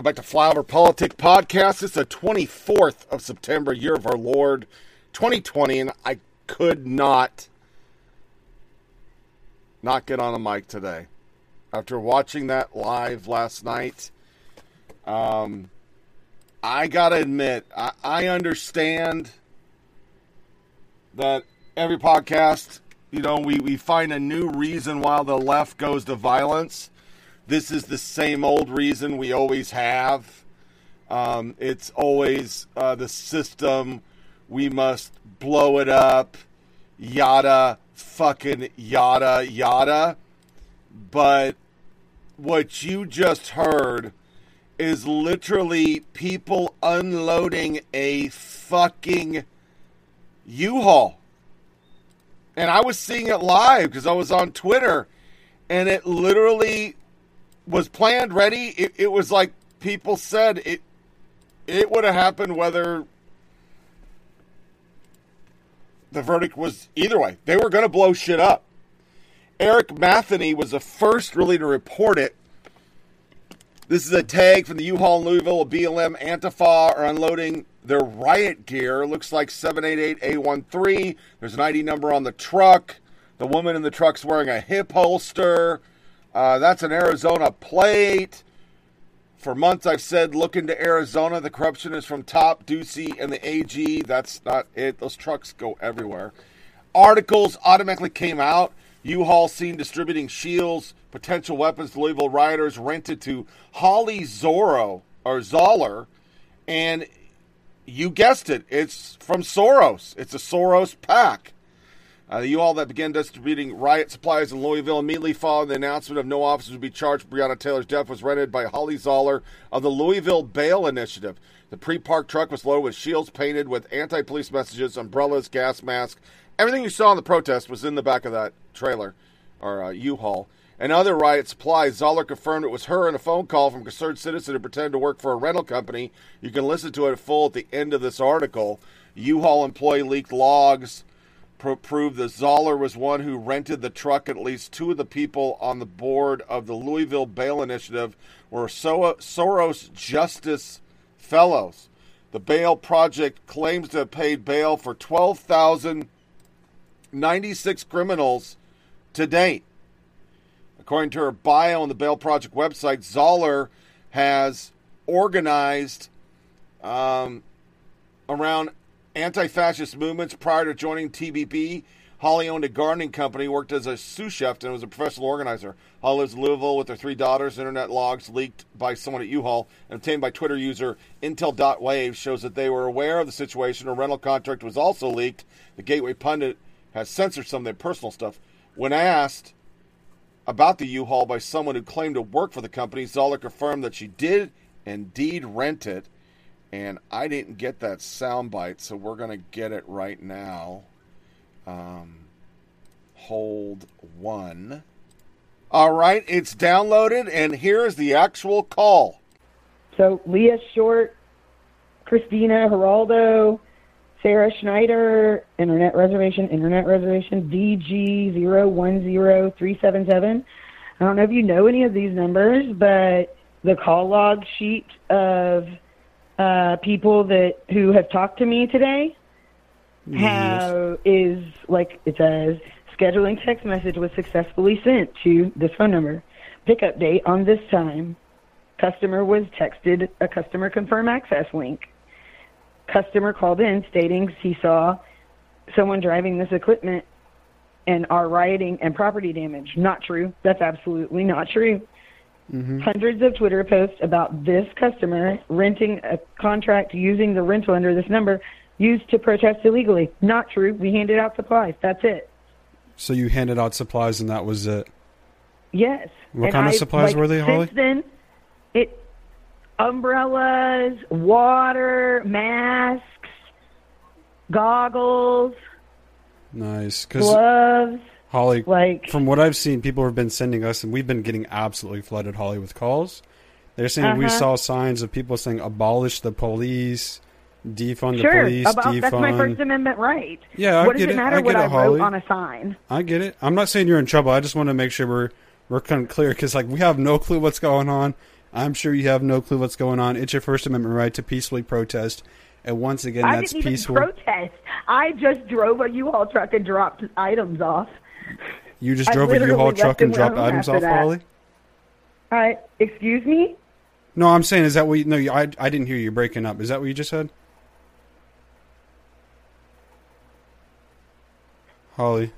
Welcome back to Flyover Politic Podcast. It's the 24th of September, year of our Lord 2020, and I could not not get on a mic today. After watching that live last night, um, I gotta admit, I, I understand that every podcast, you know, we, we find a new reason why the left goes to violence this is the same old reason we always have. Um, it's always uh, the system. We must blow it up. Yada, fucking yada, yada. But what you just heard is literally people unloading a fucking U Haul. And I was seeing it live because I was on Twitter. And it literally was planned, ready. It, it was like people said it. It would have happened whether the verdict was either way. They were going to blow shit up. Eric Matheny was the first really to report it. This is a tag from the U-Haul in Louisville. BLM Antifa are unloading their riot gear. Looks like 788A13. There's an ID number on the truck. The woman in the truck's wearing a hip holster. Uh, that's an Arizona plate. For months, I've said look into Arizona. The corruption is from top, Ducey, and the AG. That's not it. Those trucks go everywhere. Articles automatically came out. U-Haul seen distributing shields, potential weapons to Louisville rioters rented to Holly Zorro or Zoller, and you guessed it, it's from Soros. It's a Soros pack. Uh, the U-Haul that began distributing riot supplies in Louisville immediately following the announcement of no officers would be charged for Breonna Taylor's death was rented by Holly Zoller of the Louisville Bail Initiative. The pre-parked truck was loaded with shields painted with anti-police messages, umbrellas, gas masks. Everything you saw in the protest was in the back of that trailer or uh, U-Haul. And other riot supplies. Zoller confirmed it was her in a phone call from a concerned citizen who pretended to work for a rental company. You can listen to it full at the end of this article. U-Haul employee leaked logs pro- proved that Zoller was one who rented the truck. At least two of the people on the board of the Louisville Bail Initiative were so- Soros Justice Fellows. The bail project claims to have paid bail for 12,096 criminals to date. According to her bio on the Bail Project website, Zoller has organized um, around anti fascist movements prior to joining TBP. Holly owned a gardening company, worked as a sous chef, and was a professional organizer. Holly lives in Louisville with her three daughters. Internet logs leaked by someone at U-Haul and obtained by Twitter user Intel.wave shows that they were aware of the situation. A rental contract was also leaked. The Gateway Pundit has censored some of their personal stuff. When asked about the U-Haul by someone who claimed to work for the company, Zoller confirmed that she did indeed rent it and I didn't get that soundbite, so we're to get it right now. Um, hold one. All right, it's downloaded, and here is the actual call. So Leah Short, Christina Geraldo, Sarah Schneider, internet reservation, internet reservation, DG010377. I don't know if you know any of these numbers, but the call log sheet of uh, people that who have talked to me today have is like it says scheduling text message was successfully sent to this phone number. Pickup date on this time. Customer was texted a customer confirm access link. Customer called in stating he saw someone driving this equipment and are rioting and property damage. Not true. That's absolutely not true. Mm-hmm. Hundreds of Twitter posts about this customer renting a contract using the rental under this number used to protest illegally. Not true. We handed out supplies. That's it. So you handed out supplies and that was it. Yes. What And kind of I- supplies like, were they, Holly? Since then, it umbrellas, water, masks, goggles, Nice. Gloves. Holly, Like from what I've seen, people have been sending us, and we've been getting absolutely flooded, Holly, with calls. They're saying we Uh-huh. saw signs of people saying abolish the police, defund the police, about defund. that's my First Amendment right. Yeah, I what does it it. matter I what get I it, Holly. wrote on a sign? I get it. I'm not saying you're in trouble. I just want to make sure we're we're kind of clear because like we have no clue what's going on. I'm sure you have no clue what's going on. It's your First Amendment right to peacefully protest, and once again, I that's didn't even peaceful. protest. I just drove a U-Haul truck and dropped items off. You just drove a U-Haul truck and dropped items off, that. Holly. Uh, excuse me? No, I'm saying is that what? You, no, I I didn't hear you breaking up. Is that what you just said? Holly.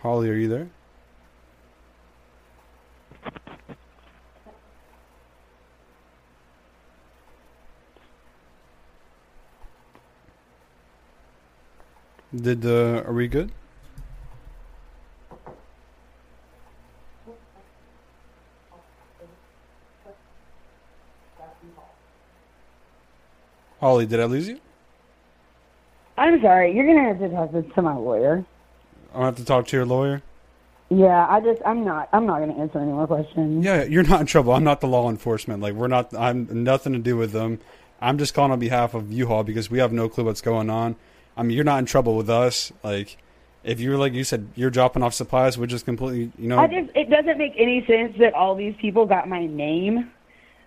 Holly, are you there? Did uh, are we good? Holly, did I lose you? I'm sorry. You're gonna have to talk to- to my lawyer. I'll have to talk to your lawyer. Yeah, I just I'm not I'm not gonna answer any more questions. Yeah, you're not in trouble. I'm not the law enforcement. Like we're not. I'm nothing to do with them. I'm just calling on behalf of U-Haul because we have no clue what's going on. I mean, you're not in trouble with us. Like, if you're like you said, you're dropping off supplies, we're just completely, you know. I just it doesn't make any sense that all these people got my name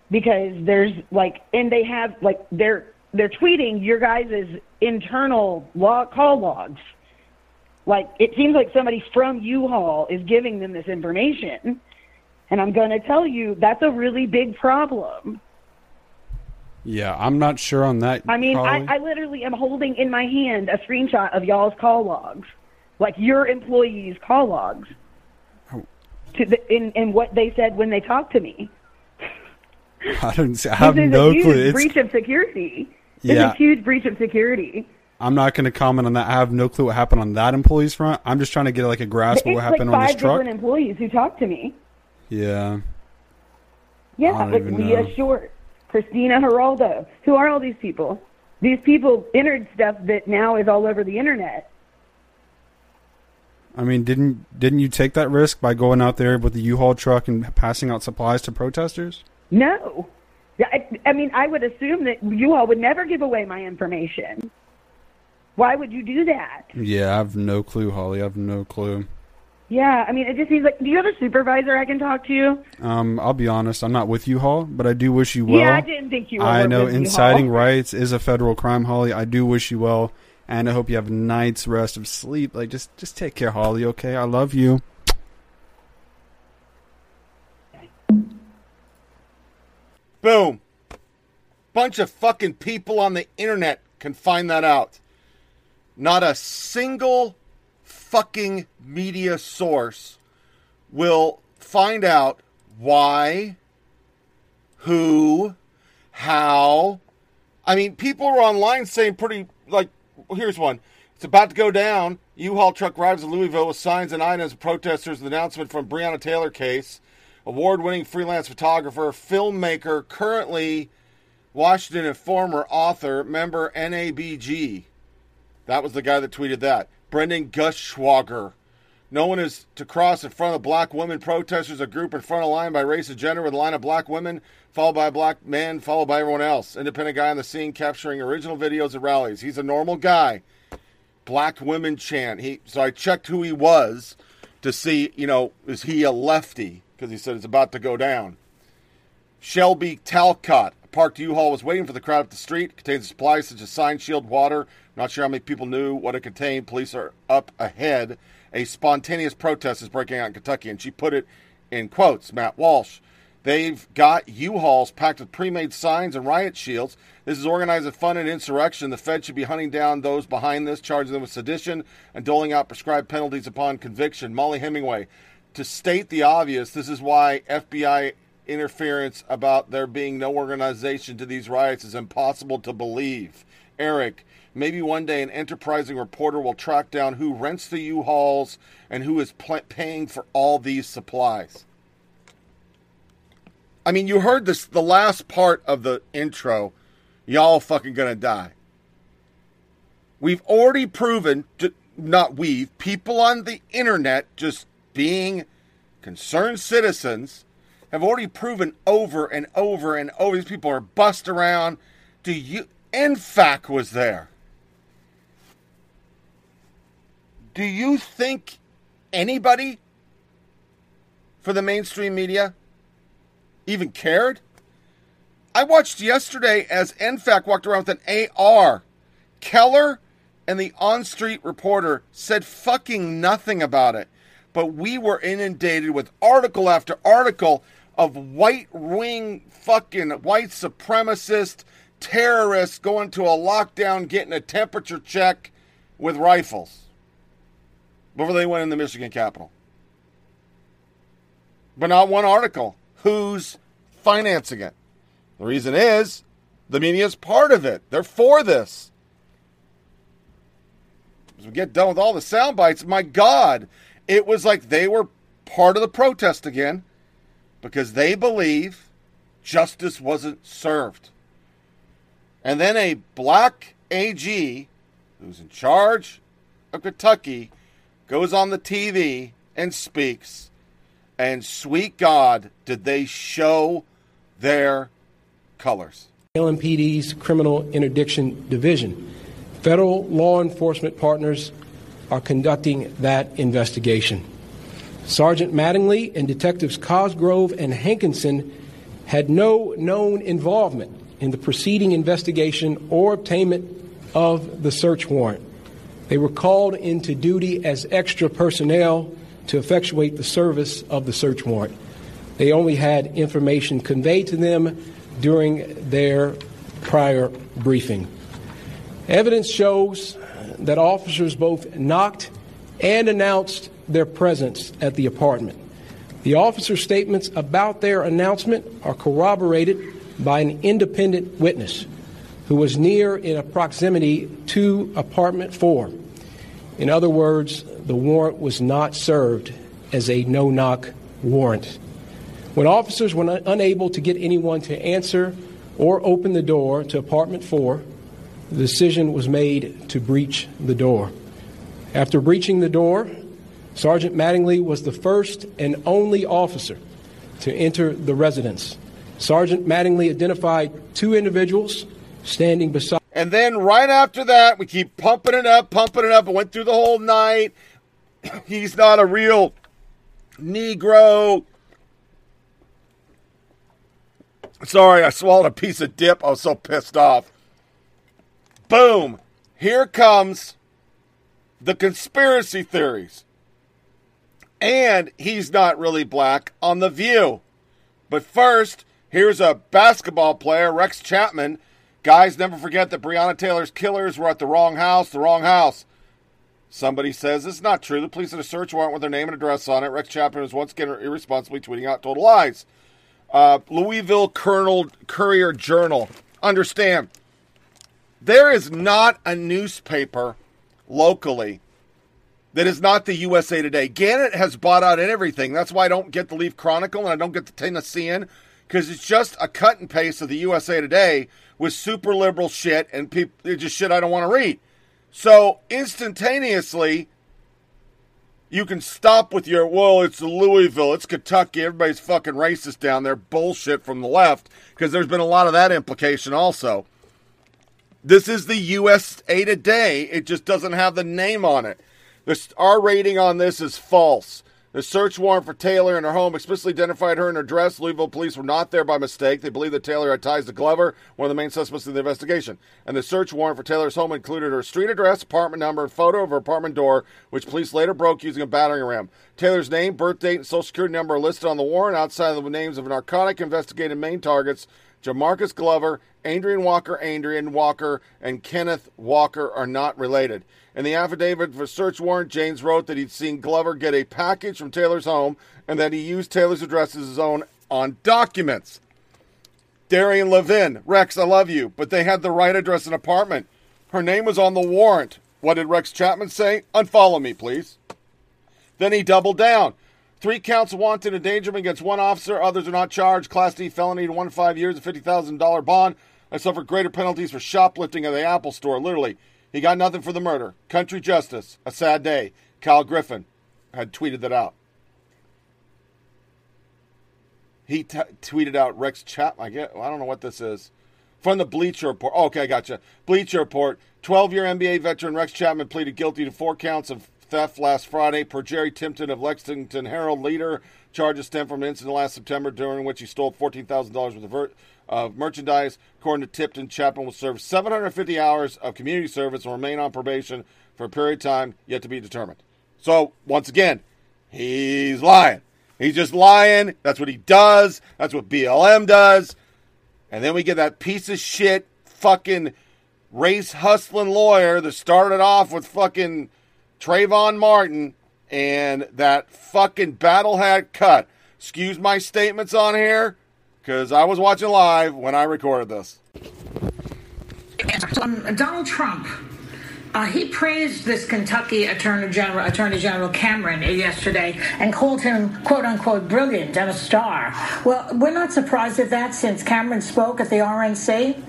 because there's like and they have like they're they're tweeting your guys' internal log call logs. Like it seems like somebody from U-Haul is giving them this information. And I'm going to tell you that's a really big problem. Yeah, I'm not sure on that. I mean, I, I literally am holding in my hand a screenshot of y'all's call logs, like your employees' call logs, Oh. to the, in, in what they said when they talked to me. I don't. see- I have no a huge clue. It's, breach of security. Yeah. is a huge breach of security. I'm not going to comment on that. I have no clue what happened on that employee's front. I'm just trying to get like a grasp of it's what happened like on this truck. Five different employees who talked to me. Yeah. Yeah, like Leah. Short, Christina Geraldo. Who are all these people? These people entered stuff that now is all over the internet. I mean, didn't didn't you take that risk by going out there with the U-Haul truck and passing out supplies to protesters? No. Yeah, I, I mean, I would assume that you all would never give away my information. Why would you do that? Yeah, I have no clue, Holly. I have no clue. Yeah, I mean, it just seems like. Do you have a supervisor I can talk to? Um, I'll be honest. I'm not with you, Hall, but I do wish you well. yeah, I didn't think you were. I know with me, inciting Hall. riots is a federal crime, Holly. I do wish you well, and I hope you have a night's rest of sleep. Like, just just take care, Holly. Okay, I love you. Boom. Bunch of fucking people on the internet can find that out. Not a single fucking media source will find out why, who, how. I mean, people are online saying pretty, like, well, here's one. It's about to go down. U-Haul truck arrives in Louisville with signs and items of protesters. Announcement from Breonna Taylor case. Award-winning freelance photographer, filmmaker, currently Washington and former author, member NABG. That was the guy that tweeted that. Brendan Gutenschwager, No one is to cross in front of black women protesters, a group in front of line by race and gender with a line of black women, followed by a black man, followed by everyone else. Independent guy on the scene capturing original videos of rallies. He's a normal guy. Black women chant. He so I checked who he was to see, you know, is he a lefty? Because he said it's about to go down. Shelby Talcott, parked U-Haul was waiting for the crowd up the street. Contains supplies such as sign, shield, water. Not sure how many people knew what it contained. Police are up ahead. A spontaneous protest is breaking out in Kentucky, and she put it in quotes. Matt Walsh. They've got U-Hauls packed with pre-made signs and riot shields. This is organized and insurrection. The Fed should be hunting down those behind this, charging them with sedition and doling out prescribed penalties upon conviction. Mollie Hemingway. To state the obvious, this is why FBI interference about there being no organization to these riots is impossible to believe. Eric, maybe one day an enterprising reporter will track down who rents the U-Hauls and who is pl- paying for all these supplies. I mean, you heard this the last part of the intro. Y'all fucking gonna die. We've already proven, not we, people on the internet just being concerned citizens have already proven over and over and over. These people are bust around. Do you? NFAC was there. Do you think anybody for the mainstream media even cared? I watched yesterday as NFAC walked around with an AR. Keller and the on street reporter said fucking nothing about it. But we were inundated with article after article of white wing fucking white supremacist terrorists going to a lockdown, getting a temperature check with rifles before they went in the Michigan Capitol. But not one article. Who's financing it? The reason is the media is part of it. They're for this. As we get done with all the sound bites, my God, it was like they were part of the protest again because they believe justice wasn't served. And then a black AG who's in charge of Kentucky goes on the TV and speaks. And sweet God, did they show their colors? LMPD's Criminal Interdiction Division. Federal law enforcement partners are conducting that investigation. Sergeant Mattingly and Detectives Cosgrove and Hankison had no known involvement in the preceding investigation or obtainment of the search warrant. They were called into duty as extra personnel to effectuate the service of the search warrant. They only had information conveyed to them during their prior briefing. Evidence shows that officers both knocked and announced their presence at the apartment. The officers' statements about their announcement are corroborated by an independent witness who was near in a proximity to apartment 4. In other words, the warrant was not served as a no knock warrant. When officers were unable to get anyone to answer or open the door to apartment 4, the decision was made to breach the door. After breaching the door, Sergeant Mattingly was the first and only officer to enter the residence. Sergeant Mattingly identified two individuals standing beside. And then right after that, we keep pumping it up, pumping it up. It went through the whole night. He's not a real Negro. Sorry, I swallowed a piece of dip. I was so pissed off. Boom. Here comes the conspiracy theories. And he's not really black on The View. But first, here's a basketball player, Rex Chapman. Guys, never forget that Breonna Taylor's killers were at the wrong house, the wrong house. Somebody says it's not true. The police had a search warrant with their name and address on it. Rex Chapman was once again irresponsibly tweeting out total lies. Uh, Louisville Colonel Courier Journal. Understand, there is not a newspaper locally that is not the USA Today. Gannett has bought out everything. That's why I don't get the Leaf Chronicle and I don't get the Tennessean because it's just a cut and paste of the USA Today with super liberal shit and people it's just shit I don't want to read. So instantaneously, you can stop with your, well, it's Louisville, it's Kentucky, everybody's fucking racist down there, bullshit from the left, because there's been a lot of that implication also. This is the USA Today. It just doesn't have the name on it. This, our rating on this is false. The search warrant for Taylor in her home explicitly identified her in her dress. Louisville police were not there by mistake. They believe that Taylor had ties to Glover, one of the main suspects in the investigation. And the search warrant for Taylor's home included her street address, apartment number, and photo of her apartment door, which police later broke using a battering ram. Taylor's name, birth date, and social security number are listed on the warrant outside of the names of narcotic investigated main targets. Jamarcus Glover, Adrian Walker, Adrian Walker, and Kenneth Walker are not related. In the affidavit for search warrant, James wrote that he'd seen Glover get a package from Taylor's home and that he used Taylor's address as his own on documents. Darian Levin, Rex, I love you, but they had the right address and apartment. Her name was on the warrant. What did Rex Chapman say? Unfollow me, please. Then he doubled down. Three counts of wanton endangerment against one officer. Others are not charged. Class D felony to one five years, a $50,000 bond. I suffered greater penalties for shoplifting at the Apple store. Literally, he got nothing for the murder. Country justice. A sad day. Cal Griffin had tweeted that out. He t- tweeted out Rex Chapman. I get. I don't know what this is. From the Bleacher Report. Oh, okay, I gotcha. Bleacher Report. 12-year NBA veteran Rex Chapman pleaded guilty to four counts of theft last Friday per Jerry Tipton of Lexington Herald Leader. Charges stem from an incident last September during which he stole $14,000 worth of, of merchandise. According to Tipton, Chapman will serve 750 hours of community service and remain on probation for a period of time yet to be determined. So, once again, he's lying. He's just lying. That's what he does. That's what BLM does. And then we get that piece of shit fucking race hustling lawyer that started off with fucking Trayvon Martin and that fucking battle hat cut. Excuse my statements on here because I was watching live when I recorded this. Um, Donald Trump, uh, he praised this Kentucky Attorney General, Attorney General Cameron yesterday and called him "quote unquote" brilliant and a star. Well, we're not surprised at that since Cameron spoke at the RNC.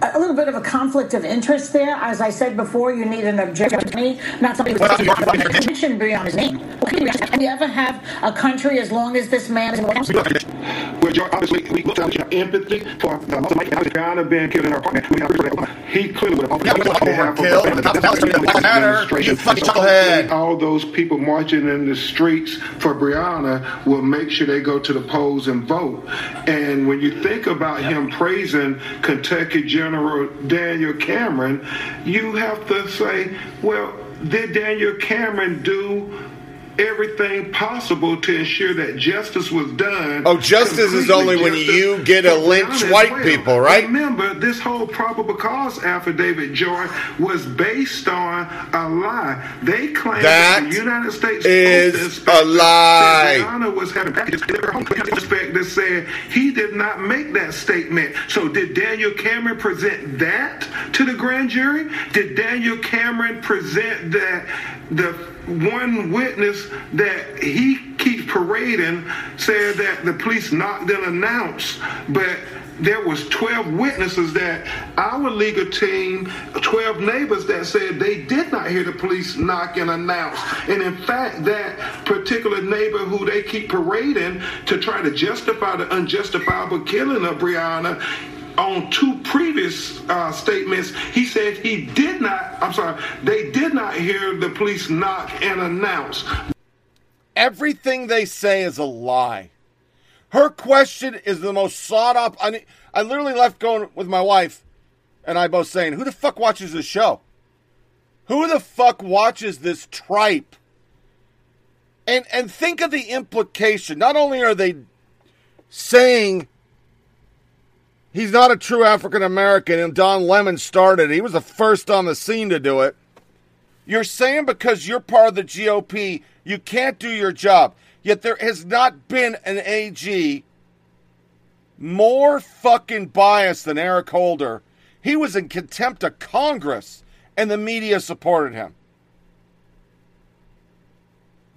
A little bit of a conflict of interest there. As I said before, you need an objective attorney, not somebody who shouldn't be on his name. Can you ever have a country as long as this man is in the White House? Well, George, obviously, we looked at have empathy for the most Mike Ghana being killed in our apartment. We have he clearly would have Overkill. All those people marching in the streets for Breonna will make sure they go to the polls and vote. And when you think about him praising Kentucky General Daniel Cameron, you have to say, well, did Daniel Cameron do everything possible to ensure that justice was done. Oh, justice is only when you get a lynch white well. people, right? Remember, this whole probable cause affidavit, Joy, was based on a lie. They claimed that, that the United States is a lie. Breonna was having packages that said he did not make that statement. So did Daniel Cameron present that to the grand jury? Did Daniel Cameron present that the one witness that he keeps parading said that the police knocked and announced, but there was 12 witnesses that our legal team 12 neighbors that said they did not hear the police knock and announce. And in fact that particular neighbor who they keep parading to try to justify the unjustifiable killing of breonna on two previous uh, statements, he said he did not, I'm sorry, they did not hear the police knock and announce. Everything they say is a lie. Her question is the most sought up. I, I literally left going with my wife and I both saying, Who the fuck watches this show? Who the fuck watches this tripe? And and think of the implication. Not only are they saying He's not a true African American, and Don Lemon started. He was the first on the scene to do it. You're saying because you're part of the GOP, you can't do your job. Yet there has not been an AG more fucking biased than Eric Holder. He was in contempt of Congress, and the media supported him.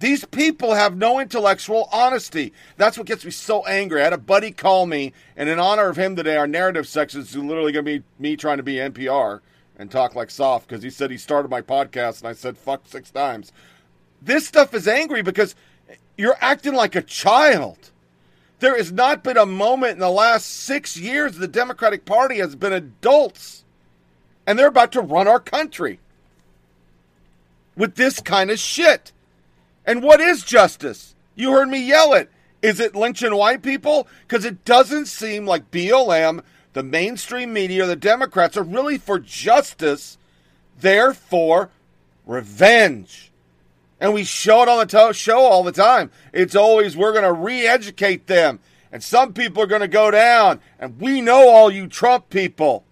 These people have no intellectual honesty. That's what gets me so angry. I had a buddy call me, and in honor of him today, our narrative section is literally going to be me trying to be NPR and talk like soft because he said he started my podcast, and I said fuck six times. This stuff is angry because you're acting like a child. There has not been a moment in the last six years the Democratic Party has been adults, and they're about to run our country with this kind of shit. And what is justice? You heard me yell it. Is it lynching white people? Because it doesn't seem like BLM, the mainstream media, the Democrats are really for justice. They're for revenge. And we show it on the to- show all the time. It's always, we're going to re educate them. And some people are going to go down. And we know all you Trump people.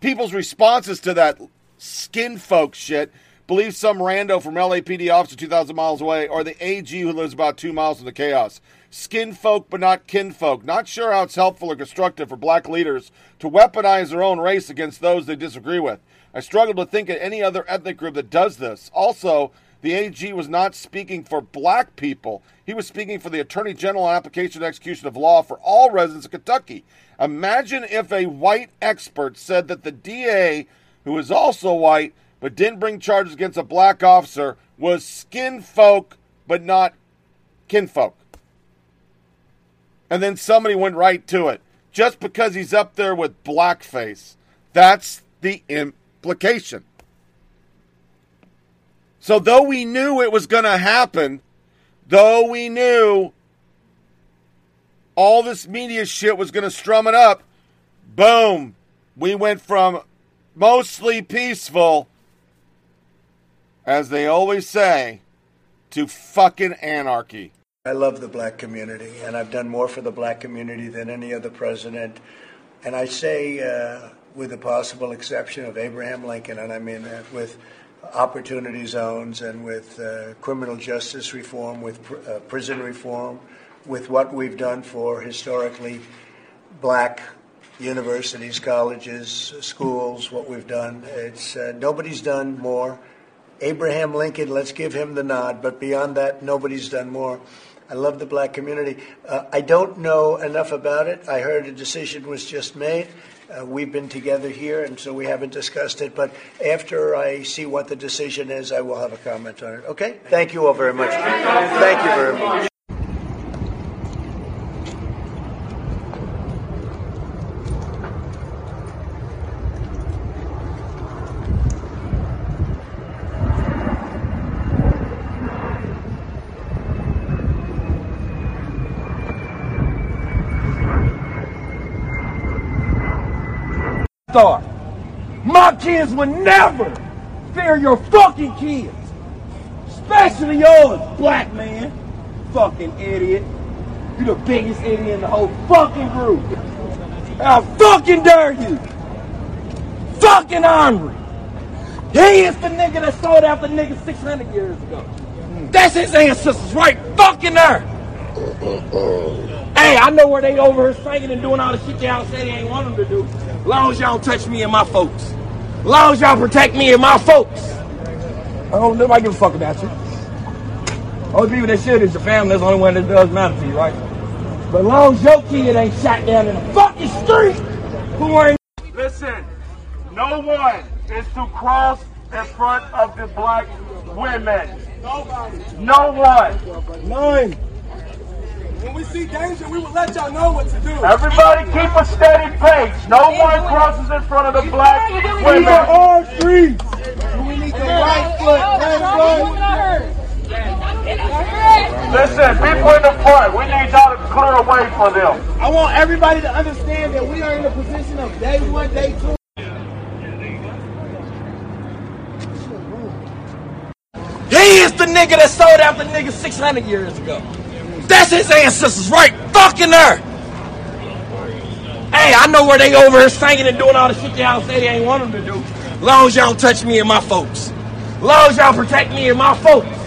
People's responses to that skin folk shit believe some rando from LAPD officer 2,000 miles away, or the AG who lives about two miles from the chaos. Skin folk, but not kinfolk. Not sure how it's helpful or constructive for black leaders to weaponize their own race against those they disagree with. I struggle to think of any other ethnic group that does this. Also, the AG was not speaking for black people. He was speaking for the Attorney General on application and execution of law for all residents of Kentucky. Imagine if a white expert said that the DA, who is also white, but didn't bring charges against a black officer was skin folk but not kinfolk. And then somebody went right to it. Just because he's up there with blackface. That's the implication. So, though we knew it was going to happen, though we knew all this media shit was going to strum it up, boom, we went from mostly peaceful as they always say, to fucking anarchy. I love the black community, and I've done more for the black community than any other president. And I say, uh, with the possible exception of Abraham Lincoln, and I mean that with opportunity zones and with uh, criminal justice reform, with pr- uh, prison reform, with what we've done for historically black universities, colleges, schools, what we've done. It's uh, nobody's done more Abraham Lincoln, let's give him the nod. But beyond that, nobody's done more. I love the black community. Uh, I don't know enough about it. I heard a decision was just made. Uh, we've been together here, and so we haven't discussed it. But after I see what the decision is, I will have a comment on it. Okay? Thank you all very much. Thank you very much. Star. My kids would never fear your fucking kids. Especially yours, black man. Fucking idiot. You the biggest idiot in the whole fucking group. How fucking dare you? Fucking Omri. He is the nigga that sold out the nigga 600 years ago. That's his ancestors right fucking there. Hey, I know where they over here singing and doing all the shit y'all say they ain't want them to do. Long as y'all don't touch me and my folks. Long as y'all protect me and my folks. I don't nobody give a fuck about you. Only people that should is your family. That's the only one that does matter to you, right? But long as your kid ain't shot down in the fucking street, who ain't Listen, no one is to cross in front of the black women. Nobody. No one. None. When we see danger, we will let y'all know what to do. Everybody keep a steady pace. No one crosses in front of the black We women. are all free. We need the right foot, left foot. Listen, people in the front, we need y'all to clear a way for them. I want everybody to understand that we are in a position of day one, day two. He is the nigga that sold out the nigga 600 years ago. That's his ancestors right fucking there. Hey, I know where they over here singing and doing all the shit y'all say they ain't want them to do. Long as y'all touch me and my folks. Long as y'all protect me and my folks.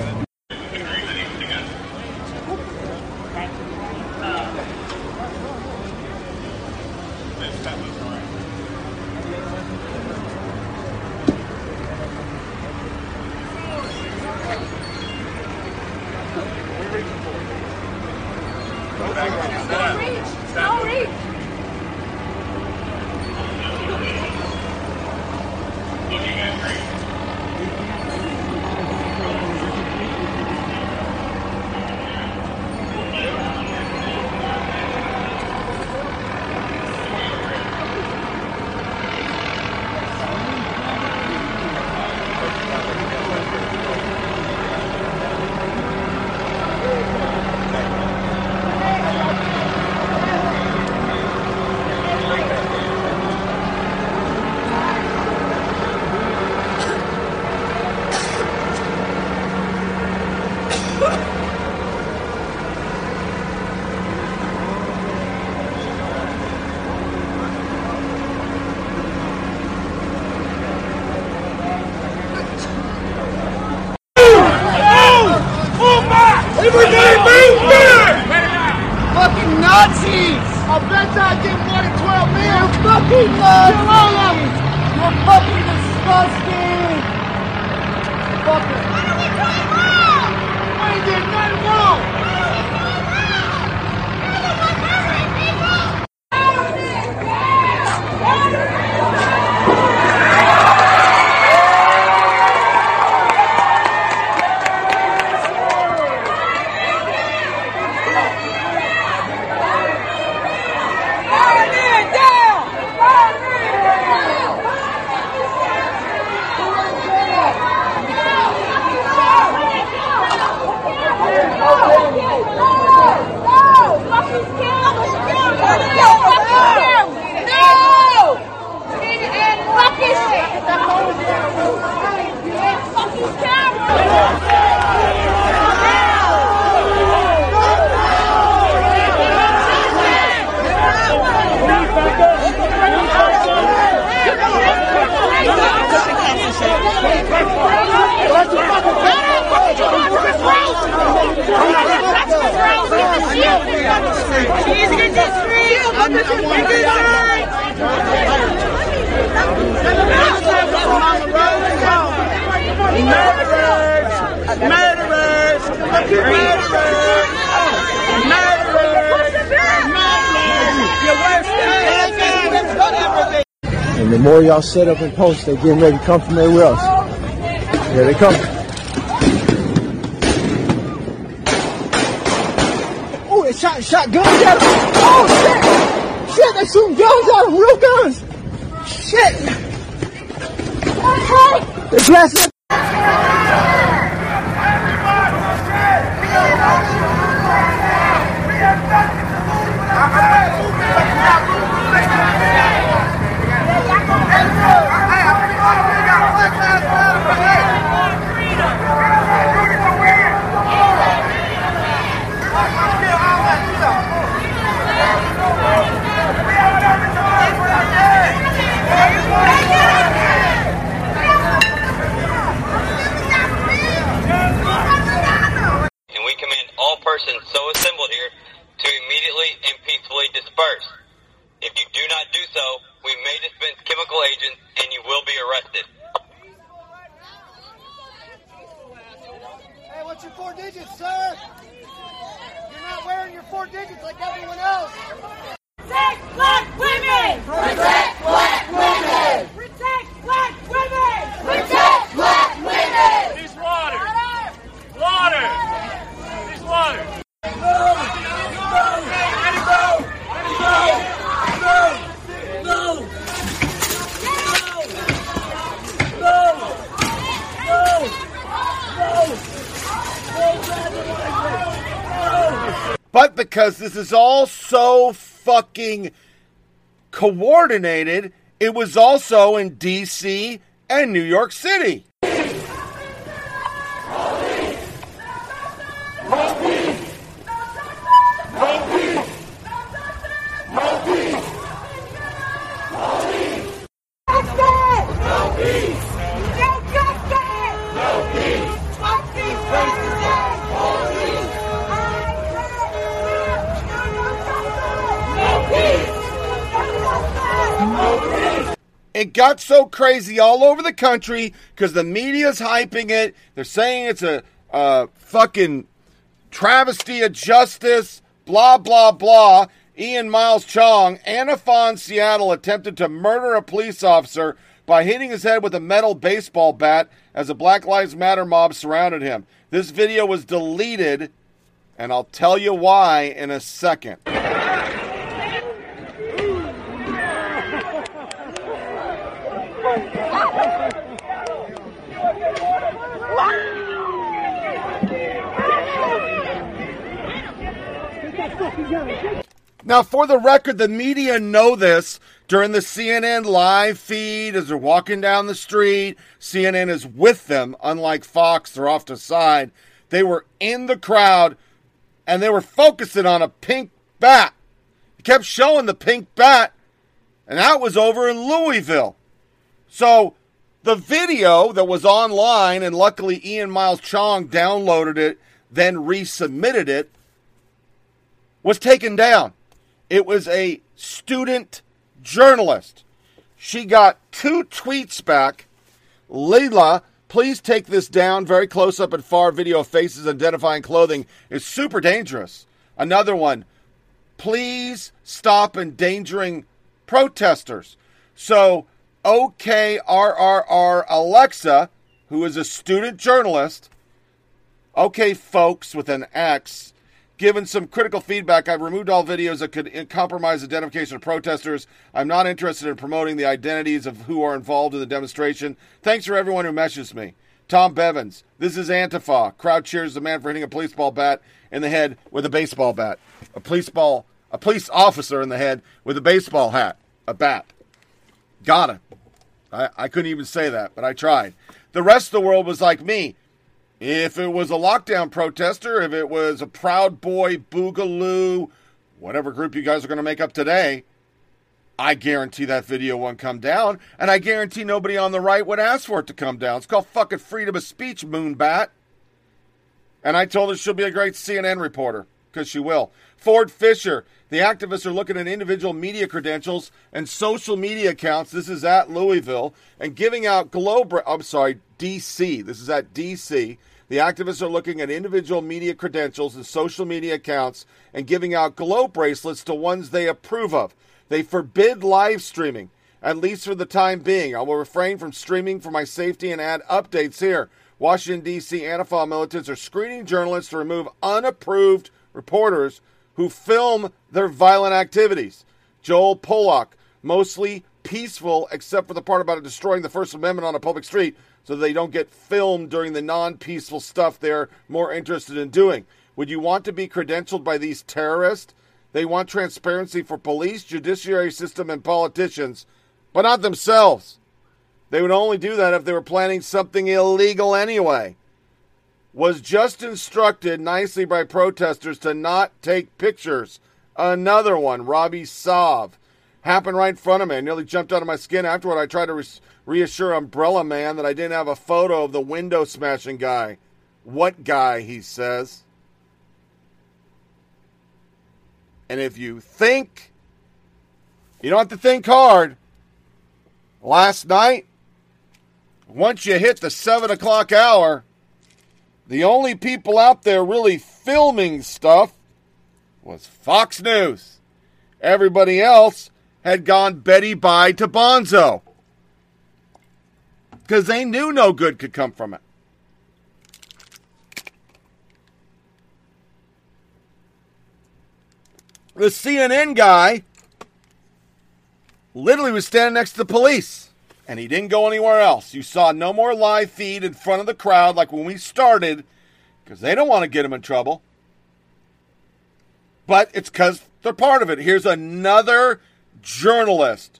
Set up in post, They're getting ready to come from everywhere else. Here they come. Oh, they shot, shot guns at him. Oh, shit. Shit, they shooting guns at him, real guns. Shit. They're blasting. and we command all persons so assembled here to immediately and peacefully disperse. If you do not do so, we may dispense chemical agents and you will be arrested. Hey, what's your four digits, sir? You're not wearing your four digits like everyone else. Protect black women! Protect black women! Protect black women! Protect black women! These water! Water! These water! But because this is all so fucking coordinated, it was also in DC and New York City. Got so crazy all over the country because the media's hyping it. They're saying it's a, a fucking travesty of justice, blah, blah, blah. Ian Miles Cheong, Anafon, Seattle, attempted to murder a police officer by hitting his head with a metal baseball bat as a Black Lives Matter mob surrounded him. This video was deleted, and I'll tell you why in a second. Now, for the record, the media know this. During the CNN live feed, as they're walking down the street, CNN is with them, unlike Fox, they're off to side. They were in the crowd and they were focusing on a pink bat. He kept showing the pink bat, and that was over in Louisville. So the video that was online, and luckily Ian Miles Cheong downloaded it, then resubmitted it, was taken down. It was a student journalist. She got two tweets back. Leila, please take this down. Very close up and far video of faces identifying clothing is super dangerous. Another one, please stop endangering protesters. So, OKRRR Alexa, who is a student journalist, okay, folks, with an X, given some critical feedback. I've removed all videos that could compromise identification of protesters. I'm not interested in promoting the identities of who are involved in the demonstration. Thanks for everyone who messages me. Tom Bevins, this is Antifa. Crowd cheers the man for hitting a police ball bat in the head with a baseball bat. A police ball, a police officer in the head with a baseball hat, a bat. Got it. I, I couldn't even say that, but I tried. The rest of the world was like me. If it was a lockdown protester, if it was a Proud Boy, Boogaloo, whatever group you guys are going to make up today, I guarantee that video won't come down, and I guarantee nobody on the right would ask for it to come down. It's called fucking freedom of speech, Moonbat. And I told her she'll be a great CNN reporter, because she will. Ford Fisher, the activists are looking at individual media credentials and social media accounts. This is at Louisville and giving out globe. I'm sorry, DC. This is at DC. The activists are looking at individual media credentials and social media accounts and giving out glow bracelets to ones they approve of. They forbid live streaming, at least for the time being. I will refrain from streaming for my safety and add updates here. Washington, D.C. Antifa militants are screening journalists to remove unapproved reporters who film their violent activities. Joel Pollak, mostly peaceful, except for the part about destroying the First Amendment on a public street, so they don't get filmed during the non peaceful stuff they're more interested in doing. Would you want to be credentialed by these terrorists? They want transparency for police, judiciary system, and politicians, but not themselves. They would only do that if they were planning something illegal anyway was just instructed nicely by protesters to not take pictures. Another one, Robby Soave, happened right in front of me. I nearly jumped out of my skin afterward. I tried to re- reassure Umbrella Man that I didn't have a photo of the window smashing guy. What guy, he says. And if you think, you don't have to think hard. Last night, once you hit the 7 o'clock hour, the only people out there really filming stuff was Fox News. Everybody else had gone Betty Bye to Bonzo because they knew no good could come from it. The CNN guy literally was standing next to the police and he didn't go anywhere else. You saw no more live feed in front of the crowd like when we started because they don't want to get him in trouble. But it's because they're part of it. Here's another journalist.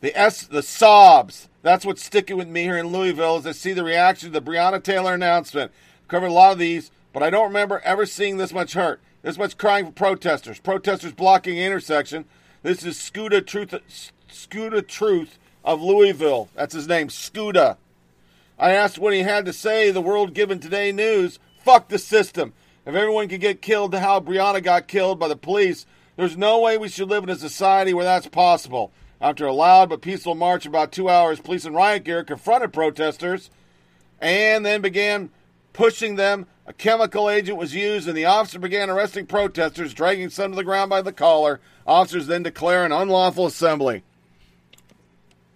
The S, the sobs. That's what's sticking with me here in Louisville as I see the reaction to the Breonna Taylor announcement. Covered a lot of these, but I don't remember ever seeing this much hurt, this much crying for protesters. Protesters blocking intersection. This is Scuda Truth, Scuda Truth of Louisville. That's his name, Scuda. I asked what he had to say. The world given today news. Fuck the system. If everyone could get killed how Breonna got killed by the police, there's no way we should live in a society where that's possible. After a loud but peaceful march of about two hours, police in riot gear confronted protesters and then began pushing them. A chemical agent was used, and the officer began arresting protesters, dragging some to the ground by the collar. Officers then declare an unlawful assembly.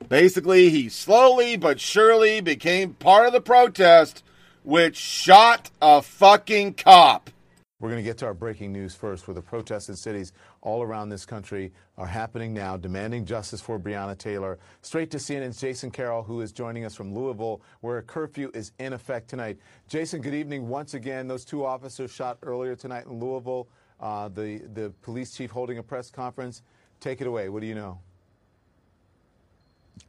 Basically, he slowly but surely became part of the protest, which shot a fucking cop. We're going to get to our breaking news first, where the protests in cities all around this country are happening now, demanding justice for Breonna Taylor. Straight to CNN's Jason Carroll, who is joining us from Louisville, where a curfew is in effect tonight. Jason, good evening once again. Those two officers shot earlier tonight in Louisville. Uh, the the police chief holding a press conference. Take it away. What do you know?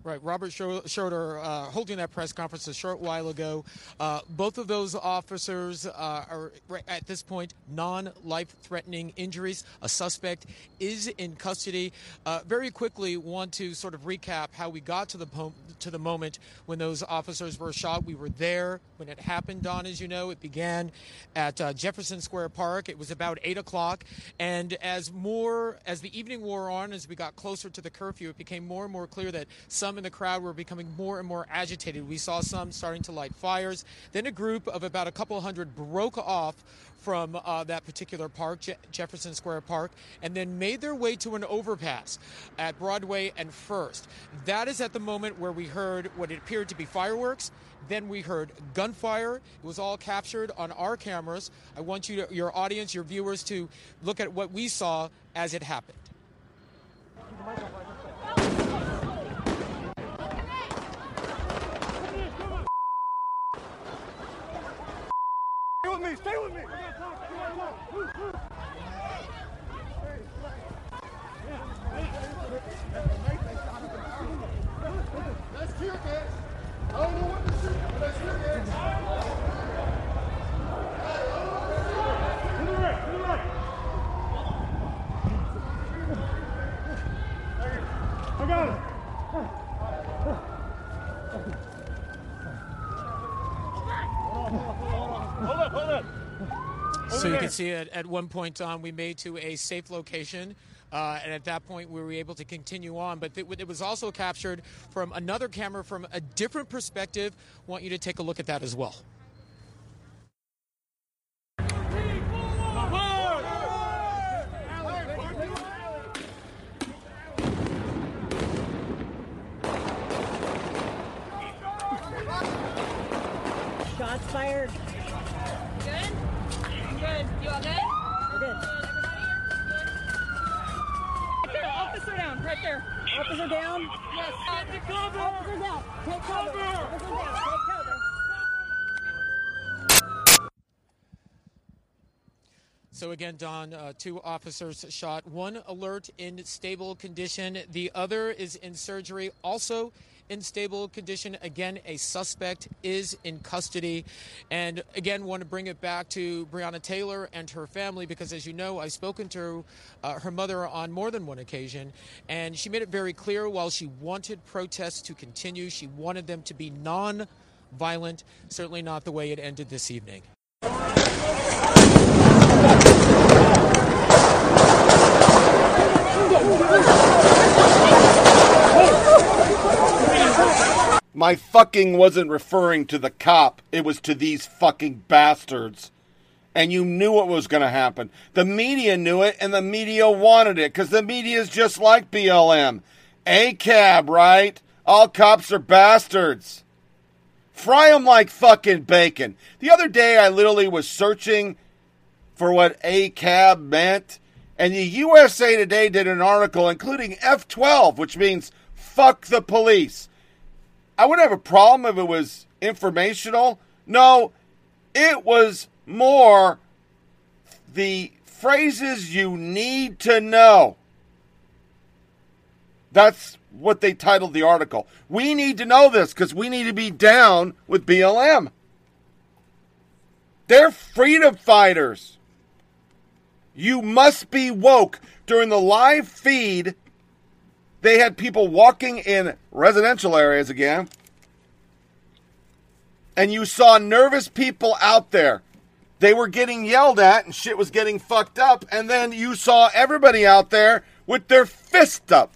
Right, Robert Schroeder uh, holding that press conference a short while ago. Uh, both of those officers uh, are at this point non-life-threatening injuries. A suspect is in custody. Uh, very quickly, want to sort of recap how we got to the po- to the moment when those officers were shot. We were there when it happened. Don, as you know, it began at uh, Jefferson Square Park. It was about eight o'clock, and as more as the evening wore on, as we got closer to the curfew, it became more and more clear that some in the crowd were becoming more and more agitated. We saw some starting to light fires. Then a group of about a couple hundred broke off from uh, that particular park, Je- Jefferson Square Park, and then made their way to an overpass at Broadway and First. That is at the moment where we heard what it appeared to be fireworks. Then we heard gunfire. It was all captured on our cameras. I want you, to, your audience, your viewers, to look at what we saw as it happened. Me, stay with me. Let's kill that. I don't know what to shoot, but let's kill that. To the right, to the right. I got it. Hold up, hold up. So you can see at, at one point on, we made to a safe location. Uh, and at that point, we were able to continue on. But it, it was also captured from another camera from a different perspective. Want you to take a look at that as well. Shots fired. Good? Good. You all good? We're good. Right there, officer down, right there. Officer down. Yes. Take cover. Officer down. Take cover. Officer down. Take cover. So again, Don, uh, two officers shot. One alert in stable condition. The other is in surgery, also in stable condition. Again, a suspect is in custody. And again, want to bring it back to Breonna Taylor and her family because, as you know, I've spoken to uh, her mother on more than one occasion, and she made it very clear while she wanted protests to continue, she wanted them to be non-violent. Certainly not the way it ended this evening. My fucking wasn't referring to the cop. It was to these fucking bastards. And you knew what was going to happen. The media knew it, and the media wanted it, because the media is just like BLM. ACAB, right? All cops are bastards. Fry them like fucking bacon. The other day, I literally was searching for what ACAB meant, and the USA Today did an article including F12, which means fuck the police. I wouldn't have a problem if it was informational. No, it was more the phrases you need to know. That's what they titled the article. We need to know this because we need to be down with BLM. They're freedom fighters. You must be woke. During the live feed, they had people walking in residential areas again. And you saw nervous people out there. They were getting yelled at and shit was getting fucked up. And then you saw everybody out there with their fist up.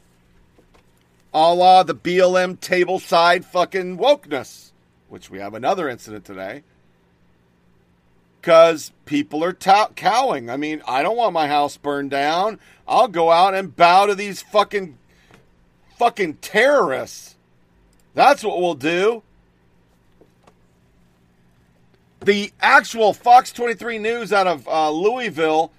A la the BLM table side fucking wokeness, which we have another incident today. Because people are cowing. I mean, I don't want my house burned down. I'll go out and bow to these fucking fucking terrorists. That's what we'll do. The actual Fox 23 News out of uh, Louisville,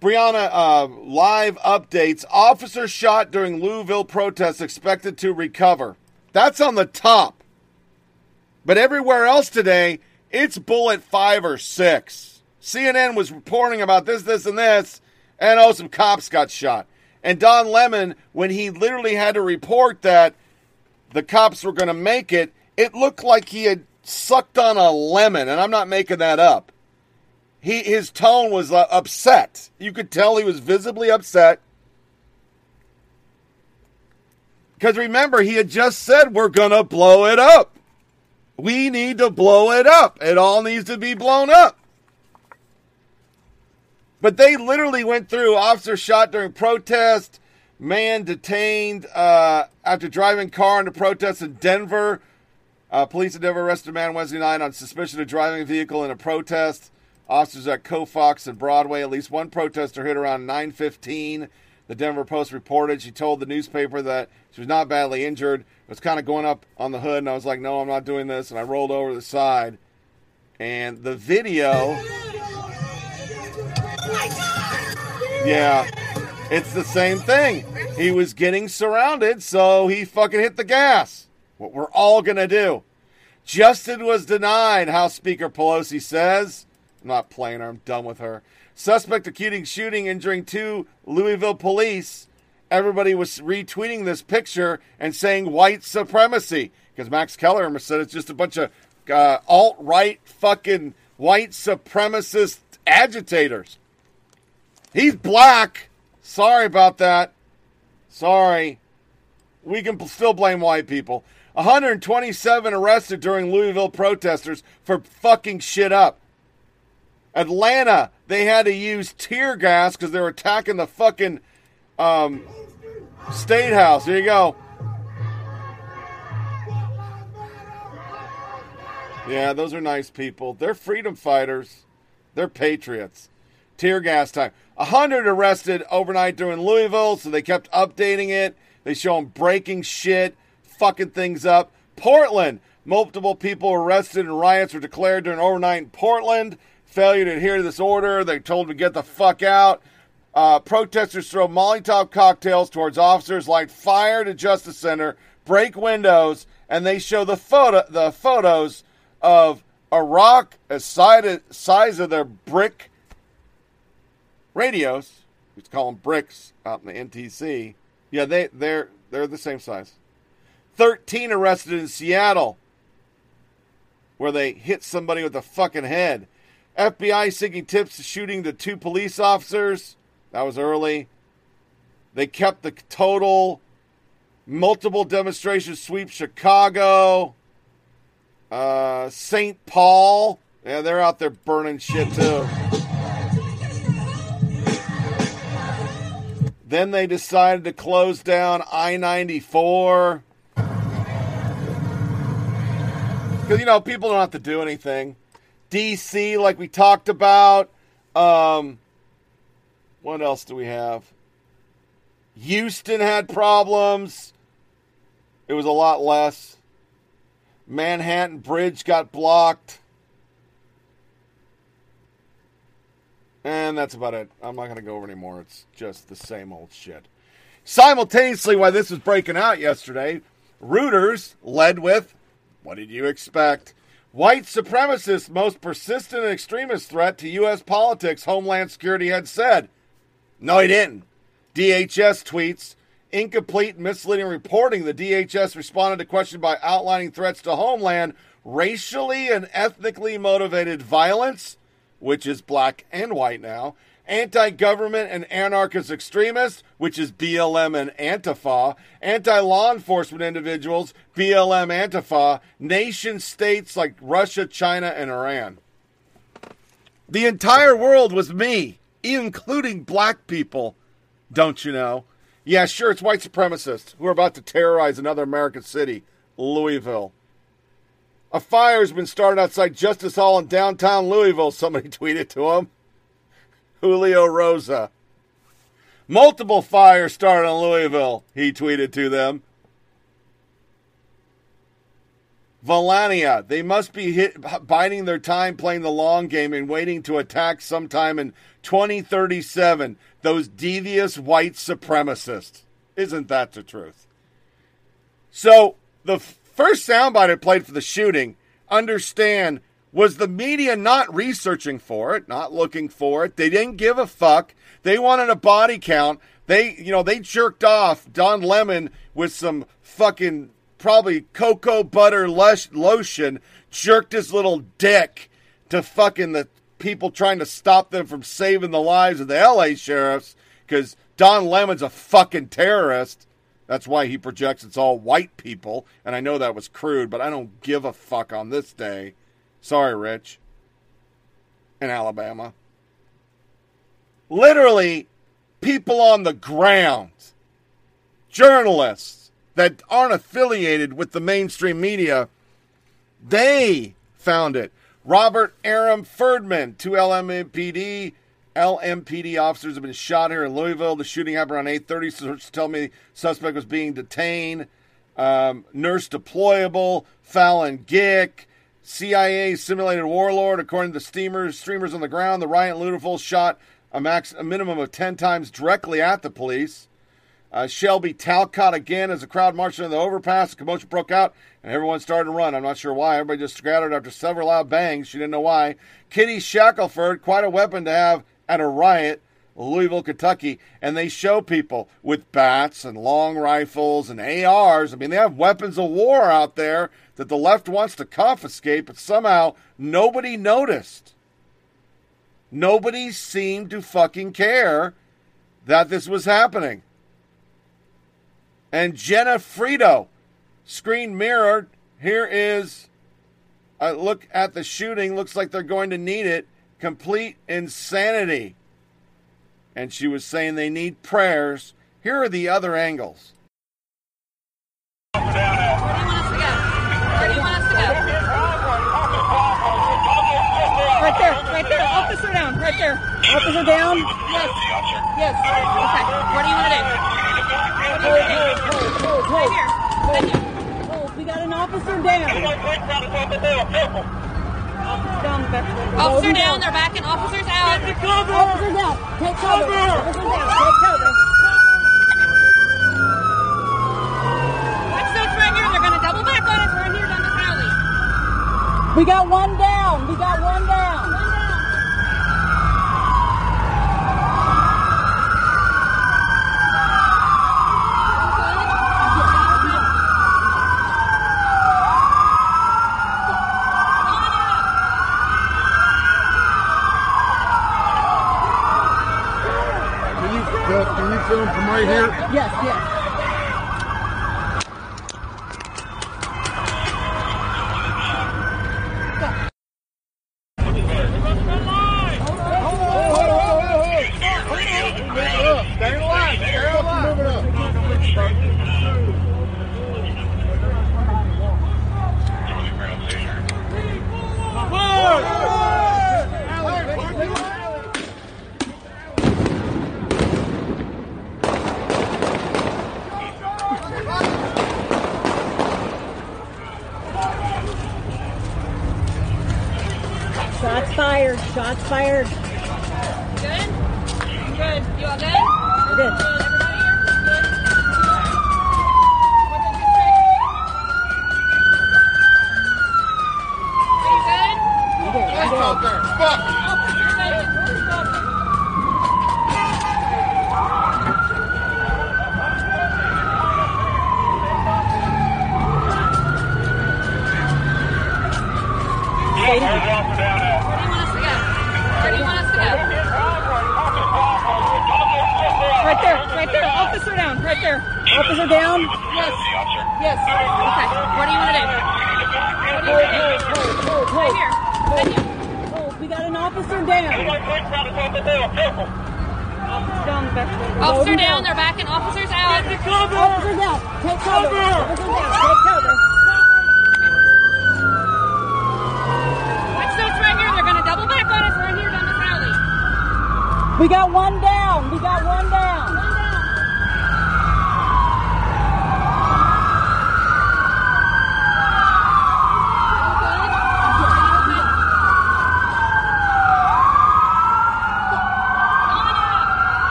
Breonna uh, live updates. Officer shot during Louisville protests expected to recover. That's on the top. But everywhere else today, it's bullet five or six. CNN was reporting about this, this, and this, and oh, some cops got shot. And Don Lemon, when he literally had to report that the cops were going to make it, it looked like he had sucked on a lemon, and I'm not making that up. He his tone was uh, upset. You could tell he was visibly upset. Because remember, he had just said we're going to blow it up. We need to blow it up. It all needs to be blown up. But they literally went through officer shot during protest, man detained uh, after driving car into protest in Denver. Uh, police in Denver arrested a man Wednesday night on suspicion of driving a vehicle in a protest. Officers at Colfax and Broadway. At least one protester hit around 9:15. The Denver Post reported she told the newspaper that she was not badly injured. It was kind of going up on the hood, and I was like, "No, I'm not doing this." And I rolled over the side, and the video. Yeah, it's the same thing. He was getting surrounded, so he fucking hit the gas. What we're all gonna do. Justin was denied, House Speaker Pelosi says. I'm not playing her. I'm done with her. Suspect accusing shooting, injuring two Louisville police. Everybody was retweeting this picture and saying white supremacy because Max Keller said it's just a bunch of uh, alt right fucking white supremacist agitators. He's black. Sorry about that. Sorry. We can still blame white people. 127 arrested during Louisville protesters for fucking shit up. Atlanta, they had to use tear gas because they were attacking the fucking um, state house. Here you go. Yeah, those are nice people. They're freedom fighters. They're patriots. Tear gas time. A hundred arrested overnight during Louisville, so they kept updating it. They show them breaking shit, fucking things up. Portland, multiple people arrested and riots were declared during overnight in Portland. Failure to adhere to this order, they told them to get the fuck out. Uh, protesters throw Molotov cocktails towards officers, light fire to Justice Center, break windows, and they show the photo the photos of a rock as size of their brick radios. We call them bricks out in the NTC. Yeah, they they're they're the same size. Thirteen arrested in Seattle, where they hit somebody with a fucking head. FBI seeking tips to shooting the two police officers. That was early. They kept the total. Multiple demonstrations sweep Chicago. Uh, St. Paul. Yeah, they're out there burning shit too. Then they decided to close down I 94. Because, you know, people don't have to do anything. DC, like we talked about. Um, what else do we have? Houston had problems. It was a lot less. Manhattan Bridge got blocked. And that's about it. I'm not going to go over anymore. It's just the same old shit. Simultaneously, while this was breaking out yesterday, Reuters led with what did you expect? White supremacists' most persistent and extremist threat to U.S. politics, Homeland Security had said. No, he didn't. DHS tweets incomplete misleading reporting. The DHS responded to question by outlining threats to Homeland, racially and ethnically motivated violence, which is black and white now, anti government and anarchist extremists, which is BLM and Antifa, anti law enforcement individuals, BLM Antifa, nation states like Russia, China, and Iran. The entire world was me, including black people, don't you know? Yeah, sure, it's white supremacists who are about to terrorize another American city, Louisville. A fire has been started outside Justice Hall in downtown Louisville, somebody tweeted to him. Julio Rosas. Multiple fires started in Louisville, he tweeted to them. Valania, they must be hit, biding their time playing the long game and waiting to attack sometime in 2037. Those devious white supremacists. Isn't that the truth? So, the first soundbite I played for the shooting, understand, was the media not researching for it, not looking for it. They didn't give a fuck. They wanted a body count. They, you know, they jerked off Don Lemon with some fucking probably cocoa butter lush lotion jerked his little dick to fucking the people trying to stop them from saving the lives of the LA sheriffs because Don Lemon's a fucking terrorist. That's why he projects it's all white people. And I know that was crude, but I don't give a fuck on this day. Sorry, Rich. In Alabama. Literally, people on the ground, journalists that aren't affiliated with the mainstream media, they found it. Robert Aram Ferdman, two LMPD officers have been shot here in Louisville. The shooting happened around 8:30. Sources tell me suspect was being detained. Um, nurse deployable. Fallon Gick. CIA simulated warlord. According to the steamers, streamers on the ground, the riot in shot a max, a minimum of 10 times directly at the police. Uh, Shelby Talcott again as the crowd marched into the overpass. The commotion broke out and everyone started to run. I'm not sure why. Everybody just scattered after several loud bangs. She didn't know why. Kitty Shackelford, quite a weapon to have at a riot, Louisville, Kentucky, and they show people with bats and long rifles and ARs. I mean, they have weapons of war out there that the left wants to confiscate, but somehow nobody noticed. Nobody seemed to fucking care that this was happening. And Jenna Frito, screen mirrored. Here is a look at the shooting. Looks like they're going to need it. Complete insanity. And she was saying they need prayers. Here are the other angles. Right there, right there. Officer down, right there. Officer down? Yes. Yes. Okay. What do you want to do? What do you want to do? Right here. Right here. Oh, we got an officer down. Down, back. Officer down, they're backing officers out. Officer down. Take cover. Officer down. Take cover. Watch those right here. They're going to double back on us right here down this alley. We got one down. We got one down.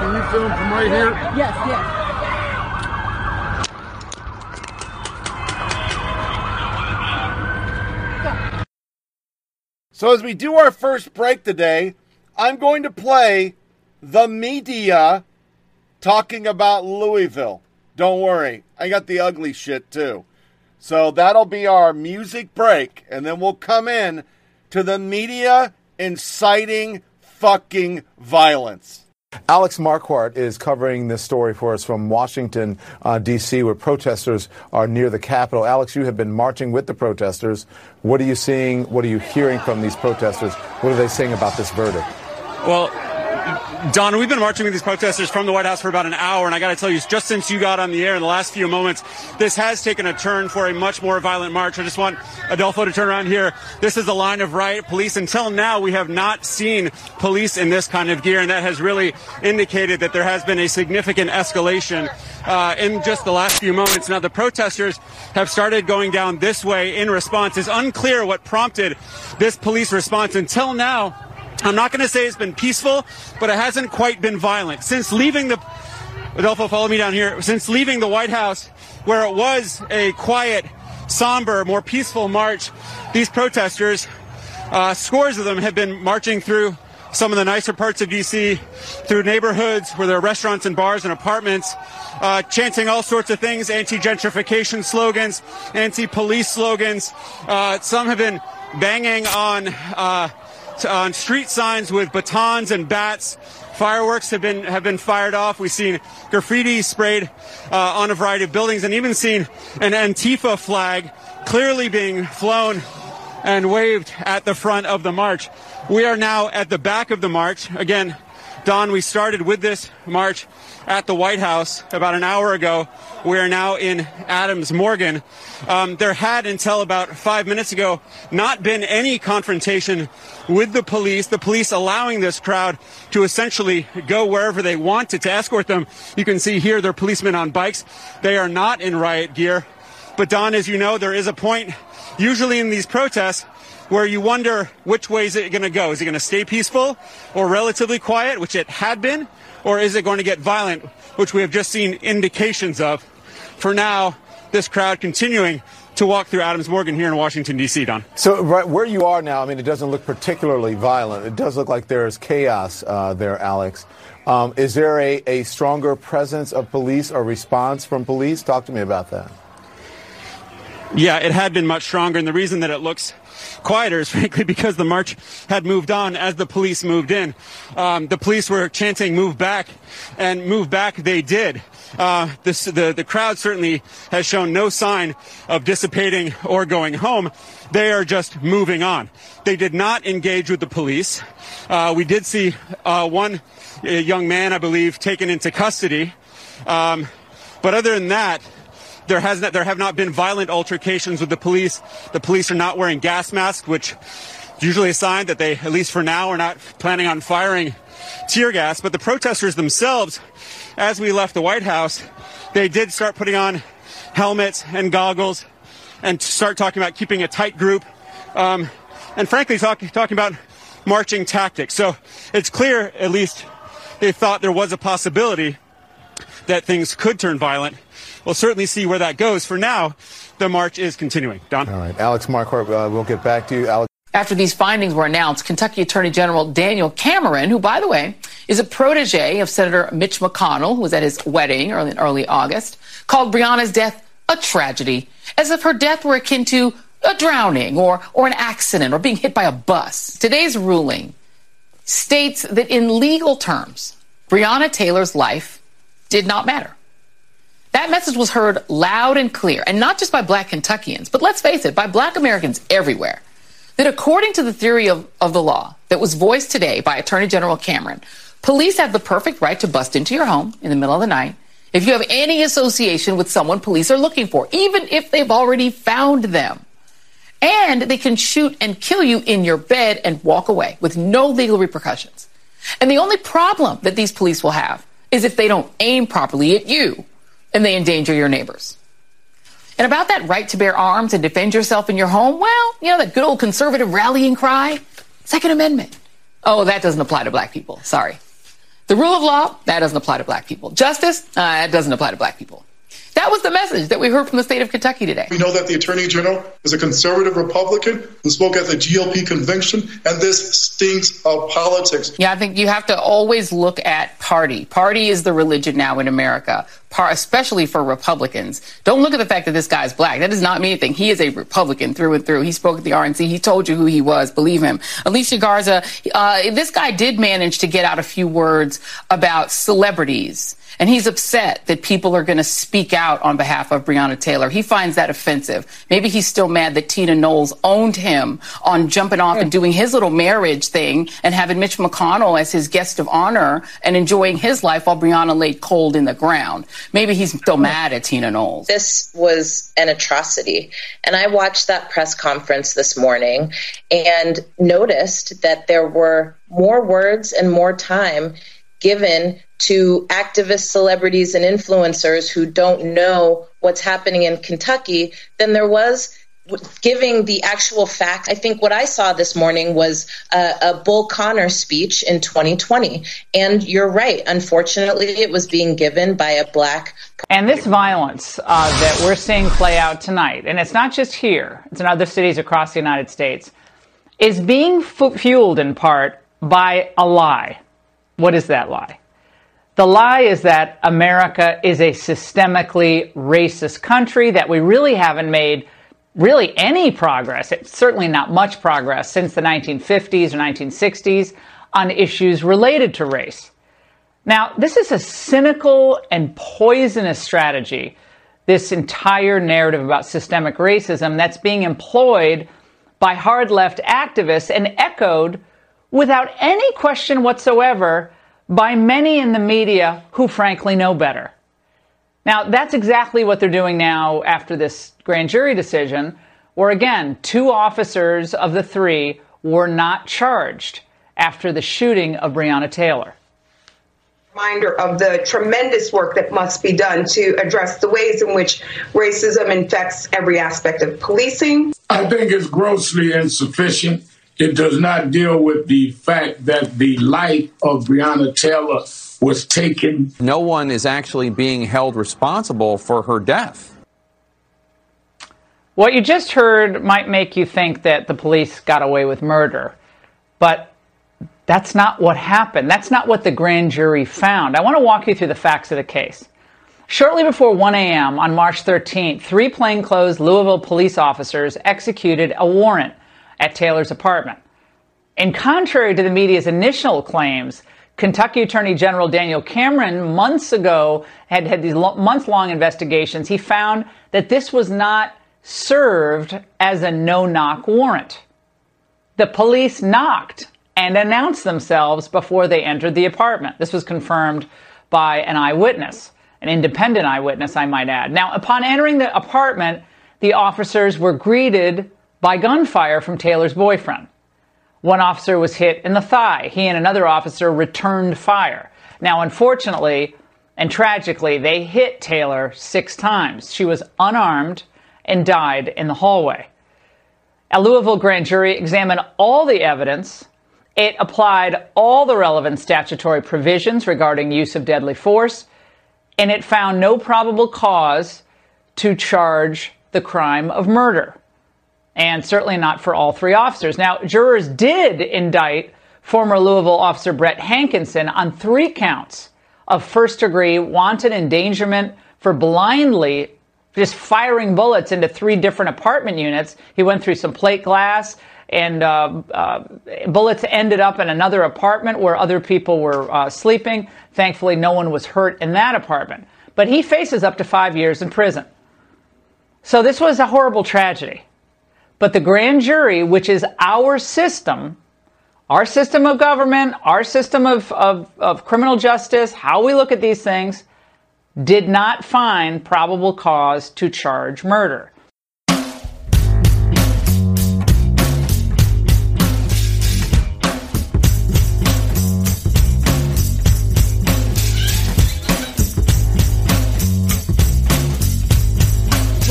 Can you film from right here? Yes, yes. So as we do our first break today, I'm going to play the media talking about Louisville. Don't worry, I got the ugly shit too. So that'll be our music break, and then we'll come in to the media inciting fucking violence. Alex Marquardt is covering this story for us from Washington, uh, D.C., where protesters are near the Capitol. Alex, you have been marching with the protesters. What are you seeing? What are you hearing from these protesters? What are they saying about this verdict? Well, Don, we've been marching with these protesters from the White House for about an hour, and I got to tell you, just since you got on the air in the last few moments, this has taken a turn for a much more violent march. I just want Adolfo to turn around here. This is a line of riot police. Until now, we have not seen police in this kind of gear, and that has really indicated that there has been a significant escalation uh, in just the last few moments. Now, the protesters have started going down this way in response. It's unclear what prompted this police response. Until now, I'm not going to say it's been peaceful, but it hasn't quite been violent. Since leaving the, Adolfo, follow me down here. Since leaving the White House, where it was a quiet, somber, more peaceful march, these protesters, uh, scores of them have been marching through some of the nicer parts of D.C., through neighborhoods where there are restaurants and bars and apartments, uh, chanting all sorts of things, anti-gentrification slogans, anti-police slogans. Uh, some have been banging on uh, on street signs with batons and bats. Fireworks have been have been fired off. We've seen graffiti sprayed uh, on a variety of buildings, and even seen an Antifa flag clearly being flown and waved at the front of the march. We are now at the back of the march. Again, Don, we started with this march at the White House about an hour ago. We are now in Adams Morgan. Um, there had until about five minutes ago not been any confrontation with the police, the police allowing this crowd to essentially go wherever they wanted to escort them. You can see here they're policemen on bikes. They are not in riot gear. But Don, as you know, there is a point usually in these protests where you wonder which way is it going to go. Is it going to stay peaceful or relatively quiet, which it had been, or is it going to get violent, which we have just seen indications of? For now, this crowd continuing to walk through Adams Morgan here in Washington, D.C., Don. So, right where you are now, I mean, it doesn't look particularly violent. It does look like there's chaos uh, there, Alex. Um, is there a, a stronger presence of police or response from police? Talk to me about that. Yeah, it had been much stronger, and the reason that it looks quieter is frankly because the march had moved on as the police moved in. Um, the police were chanting "Move back," and move back they did. Uh, this, the the crowd certainly has shown no sign of dissipating or going home. They are just moving on. They did not engage with the police. Uh, we did see uh, one young man, I believe, taken into custody. Um, but other than that, there has not, there have not been violent altercations with the police. The police are not wearing gas masks, which is usually a sign that they, at least for now, are not planning on firing tear gas. But the protesters themselves, as we left the White House, they did start putting on helmets and goggles and start talking about keeping a tight group. Um, and frankly, talk, talking about marching tactics. So it's clear, at least, they thought there was a possibility that things could turn violent. We'll certainly see where that goes. For now, the march is continuing. Don? All right. Alex Marquardt, uh, we'll get back to you. Alex. After these findings were announced, Kentucky Attorney General Daniel Cameron, who, by the way, is a protege of Senator Mitch McConnell, who was at his wedding early, in early August, called Breonna's death a tragedy, as if her death were akin to a drowning or, or an accident or being hit by a bus. Today's ruling states that in legal terms, Breonna Taylor's life did not matter. That message was heard loud and clear, and not just by black Kentuckians, but let's face it, by black Americans everywhere. That according to the theory of, of the law that was voiced today by Attorney General Cameron, police have the perfect right to bust into your home in the middle of the night if you have any association with someone police are looking for, even if they've already found them. And they can shoot and kill you in your bed and walk away with no legal repercussions. And the only problem that these police will have is if they don't aim properly at you and they endanger your neighbors. And about that right to bear arms and defend yourself in your home, well, you know, that good old conservative rallying cry, Second Amendment. Oh, that doesn't apply to black people. Sorry. The rule of law, that doesn't apply to black people. Justice, uh, that doesn't apply to black people. That was the message that we heard from the state of Kentucky today. We know that the Attorney General is a conservative Republican who spoke at the GOP convention, and this stinks of politics. Yeah, I think you have to always look at party. Party is the religion now in America, par- especially for Republicans. Don't look at the fact that this guy's black. That does not mean anything. He is a Republican through and through. He spoke at the RNC. He told you who he was. Believe him. Alicia Garza, uh, this guy did manage to get out a few words about celebrities. And he's upset that people are going to speak out on behalf of Breonna Taylor. He finds that offensive. Maybe he's still mad that Tina Knowles owned him on jumping off and doing his little marriage thing and having Mitch McConnell as his guest of honor and enjoying his life while Breonna lay cold in the ground. Maybe he's still mad at Tina Knowles. This was an atrocity. And I watched that press conference this morning and noticed that there were more words and more time given to activists, celebrities, and influencers who don't know what's happening in Kentucky than there was giving the actual fact. I think what I saw this morning was a, a, Bull Connor speech in 2020. And you're right. Unfortunately, it was being given by a black. And this violence uh, that we're seeing play out tonight, and it's not just here, it's in other cities across the United States, is being fueled in part by a lie. What is that lie? The lie is that America is a systemically racist country, that we really haven't made really any progress, certainly not much progress since the 1950s or 1960s on issues related to race. Now, this is a cynical and poisonous strategy, this entire narrative about systemic racism that's being employed by hard left activists and echoed without any question whatsoever by many in the media who frankly know better. Now, that's exactly what they're doing now after this grand jury decision, where again, two officers of the three were not charged after the shooting of Breonna Taylor. Reminder of the tremendous work that must be done to address the ways in which racism infects every aspect of policing. I think it's grossly insufficient. It does not deal with the fact that the life of Breonna Taylor was taken. No one is actually being held responsible for her death. What you just heard might make you think that the police got away with murder, but that's not what happened. That's not what the grand jury found. I want to walk you through the facts of the case. Shortly before 1 a.m. on March 13th, three plainclothes Louisville police officers executed a warrant at Taylor's apartment. And contrary to the media's initial claims, Kentucky Attorney General Daniel Cameron months ago had had these month long investigations. He found that this was not served as a no knock warrant. The police knocked and announced themselves before they entered the apartment. This was confirmed by an eyewitness, an independent eyewitness, I might add. Now, upon entering the apartment, the officers were greeted by gunfire from Taylor's boyfriend. One officer was hit in the thigh. He and another officer returned fire. Now, unfortunately and tragically, they hit Taylor six times. She was unarmed and died in the hallway. A Louisville grand jury examined all the evidence. It applied all the relevant statutory provisions regarding use of deadly force, and it found no probable cause to charge the crime of murder and certainly not for all three officers. Now, jurors did indict former Louisville officer Brett Hankison on three counts of first degree wanton endangerment for blindly just firing bullets into three different apartment units. He went through some plate glass, and uh, uh, bullets ended up in another apartment where other people were uh, sleeping. Thankfully, no one was hurt in that apartment. But he faces up to five years in prison. So this was a horrible tragedy. But the grand jury, which is our system, our system of government, our system of, of, of criminal justice, how we look at these things, did not find probable cause to charge murder.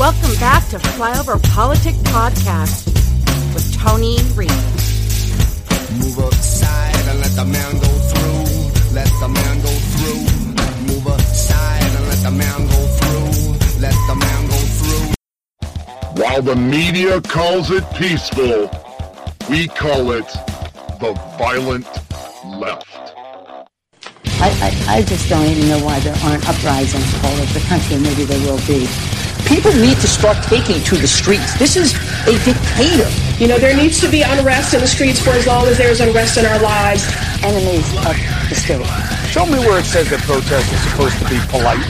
Welcome back to Flyover Politic Podcast with Tony Reed. Move aside and let the man go through. Let the man go through. Move aside and let the man go through. Let the man go through. While the media calls it peaceful, we call it the violent left. I, I, I just don't even know why there aren't uprisings all over the country. Maybe there will be. People need to start taking to the streets. This is a dictator. You know, there needs to be unrest in the streets for as long as there's unrest in our lives. Enemies of the state. Show me where it says that protest is supposed to be polite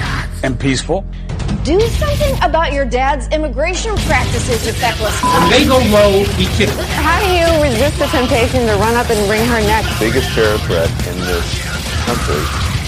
and peaceful. Do something about your dad's immigration practices, you feckless. When they go low, he kicks. How do you resist the temptation to run up and wring her neck? Biggest terror threat in this country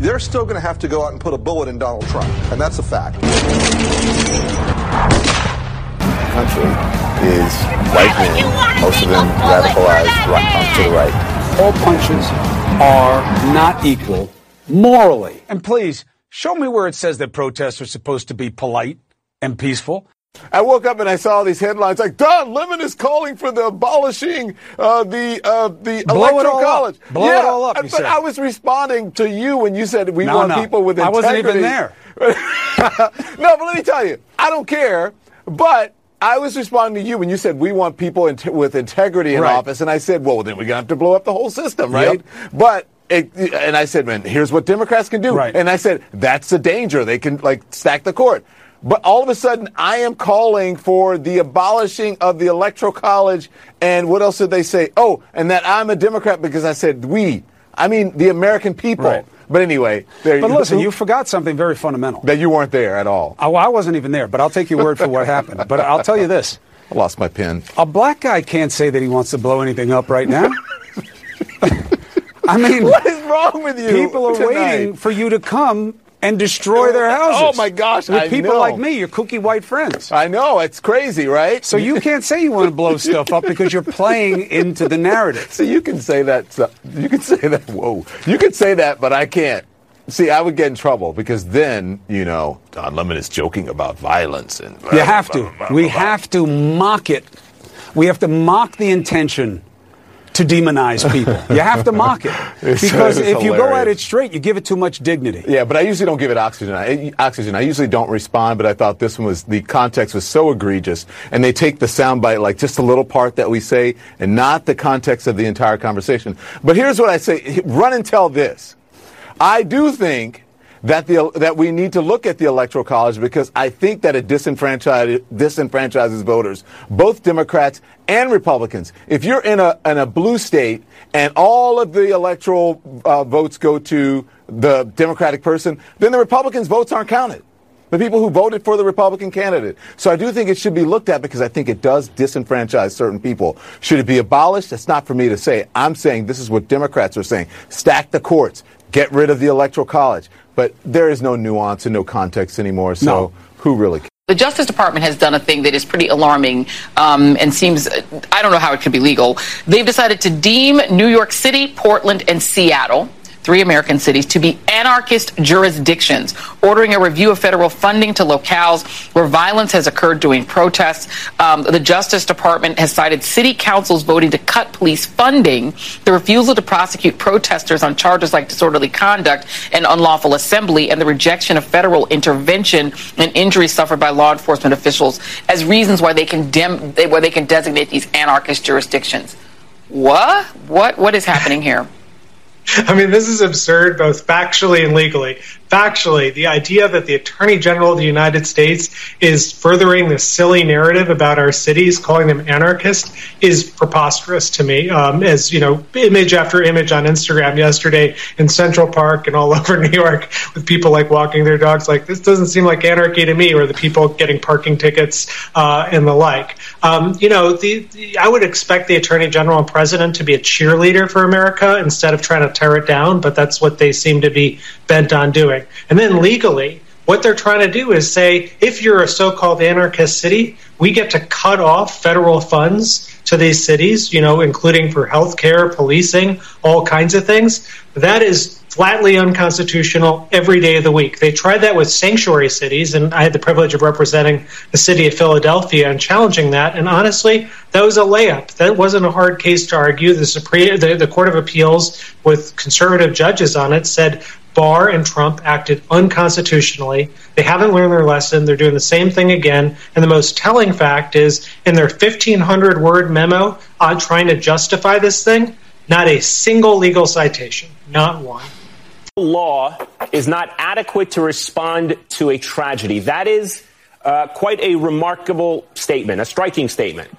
They're still going to have to go out and put a bullet in Donald Trump, and that's a fact. The country is white men, most of them radicalized right, to the right. All punches are not equal morally. And please, show me where it says that protests are supposed to be polite and peaceful. I woke up and I saw these headlines like Don Lemon is calling for the abolishing uh, the uh, the Blow electoral college. up. Blow it all up, but said. I was responding to you when you said we No, want no. people with integrity. I wasn't even there. no, but let me tell you, I don't care. But I was responding to you when you said we want people in with integrity in Right. office, and I said, well, then we're gonna have to blow up the whole system, right? But. It, and I said, man, here's what Democrats can do. Right. And I said, that's the danger. They can like stack the court. But all of a sudden, I am calling for the abolishing of the electoral college. And what else did they say? Oh, and that I'm a Democrat because I said we. I mean, the American people. Right. But anyway, there But you listen, you forgot something very fundamental. That you weren't there at all. I, I wasn't even there, but I'll take your word for what happened. But I'll tell you this. I lost my pen. A black guy can't say that he wants to blow anything up right now. I mean, What is wrong with you? people are tonight? waiting for you to come and destroy their houses. Oh, my gosh, With I people know. like me, your cookie white friends. I know, it's crazy, right? So you can't say you want to blow stuff up because you're playing into the narrative. So you can say that. You can say that. Whoa. You can say that, but I can't. See, I would get in trouble because then, you know, Don Lemon is joking about violence and. You have to. We have to mock it. We have to mock the intention to demonize people. You have to mock it. Because if you go at it straight, you give it too much dignity. Yeah, but I usually don't give it oxygen. I, oxygen. I usually don't respond, but I thought this one was the context was so egregious, and they take the soundbite like just a little part that we say, and not the context of the entire conversation. But here's what I say: run and tell this. I do think that the that we need to look at the electoral college because I think that it disenfranchises disenfranchises voters, both Democrats and Republicans. If you're in a in a blue state and all of the electoral uh, votes go to the Democratic person, then the Republicans' votes aren't counted. The people who voted for the Republican candidate. So I do think it should be looked at because I think it does disenfranchise certain people. Should it be abolished? That's not for me to say. I'm saying this is what Democrats are saying. Stack the courts. Get rid of the electoral college. But there is no nuance and no context anymore. So No. who really cares? The Justice Department has done a thing that is pretty alarming um, and seems, I don't know how it could be legal. They've decided to deem New York City, Portland, and Seattle, three American cities, to be anarchist jurisdictions, ordering a review of federal funding to locales where violence has occurred during protests. Um, the Justice Department has cited city councils voting to cut police funding, the refusal to prosecute protesters on charges like disorderly conduct and unlawful assembly, and the rejection of federal intervention and injuries suffered by law enforcement officials as reasons why they they- why they can designate these anarchist jurisdictions. What? What? What is happening here? I mean, this is absurd, both factually and legally. Factually, the idea that the Attorney General of the United States is furthering this silly narrative about our cities, calling them anarchist, is preposterous to me. Um, as you know, image after image on Instagram yesterday in Central Park and all over New York, with people like walking their dogs. Like this doesn't seem like anarchy to me, or the people getting parking tickets uh, and the like. Um, you know, the, the, I would expect the Attorney General and President to be a cheerleader for America instead of trying to tear it down, but that's what they seem to be bent on doing. And then legally, What they're trying to do is say if you're a so called anarchist city, we get to cut off federal funds to these cities, you know, including for healthcare, policing, all kinds of things. That is flatly unconstitutional every day of the week. They tried that with sanctuary cities, and I had the privilege of representing the city of Philadelphia and challenging that. And honestly, that was a layup. That wasn't a hard case to argue. The Supreme, the, the Court of Appeals, with conservative judges on it, said Barr and Trump acted unconstitutionally. They haven't learned their lesson. They're doing the same thing again. And the most telling fact is in their 1,500 word memo on trying to justify this thing, not a single legal citation, not one law is not adequate to respond to a tragedy. That is uh, quite a remarkable statement, a striking statement.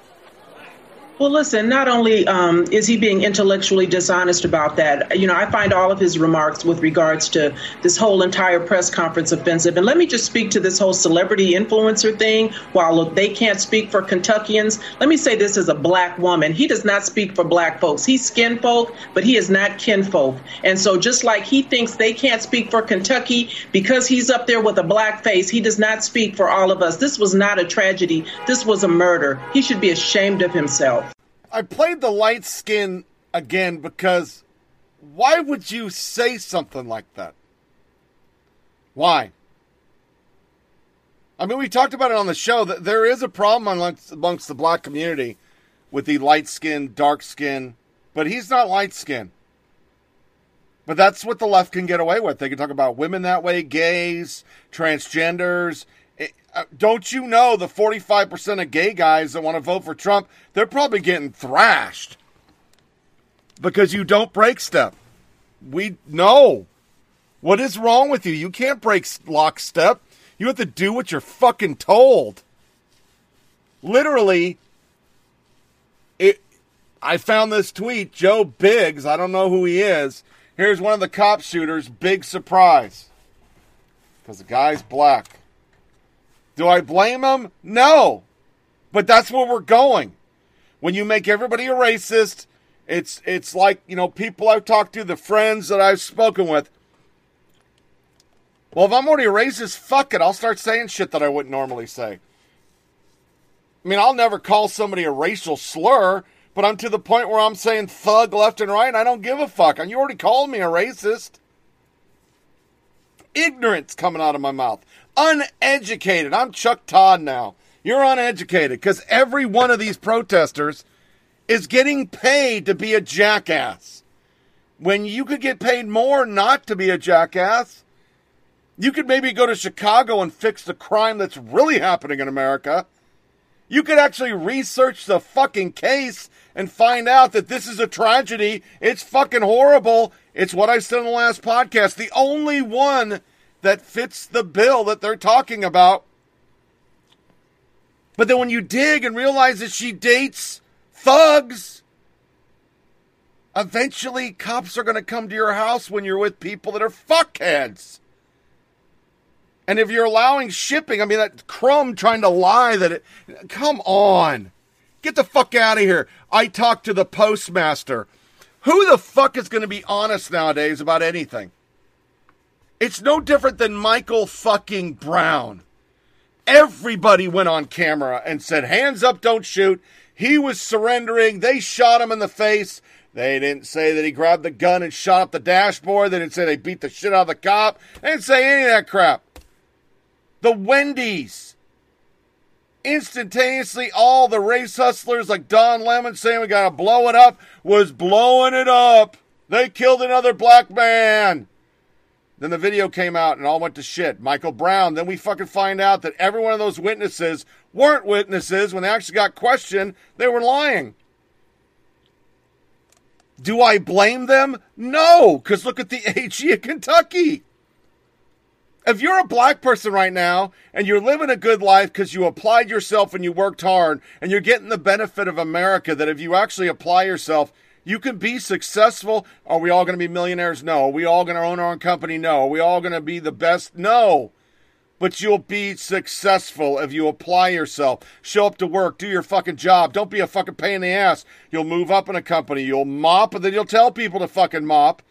Well, listen, not only um, is he being intellectually dishonest about that, you know, I find all of his remarks with regards to this whole entire press conference offensive. And let me just speak to this whole celebrity influencer thing. While they can't speak for Kentuckians, let me say this as a black woman. He does not speak for black folks. He's skin folk, but he is not kinfolk. And so just like he thinks they can't speak for Kentucky because he's up there with a black face, he does not speak for all of us. This was not a tragedy. This was a murder. He should be ashamed of himself. I played the light skin again because why would you say something like that? Why? I mean, we talked about it on the show that there is a problem amongst, amongst the black community with the light skin, dark skin, but he's not light skin. But that's what the left can get away with. They can talk about women that way, gays, transgenders, Uh, don't you know the 45% of gay guys that want to vote for Trump, they're probably getting thrashed because you don't break step. We know. What is wrong with you? You can't break lockstep. You have to do what you're fucking told. Literally, it. I found this tweet. Joe Biggs, I don't know who he is. Here's one of the cop shooters. Big surprise. Because the guy's black. Do I blame them? No. But that's where we're going. When you make everybody a racist, it's it's like, you know, people I've talked to, the friends that I've spoken with. Well, if I'm already a racist, fuck it. I'll start saying shit that I wouldn't normally say. I mean, I'll never call somebody a racial slur, but I'm to the point where I'm saying thug left and right, and I don't give a fuck. And you already called me a racist. Ignorance coming out of my mouth uneducated. I'm Chuck Todd now. You're uneducated because every one of these protesters is getting paid to be a jackass. When you could get paid more not to be a jackass, you could maybe go to Chicago and fix the crime that's really happening in America. You could actually research the fucking case and find out that this is a tragedy. It's fucking horrible. It's what I said in the last podcast. The only one that fits the bill that they're talking about. But then when you dig and realize that she dates thugs, eventually cops are going to come to your house when you're with people that are fuckheads. And if you're allowing shipping, I mean, that crumb trying to lie that it. Come on. Get the fuck out of here. I talked to the postmaster. Who the fuck is going to be honest nowadays about anything? It's no different than Michael fucking Brown. Everybody went on camera and said, hands up, don't shoot. He was surrendering. They shot him in the face. They didn't say that he grabbed the gun and shot up the dashboard. They didn't say they beat the shit out of the cop. They didn't say any of that crap. The Wendy's. Instantaneously, all the race hustlers like Don Lemon saying we gotta blow it up was blowing it up. They killed another black man. Then the video came out and all went to shit. Michael Brown. Then we fucking find out that every one of those witnesses weren't witnesses. When they actually got questioned, they were lying. Do I blame them? No, because look at the AG of Kentucky. If you're a black person right now and you're living a good life because you applied yourself and you worked hard and you're getting the benefit of America, that if you actually apply yourself, you can be successful. Are we all going to be millionaires? No. Are we all going to own our own company? No. Are we all going to be the best? No. But you'll be successful if you apply yourself. Show up to work, do your fucking job. Don't be a fucking pain in the ass. You'll move up in a company. You'll mop, and then you'll tell people to fucking mop.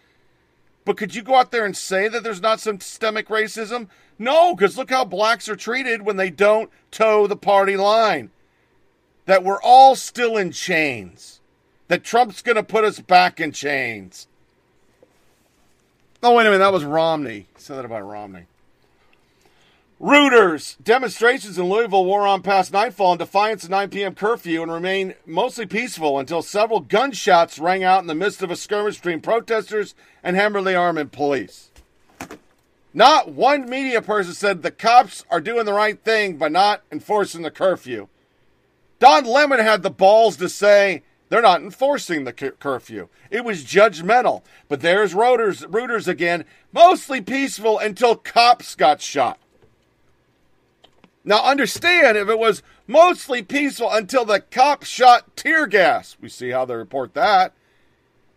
But could you go out there and say that there's not some systemic racism? No, because look how blacks are treated when they don't toe the party line. That we're all still in chains. That Trump's going to put us back in chains. Oh, wait a minute. That was Romney. He said that about Romney. Reuters. Demonstrations in Louisville wore on past nightfall in defiance of 9 p.m. curfew and remained mostly peaceful until several gunshots rang out in the midst of a skirmish between protesters and heavily armed police. Not one media person said the cops are doing the right thing by not enforcing the curfew. Don Lemon had the balls to say they're not enforcing the cur- curfew. It was judgmental. But there's Reuters again, mostly peaceful until cops got shot. Now, understand if it was mostly peaceful until the cops shot tear gas. We see how they report that.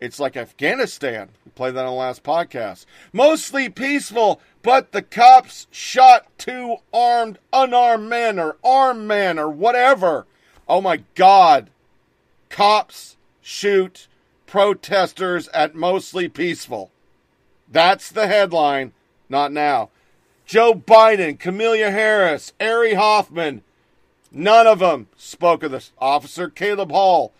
It's like Afghanistan. We played that on the last podcast. Mostly peaceful, but the cops shot two armed, unarmed men or armed men or whatever. Oh my God. Cops shoot protesters at mostly peaceful. That's the headline, not now. Joe Biden, Kamala Harris, Ari Hoffman, none of them spoke of this. Officer Caleb Hall.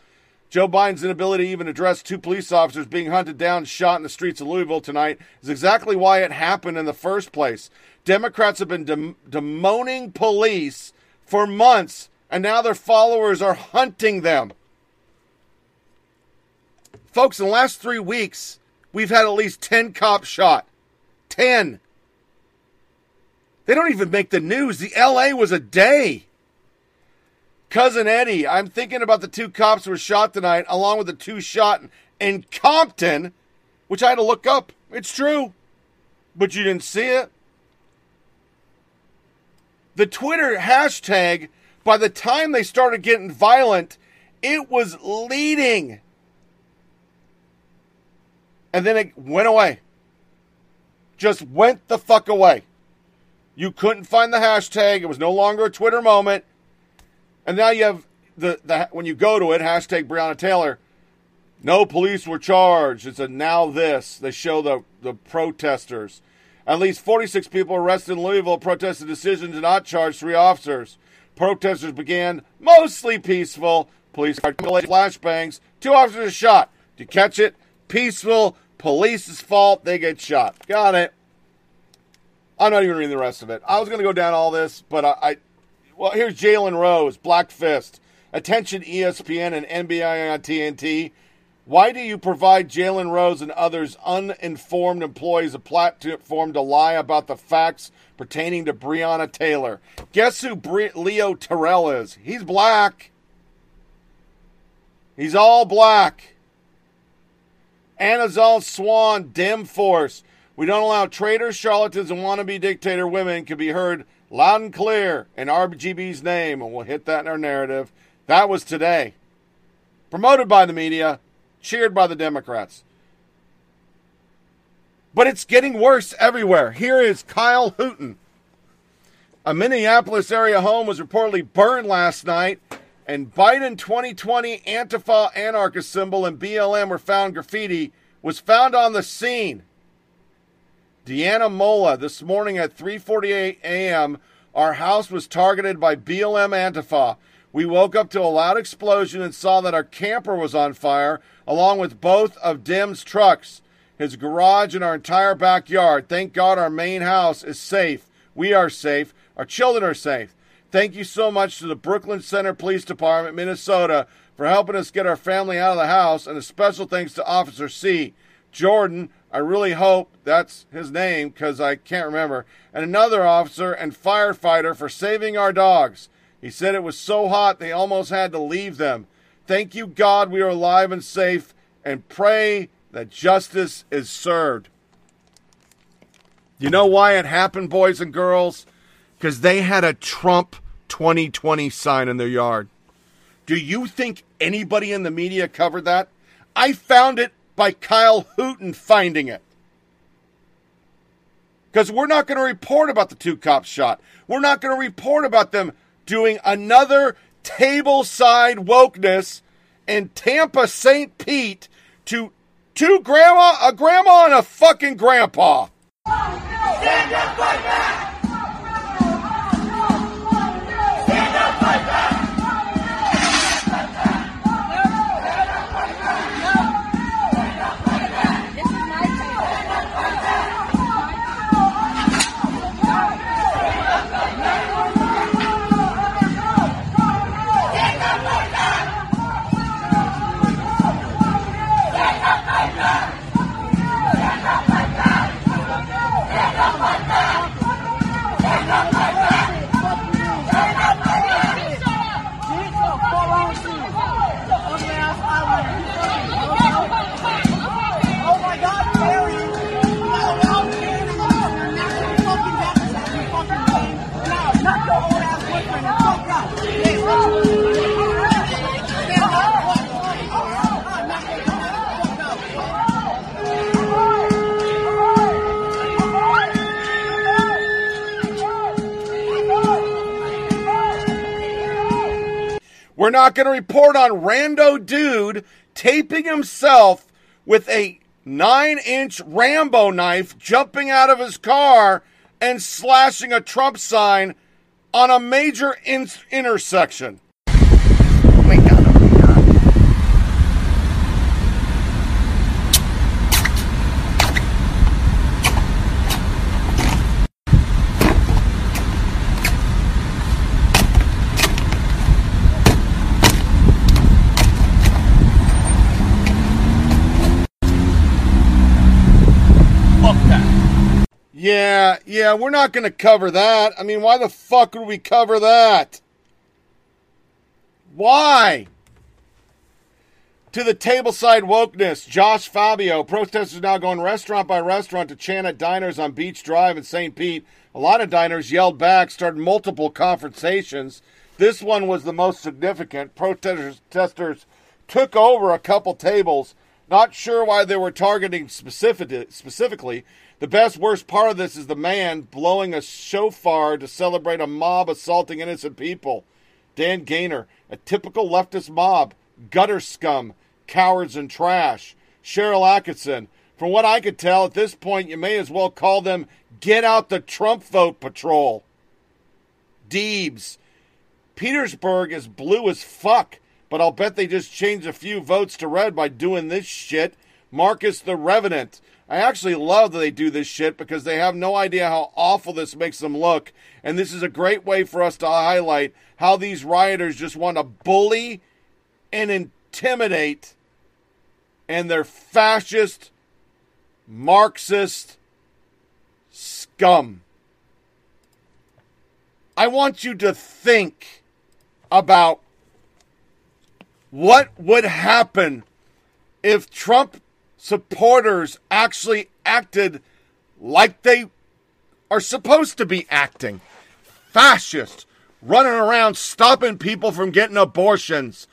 Joe Biden's inability to even address two police officers being hunted down and shot in the streets of Louisville tonight is exactly why it happened in the first place. Democrats have been dem- demoning police for months, and now their followers are hunting them. Folks, in the last three weeks, we've had at least 10 cops shot. 10. They don't even make the news. The LA was a day. Cousin Eddie, I'm thinking about the two cops who were shot tonight, along with the two shot in Compton, which I had to look up. It's true. But you didn't see it. The Twitter hashtag, by the time they started getting violent, it was leading. And then it went away. Just went the fuck away. You couldn't find the hashtag. It was no longer a Twitter moment. And now you have the, the when you go to it, hashtag Breonna Taylor. No police were charged. It's a now this. They show the, the protesters. At least 46 people arrested in Louisville protested the decision to not charge three officers. Protesters began mostly peaceful. Police articulated flashbangs. Two officers shot. Did you catch it? Peaceful. Police's fault. They get shot. Got it. I'm not even reading the rest of it. I was going to go down all this, but I. I well, here's Jalen Rose, Black Fist. Attention ESPN and NBA on TNT. Why do you provide Jalen Rose and others uninformed employees a platform to lie about the facts pertaining to Breonna Taylor? Guess who Bre- Leo Terrell is? He's black. He's all black. Anazal Swan, Dem Force. We don't allow traitors, charlatans, and wannabe dictator women can be heard loud and clear in RGB's name, and we'll hit that in our narrative. That was today. Promoted by the media, cheered by the Democrats. But it's getting worse everywhere. Here is Kyle Hooten. A Minneapolis area home was reportedly burned last night, and Biden 2020 Antifa anarchist symbol and BLM were found graffiti was found on the scene. Deanna Mola, this morning at 3:48 a.m., our house was targeted by BLM Antifa. We woke up to a loud explosion and saw that our camper was on fire, along with both of Dim's trucks, his garage, and our entire backyard. Thank God our main house is safe. We are safe. Our children are safe. Thank you so much to the Brooklyn Center Police Department, Minnesota, for helping us get our family out of the house, and a special thanks to Officer C. Jordan, I really hope that's his name because I can't remember, and another officer and firefighter for saving our dogs. He said it was so hot they almost had to leave them. Thank you, God, we are alive and safe, and pray that justice is served. You know why it happened, boys and girls? Because they had a Trump 2020 sign in their yard. Do you think anybody in the media covered that? I found it by Kyle Hooten finding it. Because we're not going to report about the two cops shot. We're not going to report about them doing another table side wokeness in Tampa St. Pete to Two grandma, a grandma and a fucking grandpa. We're going to report on rando dude taping himself with a nine inch Rambo knife jumping out of his car and slashing a Trump sign on a major in- intersection. Yeah, yeah, we're not going to cover that. I mean, why the fuck would we cover that? Why? To the tableside wokeness, Josh Fiallo. Protesters now going restaurant by restaurant to chant at diners on Beach Drive in St. Pete. A lot of diners yelled back, started multiple confrontations. This one was the most significant. Protesters took over a couple tables. Not sure why they were targeting specific, specifically. The best worst part of this is the man blowing a shofar to celebrate a mob assaulting innocent people. Dan Gainor, a typical leftist mob, gutter scum, cowards and trash. Sharyl Attkisson, from what I could tell at this point, you may as well call them Get Out the Trump Vote Patrol. Deebs, Petersburg is blue as fuck, but I'll bet they just changed a few votes to red by doing this shit. Marcus the Revenant, I actually love that they do this shit because they have no idea how awful this makes them look. And this is a great way for us to highlight how these rioters just want to bully and intimidate and they're fascist, Marxist scum. I want you to think about what would happen if Trump supporters actually acted like they are supposed to be acting. Fascists running around stopping people from getting abortions,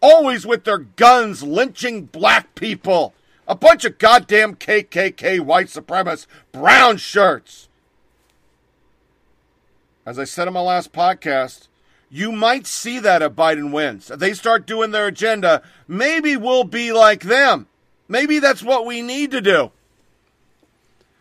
always with their guns lynching black people. A bunch of goddamn KKK white supremacists, brown shirts. As I said in my last podcast, you might see that if Biden wins. If they start doing their agenda, maybe we'll be like them. Maybe that's what we need to do.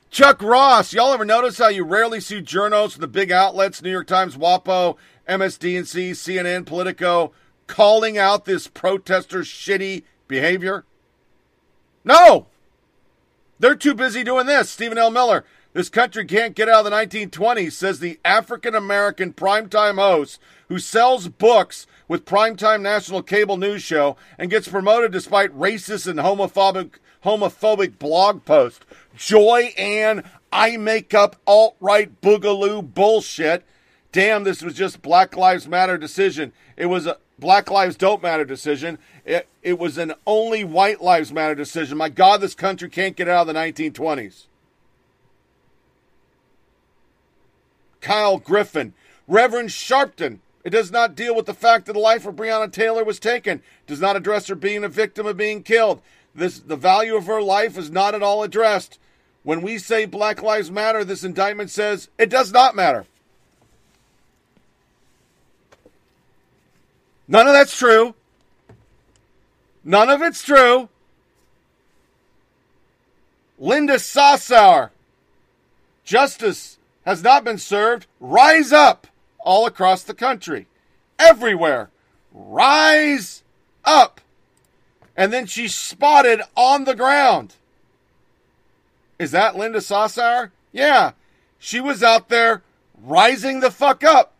Chuck Ross, y'all ever notice how you rarely see journos from the big outlets, New York Times, WAPO, MSDNC, CNN, Politico, calling out this protesters' shitty behavior? No! They're too busy doing this. Stephen L. Miller, this country can't get out of the 1920s, says the African American primetime host who sells books with primetime national cable news show and gets promoted despite racist and homophobic homophobic blog post. Joy Ann, I make up alt right boogaloo bullshit. Damn, this was just Black Lives Matter decision. It was a Black Lives Don't Matter decision. It, it was an only White Lives Matter decision. My God, this country can't get out of the 1920s. Kyle Griffin, Reverend Sharpton. It does not deal with the fact that the life of Breonna Taylor was taken. It Does not address her being a victim of being killed. This the value of her life is not at all addressed. When we say Black Lives Matter, this indictment says it does not matter. None of that's true. None of it's true. Linda Sarsour. Justice has not been served. Rise up all across the country. Everywhere. Rise up. And then she's spotted on the ground. Is that Linda Sarsour? Yeah. She was out there rising the fuck up.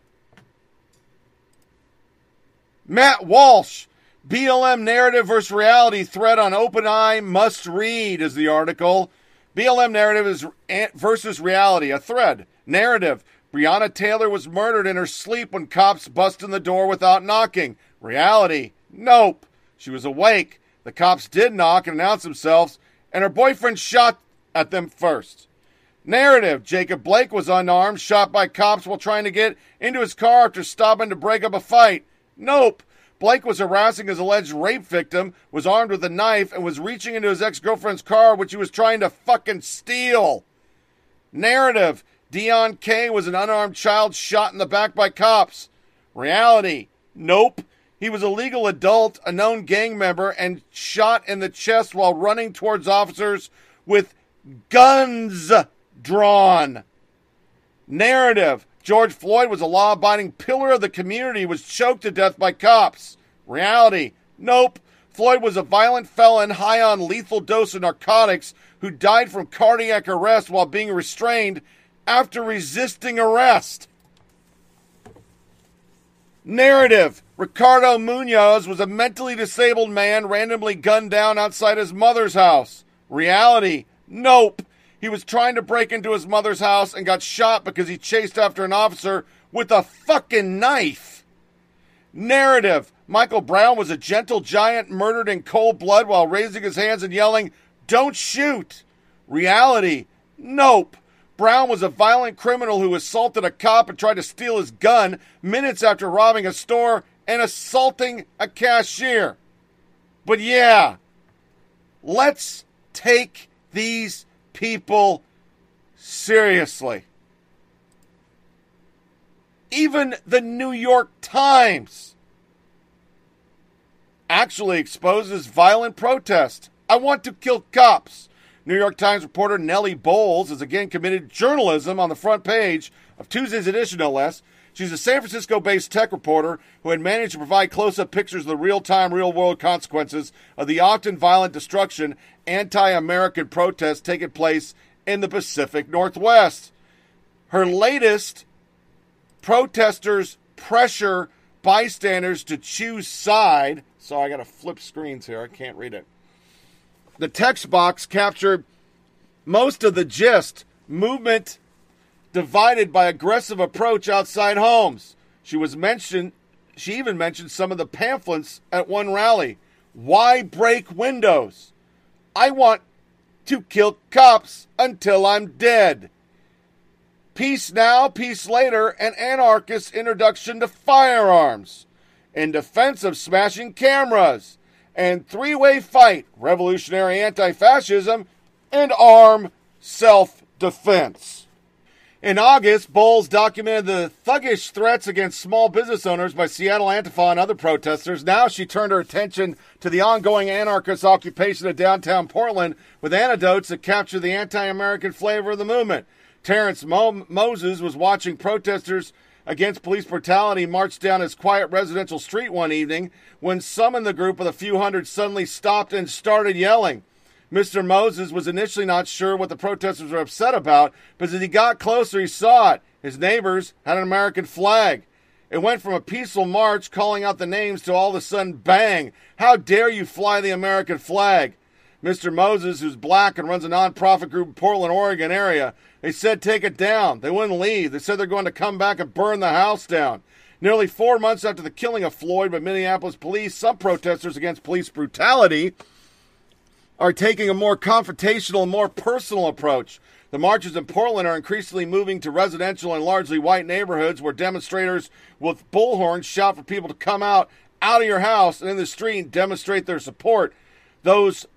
Matt Walsh, BLM narrative versus reality thread on Open Eye must read is the article. BLM narrative is eh, versus reality, a thread. Narrative. Breonna Taylor was murdered in her sleep when cops bust in the door without knocking. Reality. Nope. She was awake. The cops did knock and announce themselves, and her boyfriend shot at them first. Narrative Jacob Blake was unarmed, shot by cops while trying to get into his car after stopping to break up a fight. Nope. Blake was harassing his alleged rape victim, was armed with a knife, and was reaching into his ex girlfriend's car, which he was trying to fucking steal. Narrative Deon Kay was an unarmed child shot in the back by cops. Reality Nope. He was a legal adult, a known gang member, and shot in the chest while running towards officers with guns drawn. Narrative George Floyd was a law abiding pillar of the community, was choked to death by cops. Reality Nope. Floyd was a violent felon high on lethal dose of narcotics who died from cardiac arrest while being restrained after resisting arrest. Narrative Ricardo Munoz was a mentally disabled man randomly gunned down outside his mother's house. Reality Nope. He was trying to break into his mother's house and got shot because he chased after an officer with a fucking knife. Narrative Michael Brown was a gentle giant murdered in cold blood while raising his hands and yelling, Don't shoot! Reality Nope. Brown was a violent criminal who assaulted a cop and tried to steal his gun minutes after robbing a store and assaulting a cashier. But yeah, let's take these people seriously. Even the New York Times actually exposes violent protest. I want to kill cops. New York Times reporter Nellie Bowles has again committed journalism on the front page of Tuesday's edition, no less. She's a San Francisco based tech reporter who had managed to provide close up pictures of the real time, real world consequences of the often violent destruction, anti American protests taking place in the Pacific Northwest. Her latest protesters pressure bystanders to choose side. So I got to flip screens here. I can't read it. The text box captured most of the gist movement divided by aggressive approach outside homes. She was mentioned she even mentioned some of the pamphlets at one rally. Why break windows? I want to kill cops until I'm dead. Peace now, peace later, an anarchist introduction to firearms. In defense of smashing cameras. And three way fight revolutionary anti fascism and arm self defense. In August, Bowles documented the thuggish threats against small business owners by Seattle Antifa and other protesters. Now she turned her attention to the ongoing anarchist occupation of downtown Portland with anecdotes that capture the anti American flavor of the movement. Terrence Mo- Moses was watching protesters against police brutality marched down his quiet residential street one evening when some in the group of a few hundred suddenly stopped and started yelling. Mr. Moses was initially not sure what the protesters were upset about, but as he got closer, he saw it. His neighbors had an American flag. It went from a peaceful march calling out the names to all of a sudden, bang! How dare you fly the American flag? Mr. Moses, who's black and runs a nonprofit group in Portland, Oregon area, they said take it down. They wouldn't leave. They said they're going to come back and burn the house down. Nearly four months after the killing of Floyd by Minneapolis police, some protesters against police brutality are taking a more confrontational and more personal approach. The marches in Portland are increasingly moving to residential and largely white neighborhoods where demonstrators with bullhorns shout for people to come out out of your house and in the street and demonstrate their support. Those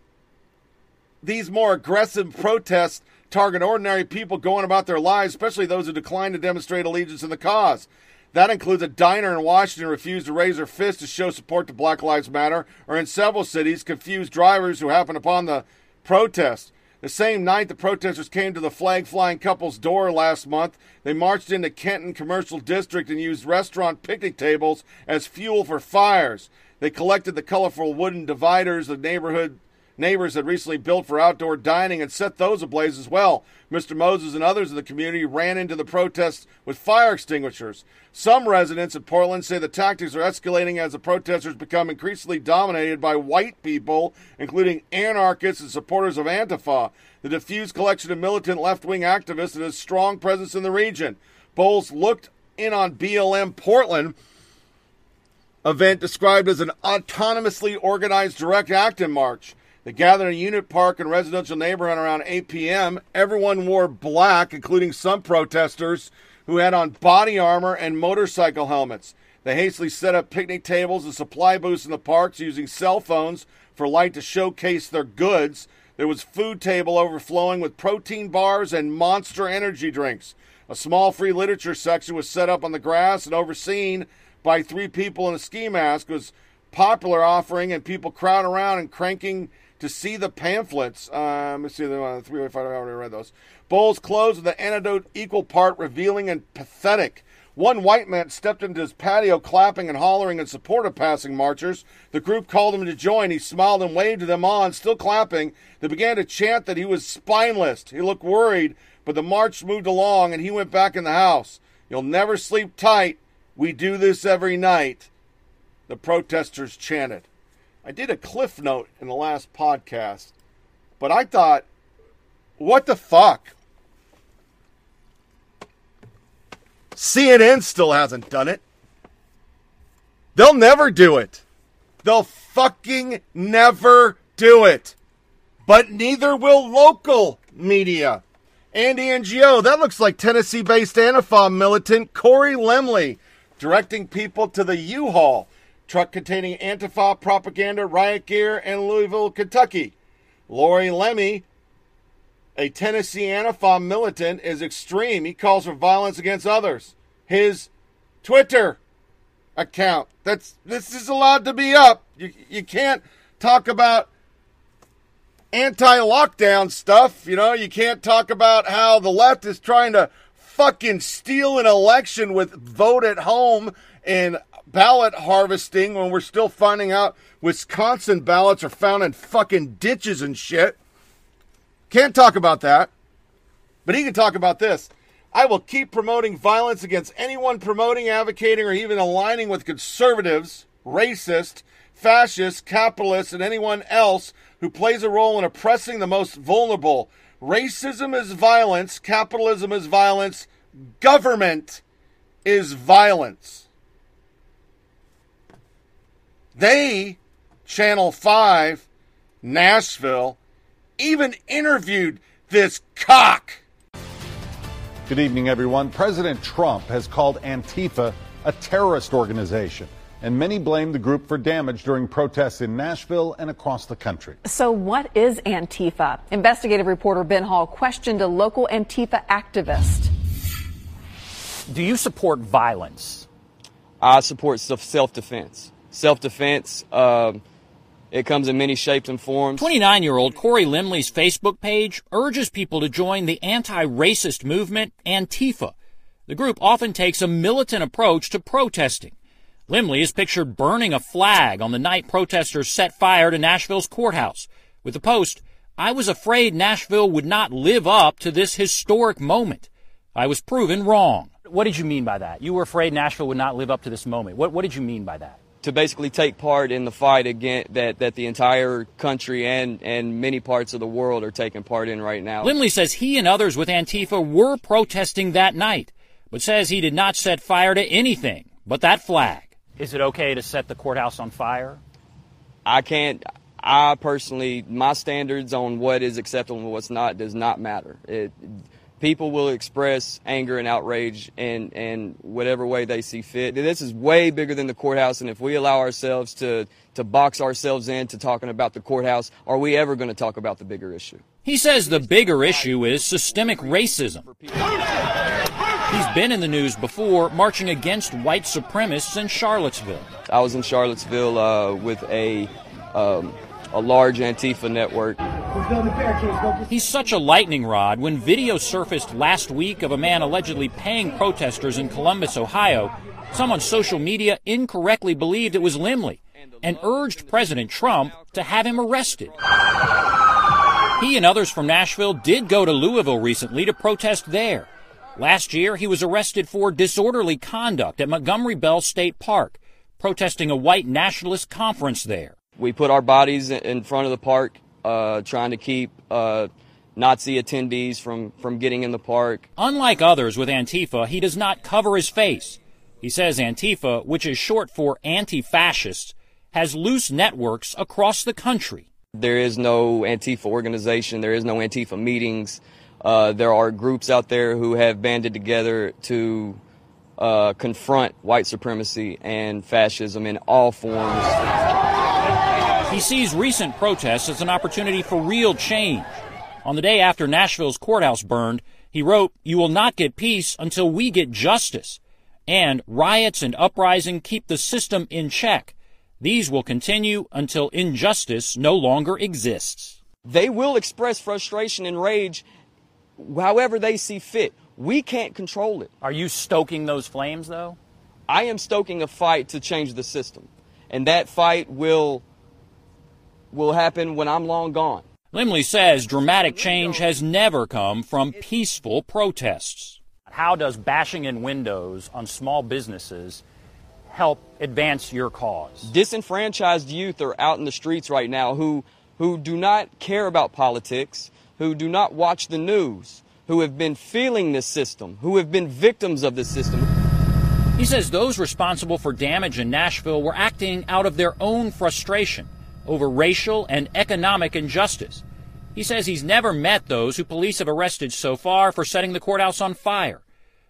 these more aggressive protests target ordinary people going about their lives, especially those who decline to demonstrate allegiance in the cause. That includes a diner in Washington refused to raise their fist to show support to Black Lives Matter, or in several cities, confused drivers who happened upon the protest. The same night the protesters came to the flag flying couple's door last month, they marched into Kenton Commercial District and used restaurant picnic tables as fuel for fires. They collected the colorful wooden dividers the neighborhood neighbors had recently built for outdoor dining and set those ablaze as well. Mr. Moses and others in the community ran into the protests with fire extinguishers. Some residents in Portland say the tactics are escalating as the protesters become increasingly dominated by white people, including anarchists and supporters of Antifa, the diffused collection of militant left wing activists and a strong presence in the region. Bowles looked in on BLM Portland event described as an autonomously organized direct action march. They gathered in Unthank Park and residential neighborhood around 8 p.m. Everyone wore black, including some protesters who had on body armor and motorcycle helmets. They hastily set up picnic tables and supply booths in the parks using cell phones for light to showcase their goods. There was food table overflowing with protein bars and monster energy drinks. A small free literature section was set up on the grass and overseen by three people in a ski mask it was popular offering and people crowd around and cranking to see the pamphlets. Uh, let me see the uh, three way five. I already read those. Bowles closed with an anecdote equal part revealing and pathetic. One white man stepped into his patio clapping and hollering in support of passing marchers. The group called him to join. He smiled and waved them on, still clapping. They began to chant that he was spineless. He looked worried, but the march moved along and he went back in the house. You'll never sleep tight. We do this every night. The protesters chanted. I did a cliff note in the last podcast, but I thought, what the fuck? CNN still hasn't done it. They'll never do it. They'll fucking never do it. But neither will local media. Andy Ngo, that looks like Tennessee based Antifa militant Corey Lemley directing people to the U Haul truck containing Antifa propaganda, riot gear, and Louisville, Kentucky. Corey Lemley, a Tennessee Antifa militant, is extreme. He calls for violence against others. His Twitter account. That's this is allowed to be up. You you can't talk about anti-lockdown stuff. You know, you can't talk about how the left is trying to fucking steal an election with vote at home and ballot harvesting when we're still finding out Wisconsin ballots are found in fucking ditches and shit. Can't talk about that. But he can talk about this. I will keep promoting violence against anyone promoting, advocating, or even aligning with conservatives, racist, fascist, capitalists, and anyone else who plays a role in oppressing the most vulnerable. Racism is violence, capitalism is violence, government is violence. They, Channel 5, Nashville, even interviewed this cock. Good evening, everyone. President Trump has called Antifa a terrorist organization, and many blame the group for damage during protests in Nashville and across the country. So, what is Antifa? Investigative reporter Ben Hall questioned a local Antifa activist. Do you support violence? I support self defense self defense. Um, it comes in many shapes and forms. 29 year old Corey Lemley's Facebook page urges people to join the anti racist movement Antifa. The group often takes a militant approach to protesting. Lemley is pictured burning a flag on the night protesters set fire to Nashville's courthouse. With the post, I was afraid Nashville would not live up to this historic moment. I was proven wrong. What did you mean by that? You were afraid Nashville would not live up to this moment. What, what did you mean by that? To basically take part in the fight again that, that the entire country and, and many parts of the world are taking part in right now. Lemley says he and others with Antifa were protesting that night, but says he did not set fire to anything but that flag. Is it okay to set the courthouse on fire? I can't. I personally, my standards on what is acceptable and what's not does not matter. It, people will express anger and outrage in, in whatever way they see fit. This is way bigger than the courthouse, and if we allow ourselves to, to box ourselves into talking about the courthouse, are we ever going to talk about the bigger issue? He says the bigger issue is systemic racism. He's been in the news before marching against white supremacists in Charlottesville. I was in Charlottesville uh, with a, um, a large Antifa network. He's such a lightning rod when video surfaced last week of a man allegedly paying protesters in Columbus, Ohio. Some on social media incorrectly believed it was Lemley and urged President Trump to have him arrested. He and others from Nashville did go to Louisville recently to protest there. Last year, he was arrested for disorderly conduct at Montgomery Bell State Park, protesting a white nationalist conference there. We put our bodies in front of the park, uh, trying to keep uh, Nazi attendees from, from getting in the park. Unlike others with Antifa, he does not cover his face. He says Antifa, which is short for anti fascists, has loose networks across the country. There is no Antifa organization, there is no Antifa meetings. Uh, there are groups out there who have banded together to uh, confront white supremacy and fascism in all forms. He sees recent protests as an opportunity for real change. On the day after Nashville's courthouse burned, he wrote, You will not get peace until we get justice. And riots and uprising keep the system in check. These will continue until injustice no longer exists. They will express frustration and rage however they see fit. We can't control it. Are you stoking those flames, though? I am stoking a fight to change the system. And that fight will will happen when I'm long gone. Lemley says dramatic change has never come from peaceful protests. How does bashing in windows on small businesses help advance your cause? Disenfranchised youth are out in the streets right now who who do not care about politics, who do not watch the news, who have been feeling this system, who have been victims of this system. He says those responsible for damage in Nashville were acting out of their own frustration over racial and economic injustice. He says he's never met those who police have arrested so far for setting the courthouse on fire.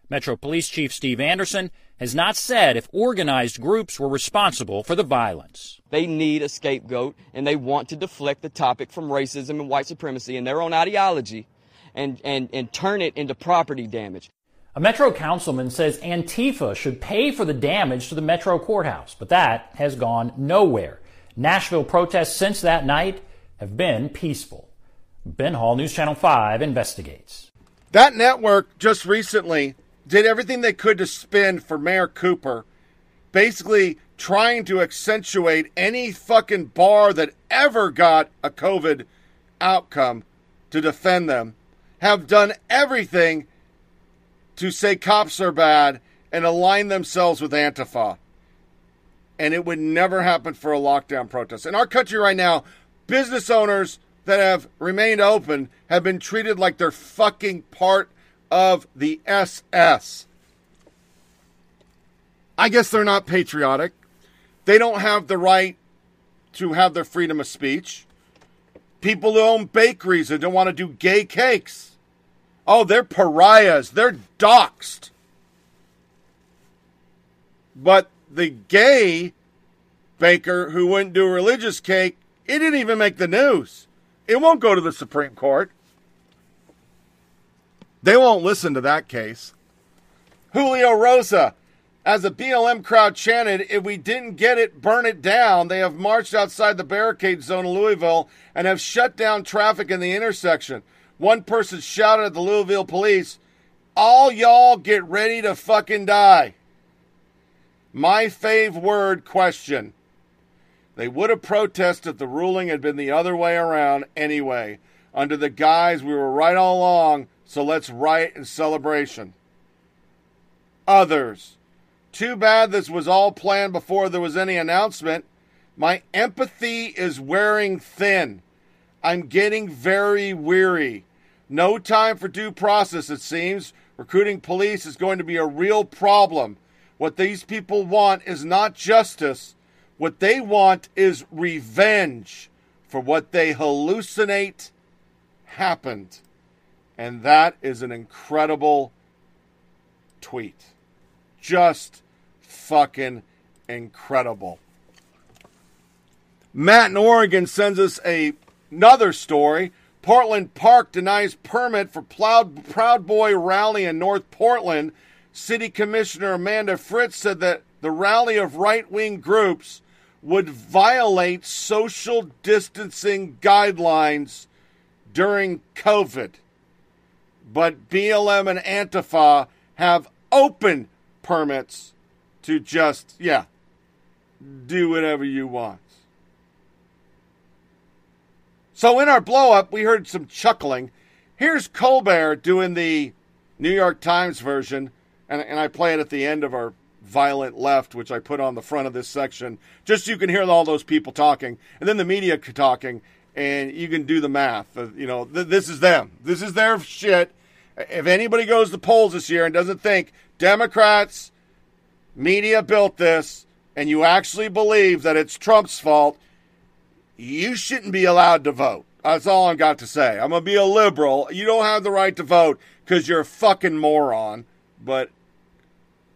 Metro Police Chief Steve Anderson has not said if organized groups were responsible for the violence. They need a scapegoat and they want to deflect the topic from racism and white supremacy and their own ideology and, and, and turn it into property damage. A Metro councilman says Antifa should pay for the damage to the Metro courthouse, but that has gone nowhere. Nashville protests since that night have been peaceful. Ben Hall, News Channel 5, investigates. That network just recently did everything they could to spin for Mayor Cooper, basically trying to accentuate any fucking bar that ever got a COVID outcome to defend them, have done everything to say cops are bad and align themselves with Antifa. And it would never happen for a lockdown protest. In our country right now, business owners that have remained open have been treated like they're fucking part of the SS. I guess they're not patriotic. They don't have the right to have their freedom of speech. People who own bakeries and don't want to do gay cakes. Oh, they're pariahs. They're doxxed. But the gay baker who wouldn't do a religious cake, it didn't even make the news. It won't go to the Supreme Court. They won't listen to that case. Julio Rosas, as the BLM crowd chanted, if we didn't get it, burn it down, they have marched outside the barricade zone in Louisville and have shut down traffic in the intersection. One person shouted at the Louisville police, All y'all get ready to fucking die. My fave word question. They would have protested if the ruling had been the other way around anyway. Under the guise we were right all along, so let's riot in celebration. Others. Too bad this was all planned before there was any announcement. My empathy is wearing thin. I'm getting very weary. No time for due process, it seems. Recruiting police is going to be a real problem. What these people want is not justice. What they want is revenge for what they hallucinate happened. And that is an incredible tweet. Just fucking incredible. Matt in Oregon sends us a, another story. Portland Park denies permit for Proud, Proud Boy rally in North Portland. City Commissioner Amanda Fritz said that the rally of right wing groups would violate social distancing guidelines during COVID. But BLM and Antifa have open permits to just, yeah, do whatever you want. So in our blow up, we heard some chuckling. Here's Colbert doing the New York Times version, and, and I play it at the end of our violent left, which I put on the front of this section, just so you can hear all those people talking, and then the media talking, and you can do the math. You know, th- this is them. This is their shit. If anybody goes to polls this year and doesn't think Democrats, media built this, and you actually believe that it's Trump's fault, you shouldn't be allowed to vote. That's all I've got to say. I'm going to be a liberal. You don't have the right to vote because you're a fucking moron. But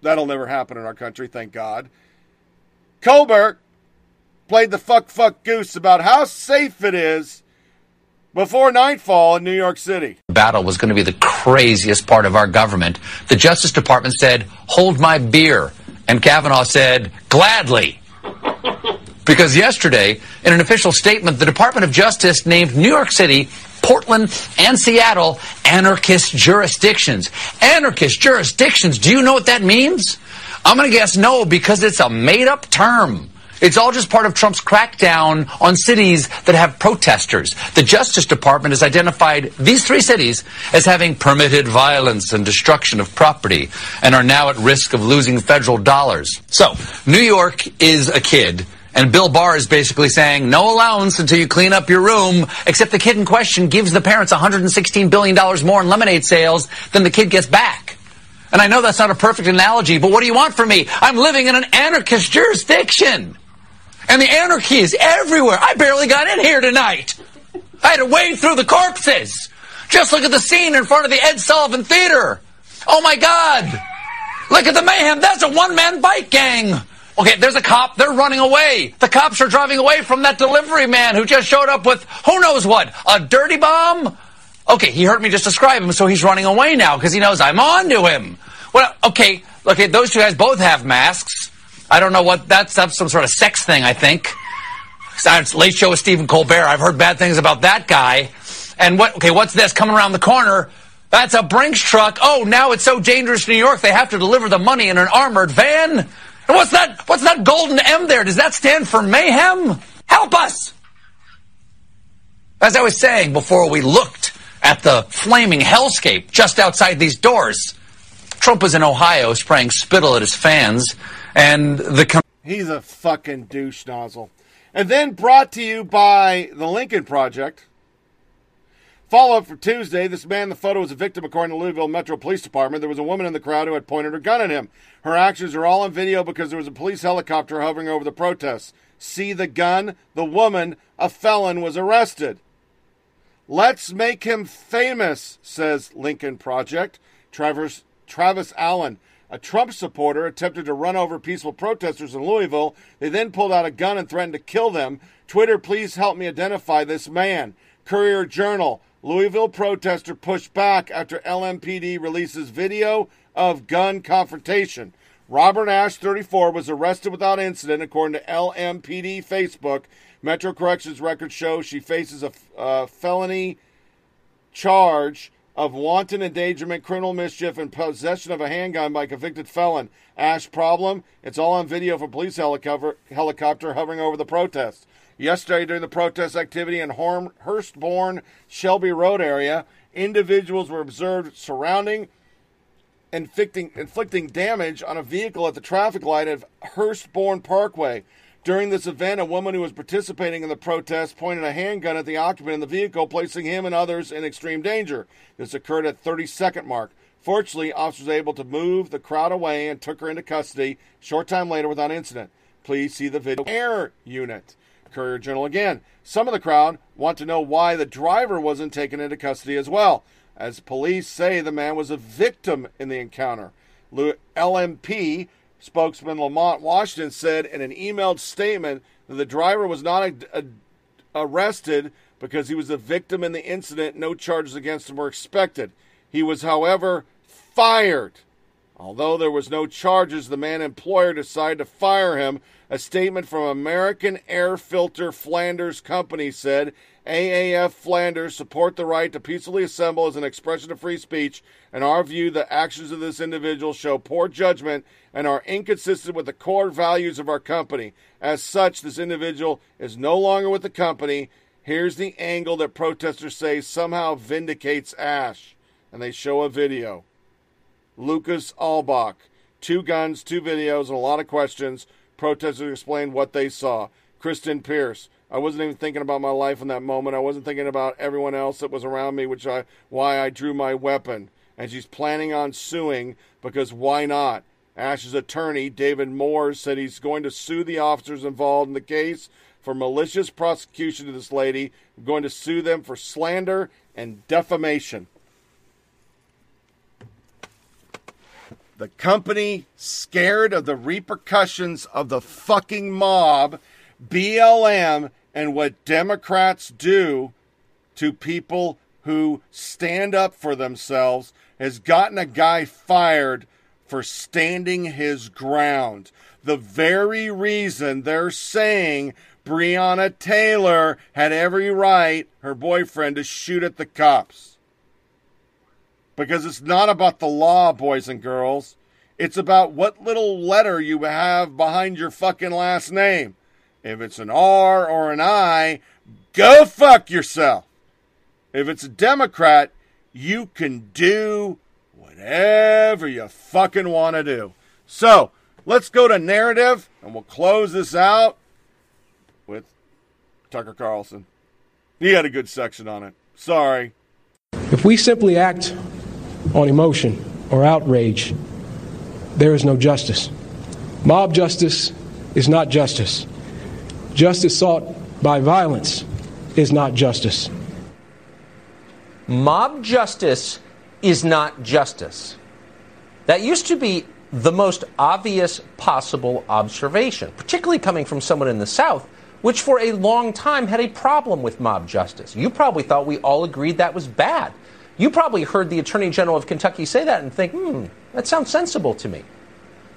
that'll never happen in our country, thank God. Colbert played the fuck fuck goose about how safe it is before nightfall in New York City. The battle was going to be the craziest part of our government. The Justice Department said, hold my beer. And Kavanaugh said, gladly. Because yesterday, in an official statement, the Department of Justice named New York City, Portland, and Seattle anarchist jurisdictions. Anarchist jurisdictions, do you know what that means? I'm going to guess no, because it's a made up term. It's all just part of Trump's crackdown on cities that have protesters. The Justice Department has identified these three cities as having permitted violence and destruction of property and are now at risk of losing federal dollars. So, New York is a kid and Bill Barr is basically saying no allowance until you clean up your room, except the kid in question gives the parents $116 billion more in lemonade sales than the kid gets back. And I know that's not a perfect analogy, but what do you want from me? I'm living in an anarchist jurisdiction. And the anarchy is everywhere. I barely got in here tonight. I had to wade through the corpses. Just look at the scene in front of the Ed Sullivan Theater. Oh my God. Look at the mayhem. That's a one man bike gang. Okay, there's a cop. They're running away. The cops are driving away from that delivery man who just showed up with who knows what? A dirty bomb? Okay, he heard me just describe him, so he's running away now because he knows I'm on to him. Well, okay, okay, those two guys both have masks. I don't know what that's, that's some sort of sex thing, I think. It's late show with Stephen Colbert. I've heard bad things about that guy. And what? Okay, what's this coming around the corner? That's a Brinks truck. Oh, now it's so dangerous in New York they have to deliver the money in an armored van. And what's that? What's that golden M there? Does that stand for mayhem? Help us! As I was saying before we looked at the flaming hellscape just outside these doors, Trump was in Ohio spraying spittle at his fans, and the. He's a fucking douche nozzle. And then brought to you by the Lincoln Project. Follow up for Tuesday. This man in the photo was a victim, according to Louisville Metro Police Department. There was a woman in the crowd who had pointed her gun at him. Her actions are all on video because there was a police helicopter hovering over the protests. See the gun? The woman, a felon, was arrested. Let's make him famous, says Lincoln Project. Travis, Travis Allen, a Trump supporter, attempted to run over peaceful protesters in Louisville. They then pulled out a gun and threatened to kill them. Twitter, please help me identify this man. Courier Journal, Louisville protester pushed back after LMPD releases video of gun confrontation. Robert Ash, 34, was arrested without incident, according to LMPD Facebook. Metro Corrections records show she faces a uh, felony charge of wanton endangerment, criminal mischief, and possession of a handgun by a convicted felon. Ash problem? It's all on video from police helicopter, helicopter hovering over the protest. Yesterday, during the protest activity in Hurstbourne, Shelby Road area, individuals were observed surrounding, inflicting, inflicting damage on a vehicle at the traffic light of Hurstbourne Parkway. During this event, a woman who was participating in the protest pointed a handgun at the occupant in the vehicle, placing him and others in extreme danger. This occurred at 30 second mark. Fortunately, officers were able to move the crowd away and took her into custody short time later without incident. Please see the video air unit. Courier Journal again. Some of the crowd want to know why the driver wasn't taken into custody as well, as police say the man was a victim in the encounter. LMP spokesman Lamont Washington said in an emailed statement that the driver was not a, a, arrested because he was a victim in the incident. No charges against him were expected. He was, however, fired Although there was no charges, the man employer decided to fire him. A statement from American Air Filter Flanders Company said AAF Flanders support the right to peacefully assemble as an expression of free speech. In our view, the actions of this individual show poor judgment and are inconsistent with the core values of our company. As such, this individual is no longer with the company. Here's the angle that protesters say somehow vindicates Ash. And they show a video. Lucas Aulbach. Two guns, two videos, and a lot of questions. Protesters explain what they saw. Kristen Pierce. I wasn't even thinking about my life in that moment. I wasn't thinking about everyone else that was around me, which I why I drew my weapon. And she's planning on suing because why not? Ash's attorney, David Moore, said he's going to sue the officers involved in the case for malicious prosecution of this lady. I'm going to sue them for slander and defamation. The company, scared of the repercussions of the fucking mob, BLM, and what Democrats do to people who stand up for themselves, has gotten a guy fired for standing his ground. The very reason they're saying Breonna Taylor had every right, her boyfriend, to shoot at the cops. Because it's not about the law, boys and girls. It's about what little letter you have behind your fucking last name. If it's an R or an I, go fuck yourself. If it's a Democrat, you can do whatever you fucking want to do. So, let's go to narrative and we'll close this out with Tucker Carlson. He had a good section on it. Sorry. If we simply act on emotion or outrage, there is no justice. Mob justice is not justice. Justice sought by violence is not justice. Mob justice is not justice. That used to be the most obvious possible observation, particularly coming from someone in the South, which for a long time had a problem with mob justice. You probably thought we all agreed that was bad. You probably heard the Attorney General of Kentucky say that and think, hmm, that sounds sensible to me.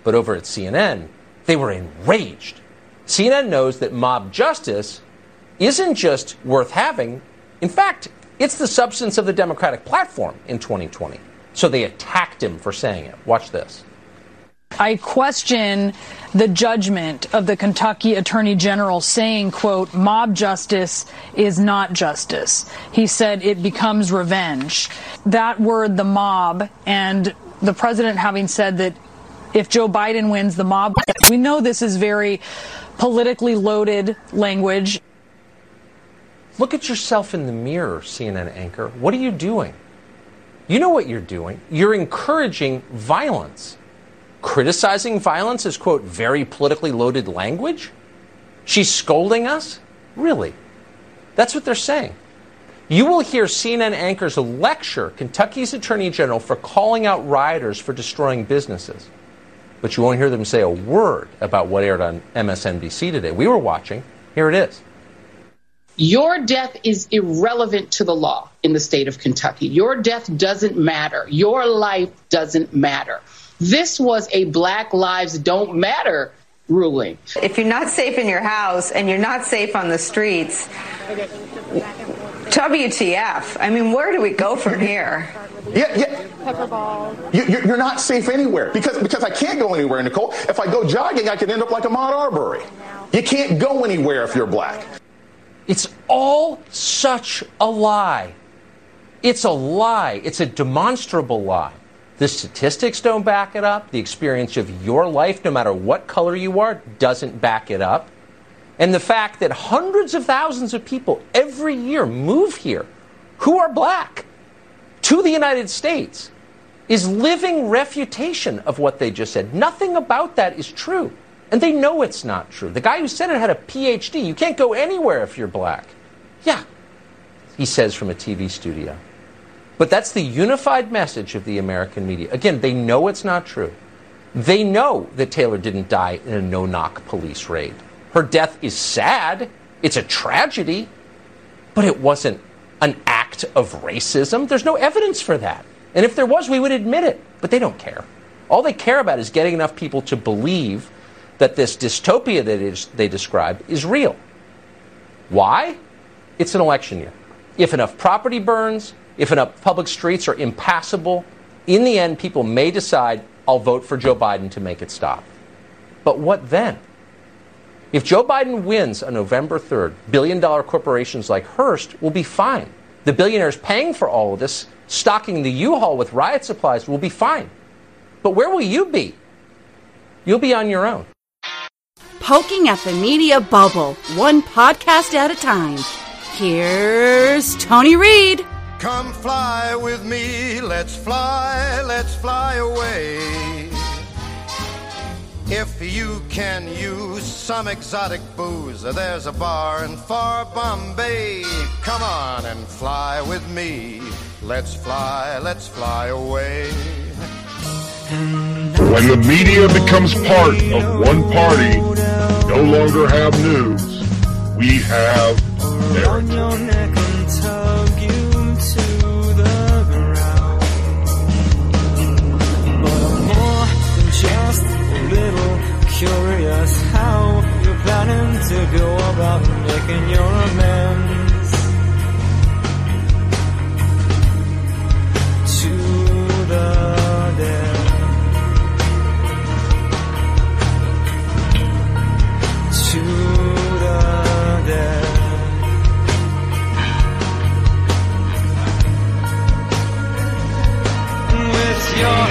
But over at CNN, they were enraged. CNN knows that mob justice isn't just worth having. In fact, it's the substance of the Democratic platform in 2020. So they attacked him for saying it. Watch this. I question the judgment of the Kentucky Attorney General saying, quote, mob justice is not justice. He said it becomes revenge. That word, the mob, and the president having said that if Joe Biden wins, the mob, we know this is very politically loaded language. Look at yourself in the mirror, CNN anchor. What are you doing? You know what you're doing. You're encouraging violence. Criticizing violence is, quote, very politically loaded language? She's scolding us? Really? That's what they're saying. You will hear CNN anchors lecture Kentucky's Attorney General for calling out rioters for destroying businesses. But you won't hear them say a word about what aired on MSNBC today. We were watching. Here it is. Your death is irrelevant to the law in the state of Kentucky. Your death doesn't matter. Your life doesn't matter. This was a Black Lives Don't Matter ruling. If you're not safe in your house and you're not safe on the streets, WTF? I mean, where do we go from here? Yeah, yeah. Pepper balls. You, you're, you're not safe anywhere because because I can't go anywhere, Nicole. If I go jogging, I could end up like a Ahmaud Arbery. You can't go anywhere if you're black. It's all such a lie. It's a lie. It's a demonstrable lie. The statistics don't back it up. The experience of your life, no matter what color you are, doesn't back it up. And the fact that hundreds of thousands of people every year move here who are black to the United States is living refutation of what they just said. Nothing about that is true. And they know it's not true. The guy who said it had a PhD. You can't go anywhere if you're black. Yeah, he says from a TV studio. But that's the unified message of the American media. Again, they know it's not true. They know that Taylor didn't die in a no knock police raid. Her death is sad, it's a tragedy, but it wasn't an act of racism. There's no evidence for that. And if there was, we would admit it. But they don't care. All they care about is getting enough people to believe that this dystopia that is, they describe is real. Why? It's an election year. If enough property burns, if enough public streets are impassable, in the end, people may decide, I'll vote for Joe Biden to make it stop. But what then? If Joe Biden wins on November 3rd, billion dollar corporations like Hearst will be fine. The billionaires paying for all of this, stocking the U Haul with riot supplies, will be fine. But where will you be? You'll be on your own. Poking at the media bubble, one podcast at a time. Here's Tony Reed. Come fly with me, let's fly, let's fly away. If you can use some exotic booze, there's a bar in far Bombay. Come on and fly with me. Let's fly, let's fly away. When the media becomes part of one party, no longer have news, we have narrative. Curious how you're planning to go about making your amends to the dead. To the dead. With your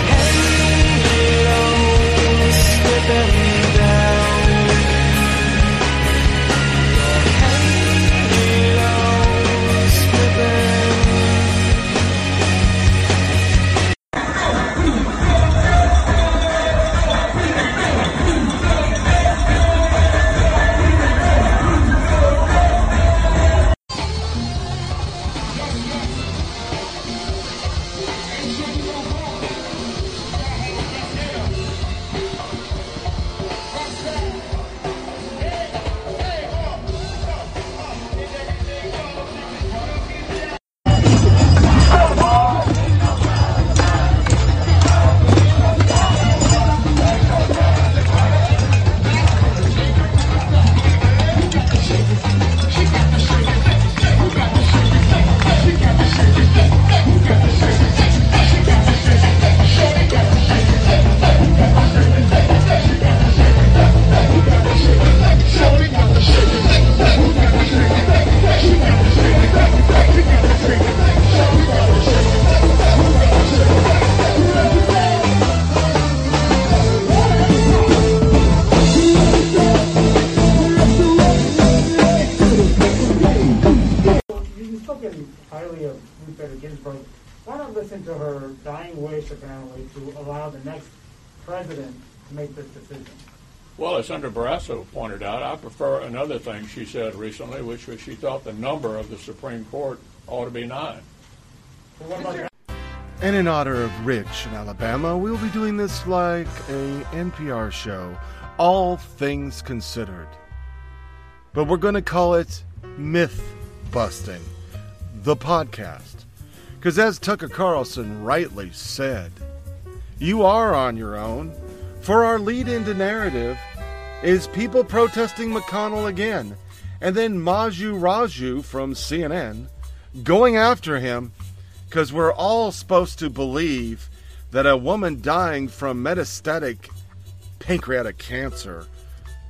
As Barrasso pointed out, I prefer another thing she said recently, which was she thought the number of the Supreme Court ought to be nine. And in honor of Rich in Alabama, we'll be doing this like a NPR show, All Things Considered. But we're going to call it Myth Busting, the podcast. Because as Tucker Carlson rightly said, you are on your own. For our lead into narrative is people protesting McConnell again, and then Manu Raju from CNN going after him because we're all supposed to believe that a woman dying from metastatic pancreatic cancer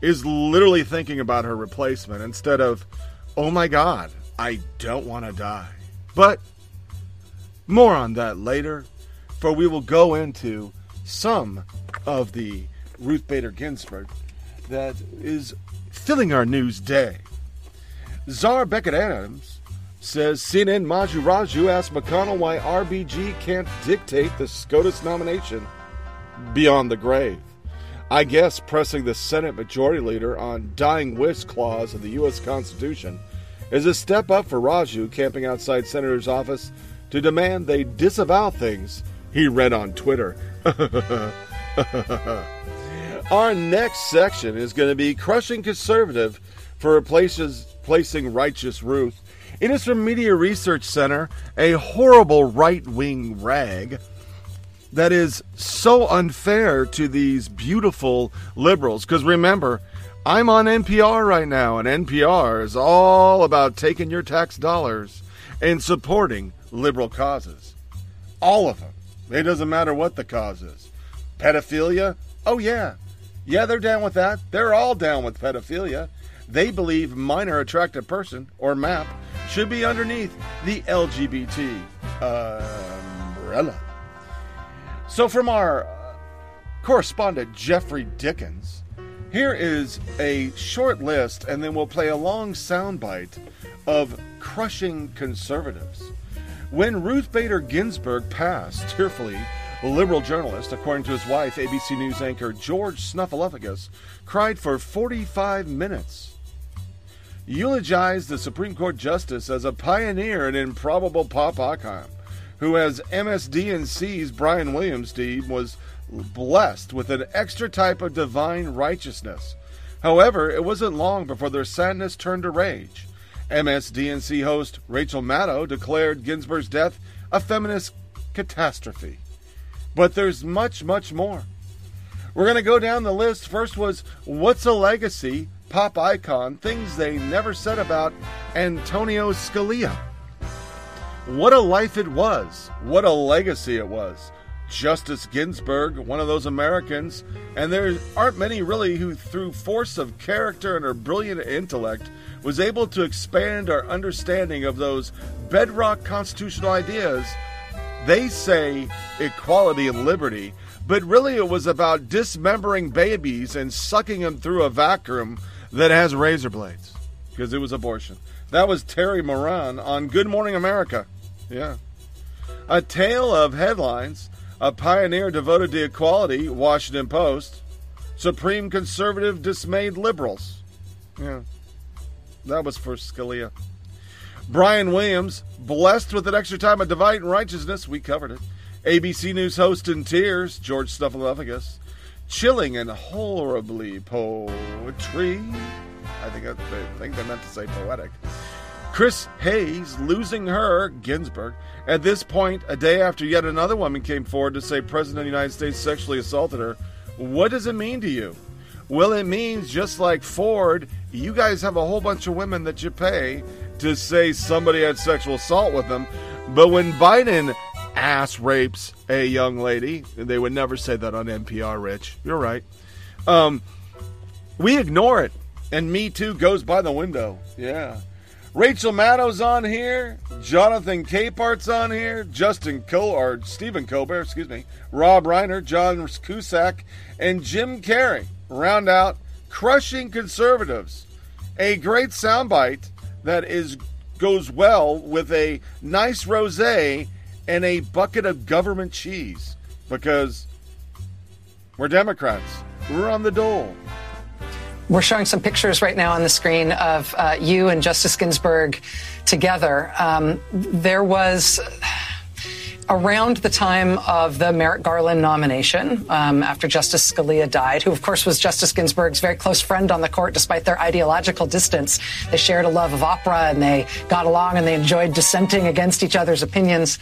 is literally thinking about her replacement instead of, oh my God, I don't want to die. But more on that later, for we will go into some of the Ruth Bader Ginsburg that is filling our news day. Czar Becket Adams says CNN Manu Raju asked McConnell why RBG can't dictate the SCOTUS nomination beyond the grave. I guess pressing the Senate Majority Leader on dying wish clause of the U.S. Constitution is a step up for Raju camping outside Senator's office to demand they disavow things he read on Twitter. Our next section is going to be crushing conservative for replaces, placing righteous Ruth. It is from Media Research Center, a horrible right wing rag. that is so unfair to these beautiful liberals. Because remember, I'm on NPR right now, and NPR is all about taking your tax dollars and supporting liberal causes. All of them. It doesn't matter what the cause is. Pedophilia? Oh, yeah. Yeah, they're down with that. They're all down with pedophilia. They believe minor attractive person, or MAP, should be underneath the LGBT uh, umbrella. So, from our uh, correspondent Geoffrey Dickens, here is a short list, and then we'll play a long soundbite of crushing conservatives. When Ruth Bader Ginsburg passed, tearfully, the liberal journalist, according to his wife, ABC News anchor George Snuffleupagus, cried for 45 minutes. Eulogized the Supreme Court justice as a pioneer and improbable pop icon, who, as MSDNC's Brian Williams deemed, was blessed with an extra type of divine righteousness. However, it wasn't long before their sadness turned to rage. MSDNC host Rachel Maddow declared Ginsburg's death a feminist catastrophe. But there's much, much more. We're going to go down the list. First was What's a Legacy? Pop icon, things they never said about Antonio Scalia. What a life it was. What a legacy it was. Justice Ginsburg, one of those Americans, and there aren't many really who, through force of character and her brilliant intellect, was able to expand our understanding of those bedrock constitutional ideas. They say equality and liberty, but really it was about dismembering babies and sucking them through a vacuum that has razor blades because it was abortion. That was Terry Moran on Good Morning America. Yeah. A tale of headlines. A pioneer devoted to equality, Washington Post. Supreme conservative dismayed liberals. Yeah. That was for Scalia. Brian Williams, blessed with an extra time of divine righteousness. We covered it. ABC News host in tears, George Snuffleupagus. Chilling and horribly poetry. I think I think they meant to say poetic. Chris Hayes losing her, Ginsburg. At this point, a day after yet another woman came forward to say President of the United States sexually assaulted her. What does it mean to you? Well, it means just like Ford, you guys have a whole bunch of women that you pay to say somebody had sexual assault with them. But when Biden ass rapes a young lady, they would never say that on NPR, Rich. You're right. Um, we ignore it, and Me Too goes by the window. Yeah. Rachel Maddow's on here. Jonathan Capehart's on here. Justin Col or Stephen Colbert, excuse me. Rob Reiner, John Cusack, and Jim Carrey round out crushing conservatives. A great soundbite that is goes well with a nice rosé and a bucket of government cheese because we're Democrats. We're on the dole. We're showing some pictures right now on the screen of uh, you and Justice Ginsburg together. Um, there was around the time of the Merrick Garland nomination, um, after Justice Scalia died, who, of course, was Justice Ginsburg's very close friend on the court, despite their ideological distance. They shared a love of opera and they got along and they enjoyed dissenting against each other's opinions.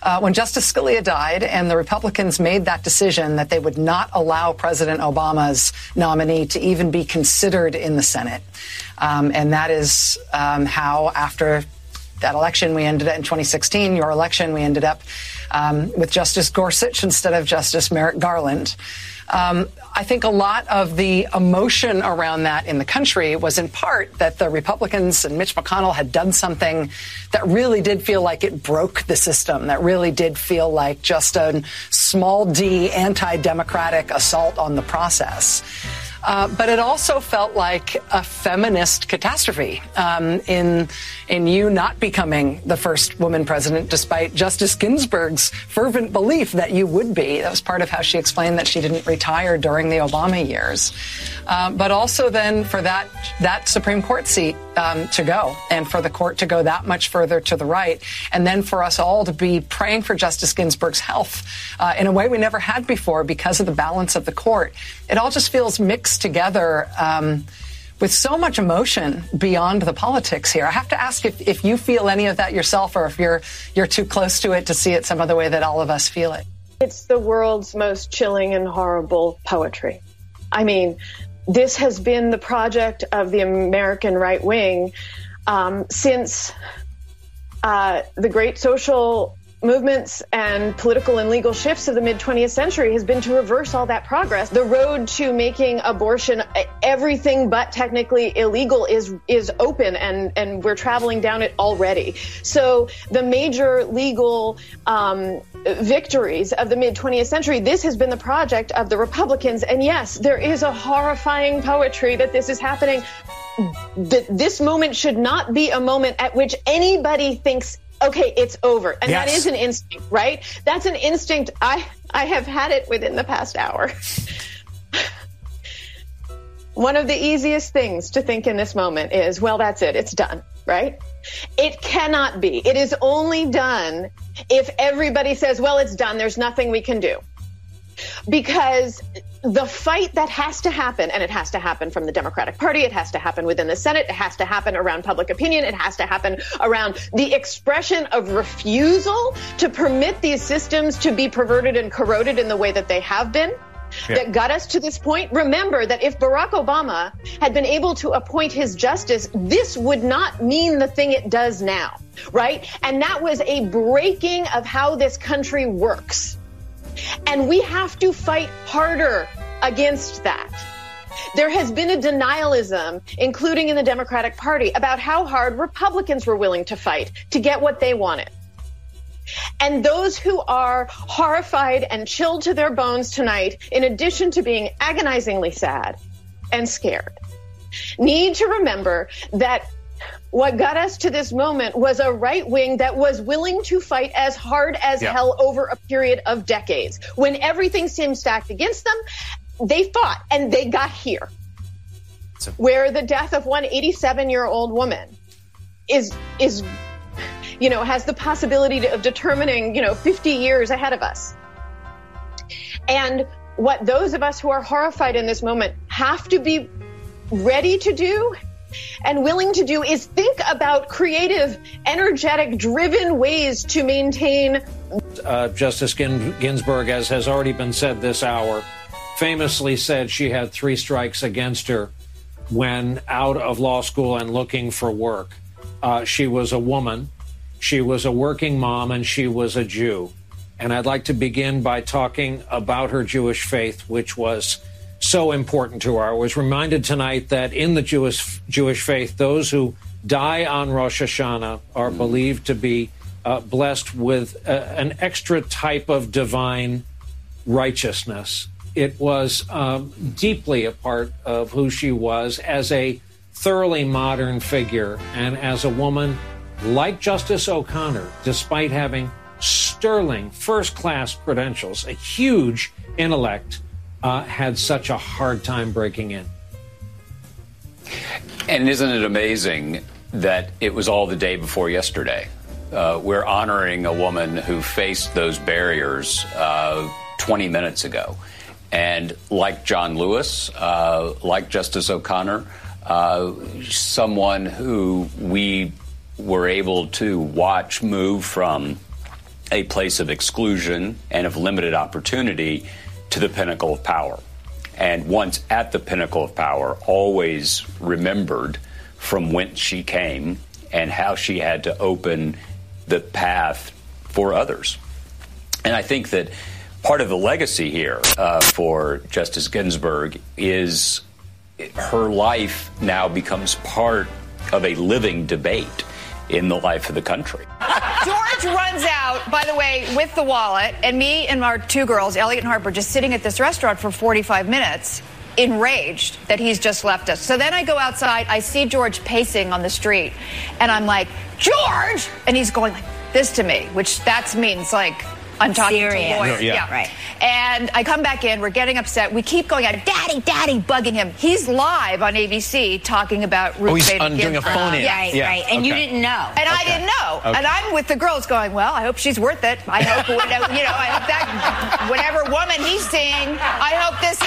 Uh, when Justice Scalia died and the Republicans made that decision that they would not allow President Obama's nominee to even be considered in the Senate. Um, and that is um, how, after that election, we ended up in 2016, your election, we ended up um, with Justice Gorsuch instead of Justice Merrick Garland. Um, I think a lot of the emotion around that in the country was in part that the Republicans and Mitch McConnell had done something that really did feel like it broke the system, that really did feel like just a small d anti democratic assault on the process. Uh, but it also felt like a feminist catastrophe um, in in you not becoming the first woman president, despite Justice Ginsburg's fervent belief that you would be. That was part of how she explained that she didn't retire during the Obama years. Uh, but also then for that that Supreme Court seat um, to go, and for the court to go that much further to the right, and then for us all to be praying for Justice Ginsburg's health uh, in a way we never had before because of the balance of the court. It all just feels mixed together. Um, with so much emotion beyond the politics here. I have to ask if, if you feel any of that yourself or if you're you're too close to it to see it some other way that all of us feel it. It's the world's most chilling and horrible poetry. I mean, this has been the project of the American right wing um, since uh, the great social movements and political and legal shifts of the mid 20th century has been to reverse all that progress. The road to making abortion everything but technically illegal is is open and and we're traveling down it already. So the major legal um, victories of the mid 20th century, this has been the project of the Republicans. And yes, there is a horrifying poetry that this is happening. That this moment should not be a moment at which anybody thinks okay, it's over. And Yes. that is an instinct, right? That's an instinct. I, I have had it within the past hour. One of the easiest things to think in this moment is, well, that's it. It's done, right? It cannot be. It is only done if everybody says, well, it's done. There's nothing we can do. Because the fight that has to happen, and it has to happen from the Democratic Party, it has to happen within the Senate, it has to happen around public opinion, it has to happen around the expression of refusal to permit these systems to be perverted and corroded in the way that they have been. Yeah. That got us to this point. Remember that if Barack Obama had been able to appoint his justice, this would not mean the thing it does now, right? And that was a breaking of how this country works. And we have to fight harder against that. There has been a denialism, including in the Democratic Party, about how hard Republicans were willing to fight to get what they wanted. And those who are horrified and chilled to their bones tonight, in addition to being agonizingly sad and scared, need to remember that what got us to this moment was a right wing that was willing to fight as hard as Yeah. hell over a period of decades. When everything seemed stacked against them, they fought and they got here. Where the death of one 87 year old woman is, is, you know, has the possibility to, of determining, you know, 50 years ahead of us. And what those of us who are horrified in this moment have to be ready to do and willing to do is think about creative, energetic, driven ways to maintain uh, Justice Gin- Ginsburg, as has already been said this hour, famously said she had three strikes against her when out of law school and looking for work. Uh, she was a woman, she was a working mom, and she was a Jew. And I'd like to begin by talking about her Jewish faith, which was so important to her. I was reminded tonight that in the Jewish Jewish faith, those who die on Rosh Hashanah are believed to be uh, blessed with uh, an extra type of divine righteousness. It was um, deeply a part of who she was as a thoroughly modern figure and as a woman like Justice O'Connor, despite having sterling first class credentials, a huge intellect, uh, had such a hard time breaking in. And isn't it amazing that it was all the day before yesterday? Uh, we're honoring a woman who faced those barriers uh, 20 minutes ago. And like John Lewis, uh, like Justice O'Connor, uh, someone who we were able to watch move from a place of exclusion and of limited opportunity to the pinnacle of power. And once at the pinnacle of power, always remembered from whence she came and how she had to open the path for others. And I think that part of the legacy here uh, for Justice Ginsburg is her life now becomes part of a living debate in the life of the country. George runs out, by the way, with the wallet, and me and our two girls, Elliot and Harper, just sitting at this restaurant for 45 minutes, enraged that he's just left us. So then I go outside, I see George pacing on the street, and I'm like, George! And he's going like this to me, which that means like, I'm talking Serious. to lawyers. Yeah. Right. And I come back in, we're getting upset. We keep going out, Daddy, Daddy, bugging him. He's live on ABC talking about Ruth Oh, he's Bader on- doing a phone-in. Right, Yeah. right. And you didn't know. And I didn't know. Okay. And I'm with the girls going, well, I hope she's worth it. I hope, you know, I hope that whatever woman he's seeing, I hope this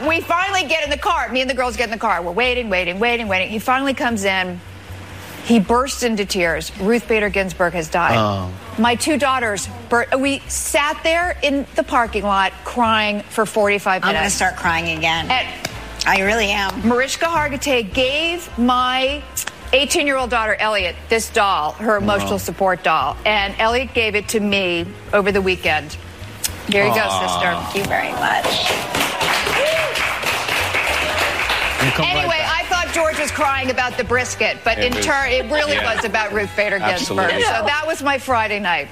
is. we finally get in the car. Me and the girls get in the car. We're waiting, waiting, waiting, waiting. He finally comes in. He burst into tears. Ruth Bader Ginsburg has died. Oh. My two daughters, bur- we sat there in the parking lot crying for 45 minutes. I'm gonna start crying again. I really am. Mariska Hargitay gave my 18 year old daughter, Elliot, this doll, her emotional Wow. support doll. And Elliot gave it to me over the weekend. Here you go, sister. Thank you very much. Anyway, I thought George was crying about the brisket, but It in was- turn, it really yeah. was about Ruth Bader Ginsburg. Absolutely. So that was my Friday night.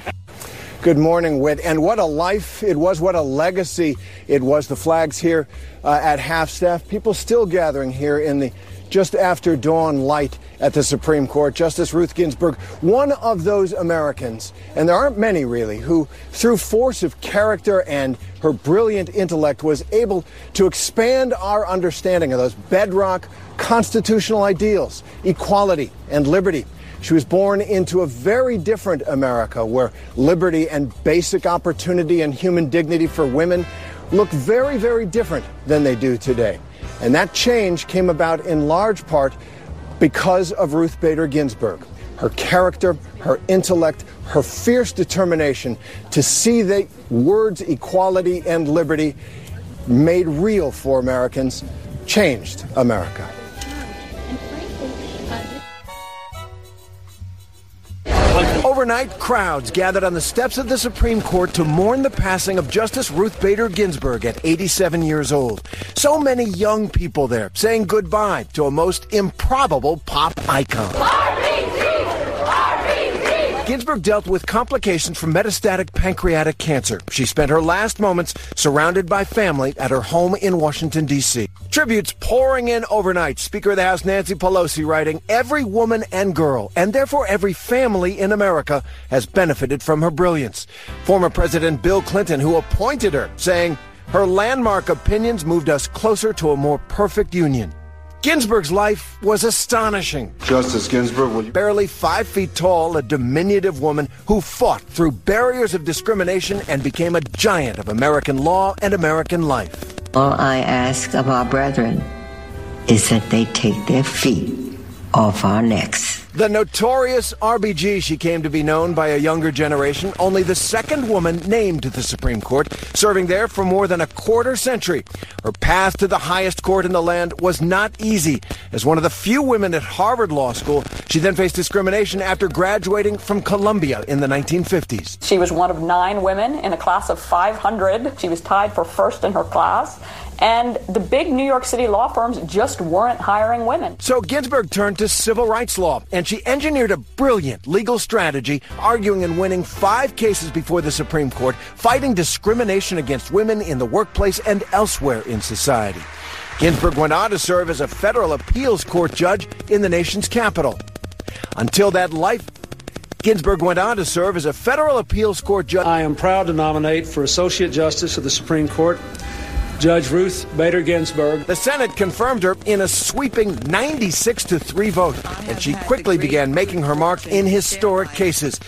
Good morning, Whit. And what a life it was, what a legacy it was. The flags here uh, at half staff, people still gathering here in the just after dawn light at the Supreme Court. Justice Ruth Ginsburg, one of those Americans, and there aren't many really, who through force of character and her brilliant intellect was able to expand our understanding of those bedrock constitutional ideals, equality and liberty. She was born into a very different America where liberty and basic opportunity and human dignity for women look very, very different than they do today. And that change came about in large part because of Ruth Bader Ginsburg. Her character, her intellect, her fierce determination to see the words equality and liberty made real for Americans changed America. Overnight, crowds gathered on the steps of the Supreme Court to mourn the passing of Justice Ruth Bader Ginsburg at 87 years old. So many young people there saying goodbye to a most improbable pop icon. Ginsburg dealt with complications from metastatic pancreatic cancer. She spent her last moments surrounded by family at her home in Washington, D.C. Tributes pouring in overnight. Speaker of the House Nancy Pelosi writing, Every woman and girl, and therefore every family in America, has benefited from her brilliance. Former President Bill Clinton, who appointed her, saying, Her landmark opinions moved us closer to a more perfect union. Ginsburg's life was astonishing. Justice Ginsburg, will you? Barely five feet tall, a diminutive woman who fought through barriers of discrimination and became a giant of American law and American life. All I ask of our brethren is that they take their feet off our necks. The notorious RBG, she came to be known by a younger generation, only the second woman named to the Supreme Court, serving there for more than a quarter century. Her path to the highest court in the land was not easy. As one of the few women at Harvard Law School, she then faced discrimination after graduating from Columbia in the 1950s. She was one of nine women in a class of 500. She was tied for first in her class. And the big New York City law firms just weren't hiring women. So Ginsburg turned to civil rights law, and she engineered a brilliant legal strategy, arguing and winning five cases before the Supreme Court, fighting discrimination against women in the workplace and elsewhere in society. Ginsburg went on to serve as a federal appeals court judge in the nation's capital. Until that life, Ginsburg went on to serve as a federal appeals court judge. I am proud to nominate for Associate Justice of the Supreme Court Judge Ruth Bader Ginsburg. The Senate confirmed her in a sweeping 96 to 3 vote, and she quickly began making her mark in historic cases.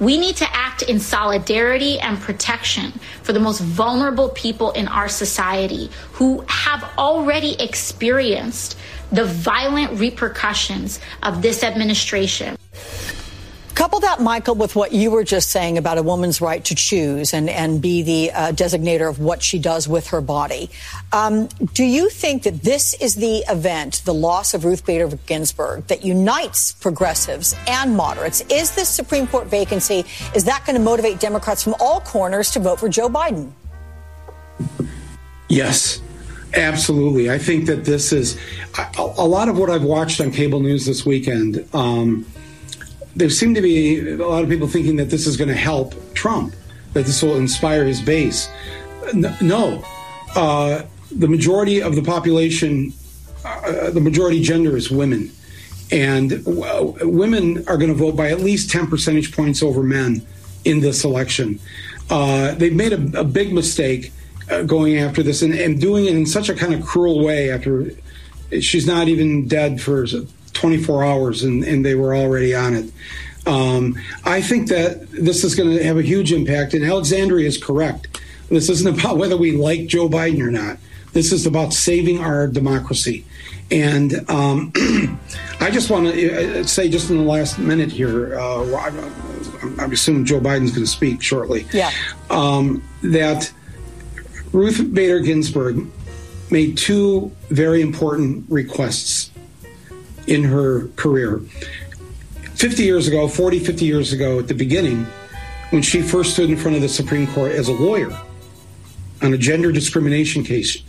We need to act in solidarity and protection for the most vulnerable people in our society who have already experienced the violent repercussions of this administration. Couple that, Michael, with what you were just saying about a woman's right to choose and, and be the uh, designator of what she does with her body. Um, do you think that this is the event, the loss of Ruth Bader Ginsburg, that unites progressives and moderates? Is this Supreme Court vacancy, is that going to motivate Democrats from all corners to vote for Joe Biden? Yes, absolutely. I think that this is a, a lot of what I've watched on cable news this weekend. Um, there seem to be a lot of people thinking that this is going to help Trump, that this will inspire his base. No, uh, the majority of the population, uh, the majority gender is women, and w- women are going to vote by at least ten percentage points over men in this election. Uh, they've made a, a big mistake uh, going after this and, and doing it in such a kind of cruel way. After she's not even dead for 24 hours and, and they were already on it. Um, I think that this is going to have a huge impact, and Alexandria is correct. This isn't about whether we like Joe Biden or not. This is about saving our democracy. And um, I just want to say, just in the last minute here, uh, I, I assume Joe Biden's going to speak shortly. Yeah. Um, that Ruth Bader Ginsburg made two very important requests in her career. 50 years ago, 40, 50 years ago, at the beginning, when she first stood in front of the Supreme Court as a lawyer on a gender discrimination case,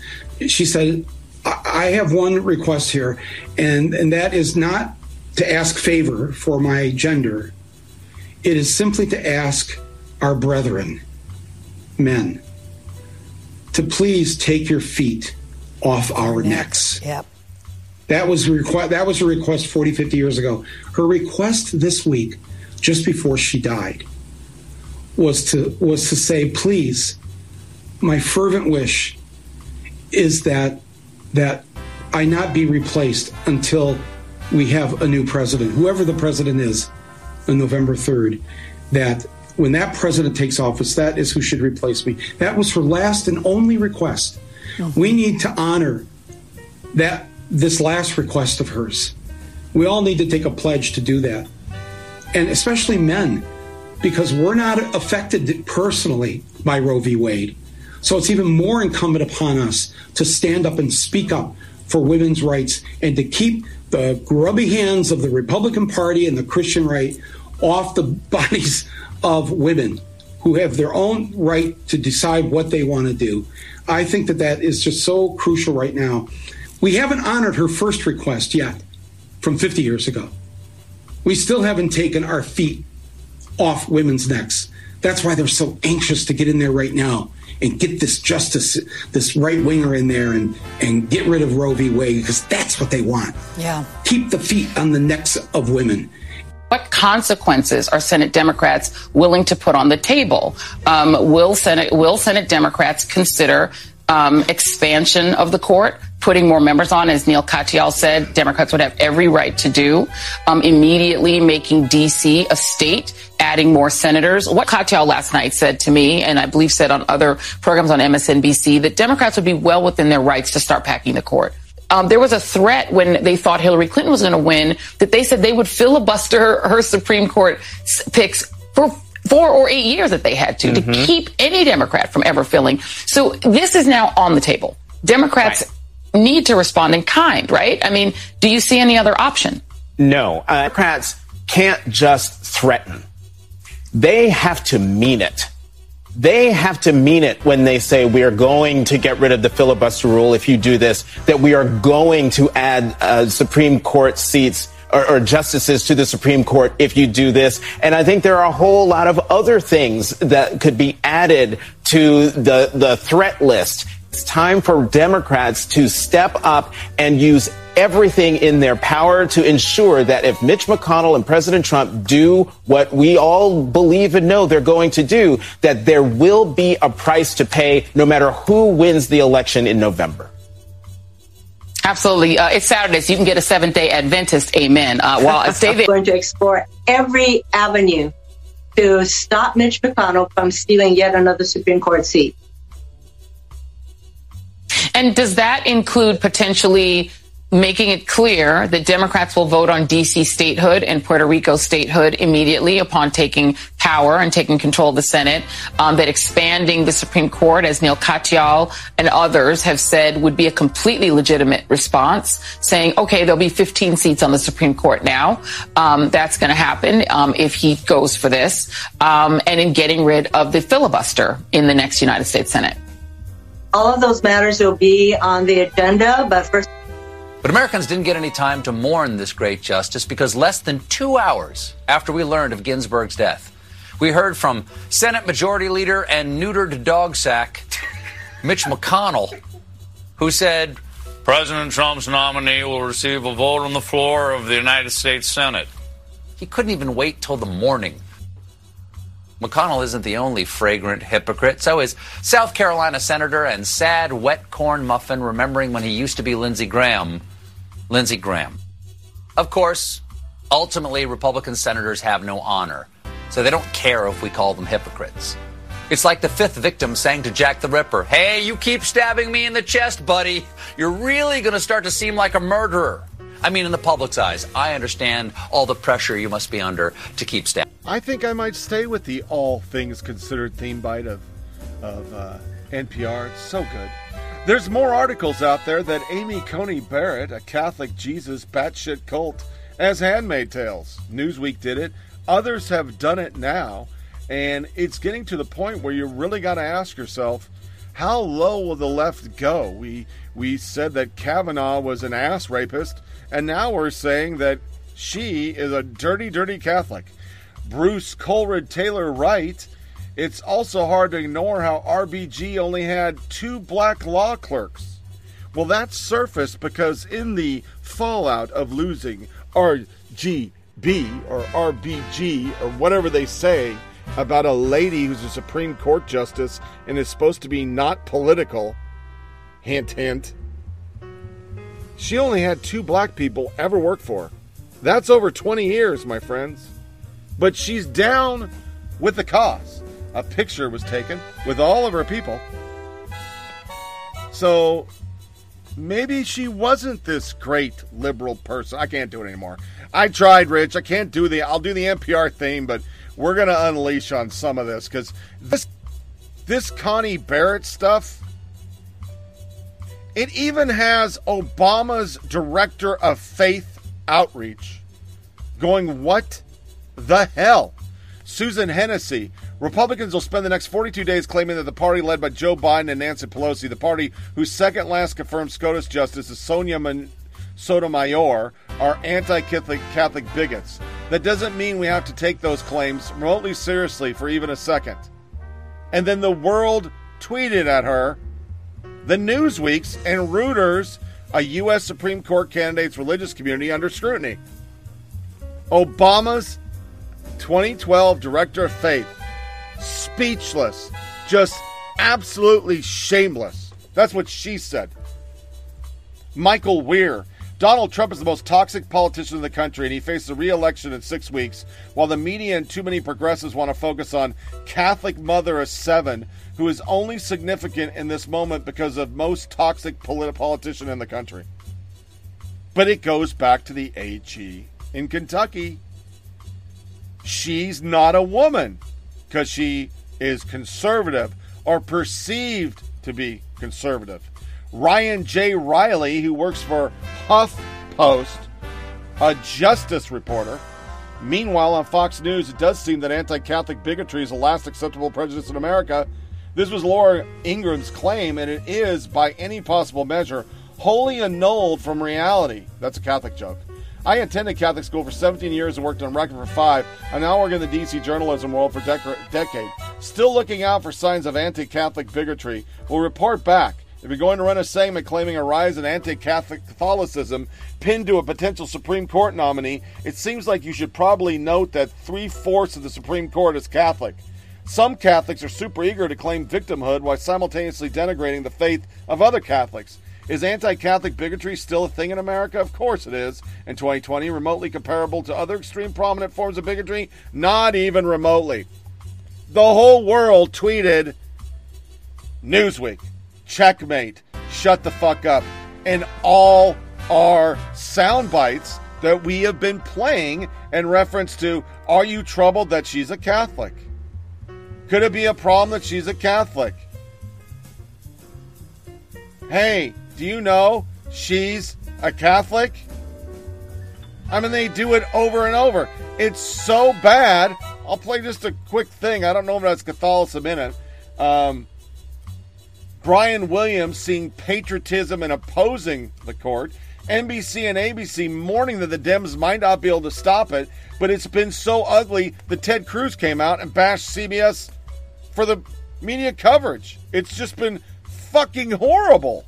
she said, I have one request here, and, and that is not to ask favor for my gender. It is simply to ask our brethren, men, to please take your feet off our necks. Yep. That was a request. That was a request 40, 50 years ago. Her request this week, just before she died, was to was to say, please, my fervent wish is that that I not be replaced until we have a new president, whoever the president is, on November 3rd, that when that president takes office, that is who should replace me. That was her last and only request. Oh. We need to honor that this last request of hers. We all need to take a pledge to do that. And especially men, because we're not affected personally by Roe v. Wade. So it's even more incumbent upon us to stand up and speak up for women's rights and to keep the grubby hands of the Republican Party and the Christian right off the bodies of women who have their own right to decide what they want to do. I think that that is just so crucial right now. We haven't honored her first request yet from 50 years ago. We still haven't taken our feet off women's necks. That's why they're so anxious to get in there right now and get this justice, this right winger in there and, and get rid of Roe v. Wade because that's what they want. Yeah. Keep the feet on the necks of women. What consequences are Senate Democrats willing to put on the table? Um, will Senate will Senate Democrats consider um, expansion of the court, putting more members on, as Neil Katyal said, Democrats would have every right to do, um, immediately making D.C. a state, adding more senators. What Katyal last night said to me, and I believe said on other programs on MSNBC, that Democrats would be well within their rights to start packing the court. Um, there was a threat when they thought Hillary Clinton was going to win that they said they would filibuster her, her Supreme Court picks for four or eight years that they had to Mhm. to keep any Democrat from ever filling. So this is now on the table. Democrats need to respond in kind, right? I mean, do you see any other option? No, uh, Democrats can't just threaten. They have to mean it. They have to mean it when they say we are going to get rid of the filibuster rule if you do this, that we are going to add uh, Supreme Court seats or, or justices to the Supreme Court if you do this. And I think there are a whole lot of other things that could be added to the, the threat list. It's time for Democrats to step up and use everything in their power to ensure that if Mitch McConnell and President Trump do what we all believe and know they're going to do, that there will be a price to pay no matter who wins the election in November. Absolutely. Uh, it's Saturday, so you can get a Seventh day Adventist. Amen. Uh, while stay there. going to explore every avenue to stop Mitch McConnell from stealing yet another Supreme Court seat. And does that include potentially making it clear that Democrats will vote on D.C. statehood and Puerto Rico statehood immediately upon taking power and taking control of the Senate? Um, that expanding the Supreme Court, as Neil Katyal and others have said, would be a completely legitimate response, saying, okay, there'll be 15 seats on the Supreme Court now. Um, that's going to happen um, if he goes for this, um, and in getting rid of the filibuster in the next United States Senate. All of those matters will be on the agenda, but first. But Americans didn't get any time to mourn this great justice because less than two hours after we learned of Ginsburg's death, we heard from Senate Majority Leader and neutered dog sack Mitch McConnell, who said President Trump's nominee will receive a vote on the floor of the United States Senate. he couldn't even wait till the morning. McConnell isn't the only fragrant hypocrite. So is South Carolina Senator and sad wet corn muffin remembering when he used to be Lindsey Graham, Lindsey Graham. Of course, ultimately, Republican senators have no honor, so they don't care if we call them hypocrites. It's like the fifth victim saying to Jack the Ripper, Hey, you keep stabbing me in the chest, buddy. You're really going to start to seem like a murderer. I mean, in the public's eyes, I understand all the pressure you must be under to keep staff. I think I might stay with the all things considered theme bite of of uh, NPR. It's so good. There's more articles out there that Amy Coney Barrett, a Catholic Jesus batshit cult, as Handmaid Tales. Newsweek did it. Others have done it now, and it's getting to the point where you really got to ask yourself, how low will the left go? We we said that Kavanaugh was an ass rapist, and now we're saying that she is a dirty, dirty Catholic. Bruce Coleridge Taylor Wright. It's also hard to ignore how RBG only had two black law clerks. Well, that surfaced because in the fallout of losing RGB or RBG or whatever they say about a lady who's a Supreme Court justice and is supposed to be not political, hint, hint, she only had two black people ever work for. That's over 20 years, my friends. But she's down with the cause. A picture was taken with all of her people. So maybe she wasn't this great liberal person. I can't do it anymore. I tried, Rich. I can't do the. I'll do the NPR theme, but we're gonna unleash on some of this because this this Coney Barrett stuff. It even has Obama's director of faith outreach going, What the hell? Susan Hennessey. Republicans will spend the next 42 days claiming that the party led by Joe Biden and Nancy Pelosi, the party whose second last confirmed SCOTUS justice is Sonia Man- Sotomayor, are anti Catholic bigots. That doesn't mean we have to take those claims remotely seriously for even a second. And then the world tweeted at her the Newsweeks and Reuters, a U.S. Supreme Court candidate's religious community under scrutiny. Obama's 2012 director of faith, speechless, just absolutely shameless. That's what she said. Michael Wear. Donald Trump is the most toxic politician in the country, and he faces a re election in six weeks, while the media and too many progressives want to focus on Catholic mother of seven, who is only significant in this moment because of most toxic polit- politician in the country. But it goes back to the AG in Kentucky. She's not a woman because she is conservative or perceived to be conservative. Ryan J. Reilly, who works for HuffPost, a justice reporter. Meanwhile, on Fox News, it does seem that anti Catholic bigotry is the last acceptable prejudice in America. This was Laura Ingraham's claim, and it is, by any possible measure, wholly annulled from reality. That's a Catholic joke. I attended Catholic school for 17 years and worked on record for five. I now work in the DC journalism world for dec- decade. Still looking out for signs of anti-Catholic bigotry. We'll report back. If you're going to run a segment claiming a rise in anti-Catholic Catholicism pinned to a potential Supreme Court nominee, it seems like you should probably note that three-fourths of the Supreme Court is Catholic. Some Catholics are super eager to claim victimhood while simultaneously denigrating the faith of other Catholics. Is anti Catholic bigotry still a thing in America? Of course it is. In 2020, remotely comparable to other extreme prominent forms of bigotry? Not even remotely. The whole world tweeted Newsweek, checkmate, shut the fuck up. And all our sound bites that we have been playing in reference to Are you troubled that she's a Catholic? Could it be a problem that she's a Catholic? Hey, do you know she's a Catholic? I mean, they do it over and over. It's so bad. I'll play just a quick thing. I don't know if that's Catholicism in it. Um, Brian Williams seeing patriotism and opposing the court. NBC and ABC mourning that the Dems might not be able to stop it, but it's been so ugly that Ted Cruz came out and bashed CBS for the media coverage. It's just been fucking horrible.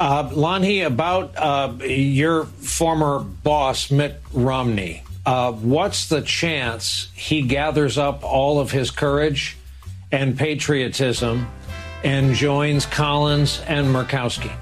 Uh, Lanhee, about uh, your former boss, Mitt Romney, uh, what's the chance he gathers up all of his courage and patriotism and joins Collins and Murkowski?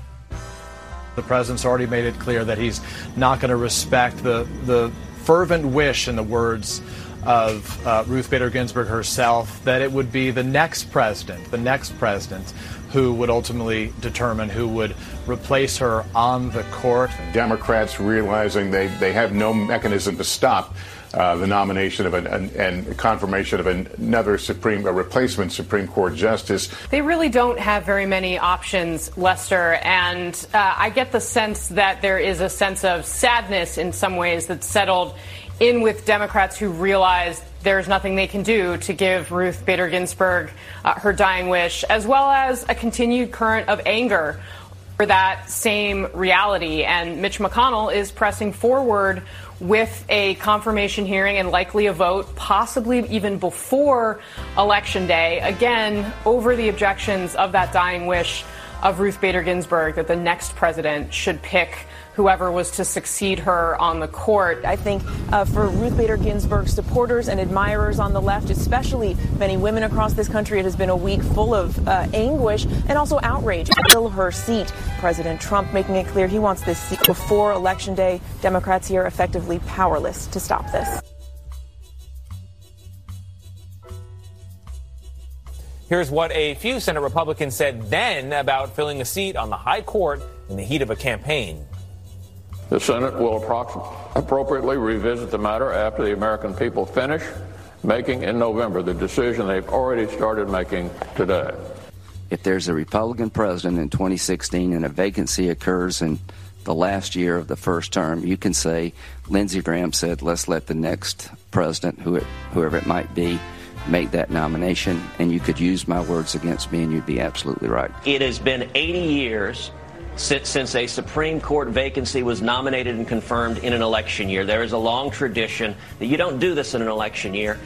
The president's already made it clear that he's not going to respect the, the fervent wish, in the words of uh, Ruth Bader Ginsburg herself that it would be the next president, the next president, who would ultimately determine who would replace her on the court. Democrats realizing they, they have no mechanism to stop uh, the nomination of an, an, and confirmation of another Supreme, a replacement Supreme Court justice. They really don't have very many options, Lester, and uh, I get the sense that there is a sense of sadness in some ways that's settled in with Democrats who realize there's nothing they can do to give Ruth Bader Ginsburg uh, her dying wish, as well as a continued current of anger for that same reality. And Mitch McConnell is pressing forward with a confirmation hearing and likely a vote, possibly even before Election Day, again, over the objections of that dying wish of Ruth Bader Ginsburg that the next president should pick whoever was to succeed her on the court. I think uh, for Ruth Bader Ginsburg supporters and admirers on the left, especially many women across this country, it has been a week full of uh, anguish and also outrage. Fill her seat. President Trump making it clear he wants this seat before Election Day. Democrats here effectively powerless to stop this. Here's what a few Senate Republicans said then about filling a seat on the high court in the heat of a campaign. The Senate will appropriately revisit the matter after the American people finish making in November the decision they've already started making today. If there's a Republican president in 2016 and a vacancy occurs in the last year of the first term, you can say Lindsey Graham said, let's let the next president, whoever it might be, make that nomination. And you could use my words against me, and you'd be absolutely right. It has been 80 years since a Supreme Court vacancy was nominated and confirmed in an election year. There is a long tradition that you don't do this in an election year.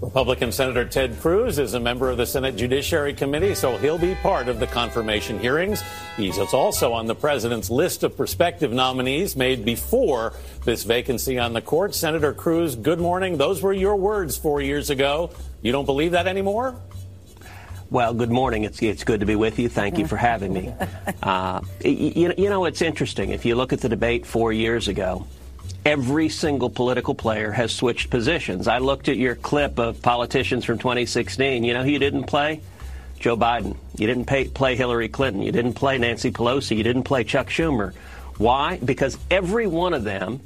Republican Senator Ted Cruz is a member of the Senate Judiciary Committee, so he'll be part of the confirmation hearings. He's also on the president's list of prospective nominees made before this vacancy on the court. Senator Cruz, good morning. Those were your words four years ago. You don't believe that anymore? Well, good morning. It's, it's good to be with you. Thank you for having me. Uh, you, you know, it's interesting. If you look at the debate four years ago, every single political player has switched positions. I looked at your clip of politicians from 2016. You know who you didn't play? Joe Biden. You didn't pay, play Hillary Clinton. You didn't play Nancy Pelosi. You didn't play Chuck Schumer. Why? Because every one of them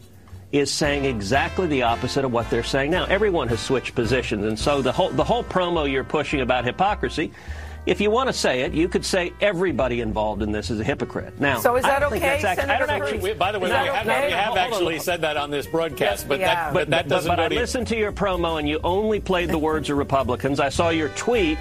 is saying exactly the opposite of what they're saying now. Everyone has switched positions, and so the whole the whole promo you're pushing about hypocrisy. If you want to say it, you could say everybody involved in this is a hypocrite. Now, so is that okay? Actually, I don't actually. We, by the way, we have, okay? we have actually said that on this broadcast, yes, but, that, but, that doesn't. But, but I listened to your promo, and you only played the words of Republicans. I saw your tweet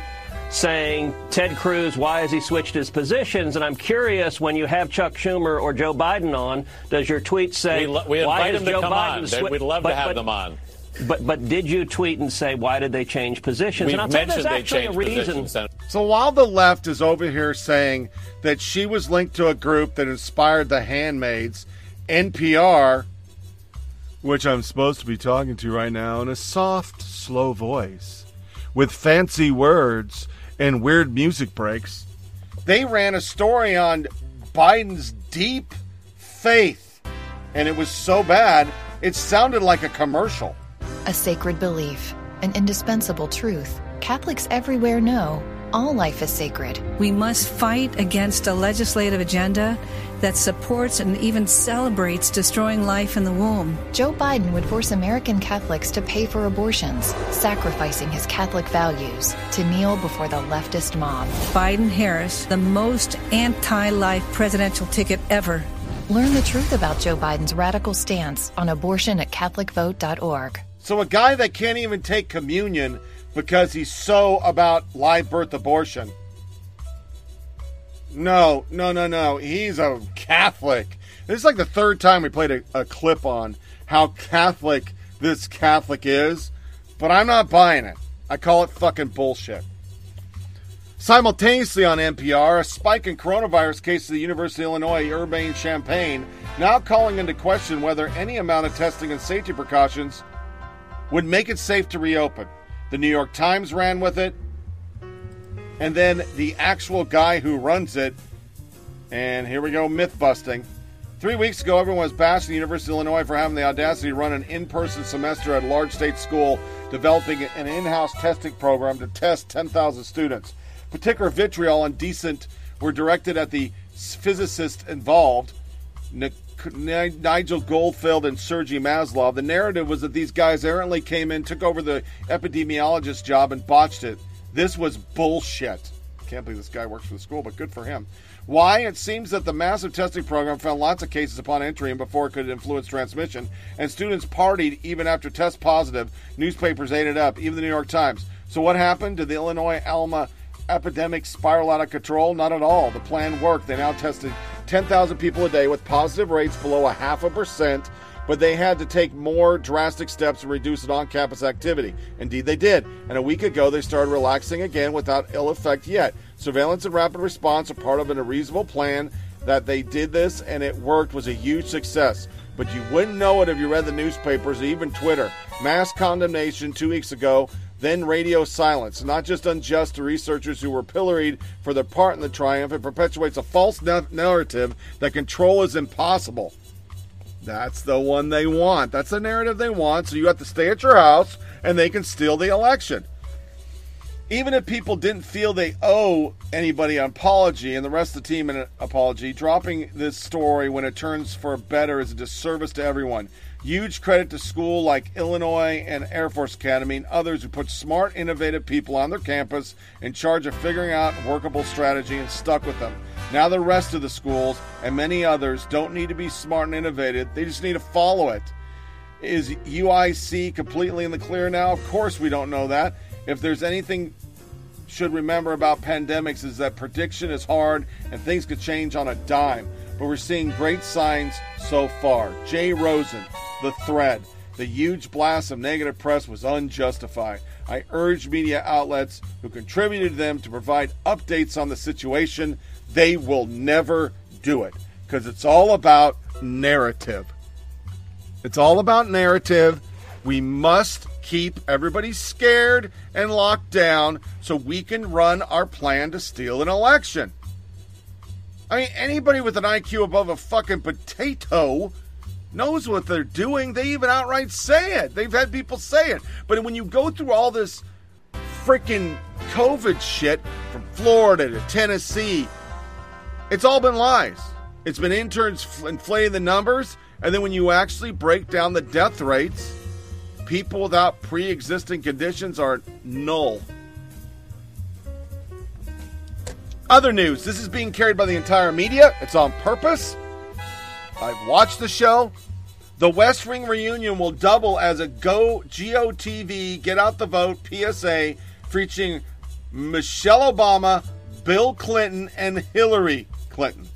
saying, Ted Cruz, why has he switched his positions? And I'm curious, when you have Chuck Schumer or Joe Biden on, does your tweet say, we, we why invite them Joe to come Biden on. We'd love but, to have but, them on. But but did you tweet and say why did they change positions? We've and I'll mentioned tell you, there's actually they a reason. So while the left is over here saying that she was linked to a group that inspired the handmaids, NPR, which I'm supposed to be talking to right now in a soft, slow voice, with fancy words and weird music breaks, they ran a story on Biden's deep faith. And it was so bad, it sounded like a commercial. A sacred belief, an indispensable truth. Catholics everywhere know all life is sacred. We must fight against a legislative agenda that supports and even celebrates destroying life in the womb. Joe Biden would force American Catholics to pay for abortions, sacrificing his Catholic values to kneel before the leftist mob. Biden Harris, the most anti life presidential ticket ever. Learn the truth about Joe Biden's radical stance on abortion at CatholicVote.org. So, a guy that can't even take communion because he's so about live birth abortion. No, no, no, no. He's a Catholic. This is like the third time we played a, a clip on how Catholic this Catholic is, but I'm not buying it. I call it fucking bullshit. Simultaneously on NPR, a spike in coronavirus cases at the University of Illinois Urbana-Champaign now calling into question whether any amount of testing and safety precautions would make it safe to reopen. The New York Times ran with it, and then the actual guy who runs it, and here we go, myth busting, Three weeks ago, everyone was bashing the University of Illinois for having the audacity to run an in person semester at a large state school, developing an in house testing program to test 10,000 students. Particular vitriol and decent were directed at the physicist involved, Nigel Goldenfeld and Sergei Maslov. The narrative was that these guys errantly came in, took over the epidemiologist job, and botched it. This was bullshit. Can't believe this guy works for the school, but good for him. Why? It seems that the massive testing program found lots of cases upon entry and before it could influence transmission, and students partied even after test positive. Newspapers ate it up, even the New York Times. So what happened? Did the Illinois Alma epidemic spiral out of control? Not at all. The plan worked. They now tested 10,000 people a day with positive rates below a half a percent, but they had to take more drastic steps to reduce the on campus activity. Indeed, they did. And a week ago, they started relaxing again without ill effect yet. Surveillance and rapid response are part of a reasonable plan that they did this and it worked was a huge success. But you wouldn't know it if you read the newspapers even Twitter. Mass condemnation two weeks ago, then radio silence. Not just unjust to researchers who were pilloried for their part in the triumph, it perpetuates a false narrative that control is impossible. That's the one they want. That's the narrative they want. So you have to stay at your house and they can steal the election. Even if people didn't feel they owe anybody an apology and the rest of the team an apology, dropping this story when it turns for better is a disservice to everyone. Huge credit to school like Illinois and Air Force Academy and others who put smart, innovative people on their campus in charge of figuring out workable strategy and stuck with them. Now the rest of the schools and many others don't need to be smart and innovative. They just need to follow it. Is UIC completely in the clear now? Of course we don't know that. If there's anything should remember about pandemics is that prediction is hard and things could change on a dime. But we're seeing great signs so far. Jay Rosen, the thread, the huge blast of negative press was unjustified. I urge media outlets who contributed to them to provide updates on the situation. They will never do it because it's all about narrative. It's all about narrative. We must keep everybody scared and locked down so we can run our plan to steal an election. I mean, anybody with an IQ above a fucking potato knows what they're doing. They even outright say it. They've had people say it. But when you go through all this freaking COVID shit from Florida to Tennessee, it's all been lies. It's been interns inflating the numbers. And then when you actually break down the death rates, people without pre existing conditions are null. Other news this is being carried by the entire media. It's on purpose. I've watched the show. The West Wing reunion will double as a Go GOTV Get Out the Vote PSA featuring Michelle Obama, Bill Clinton, and Hillary Clinton.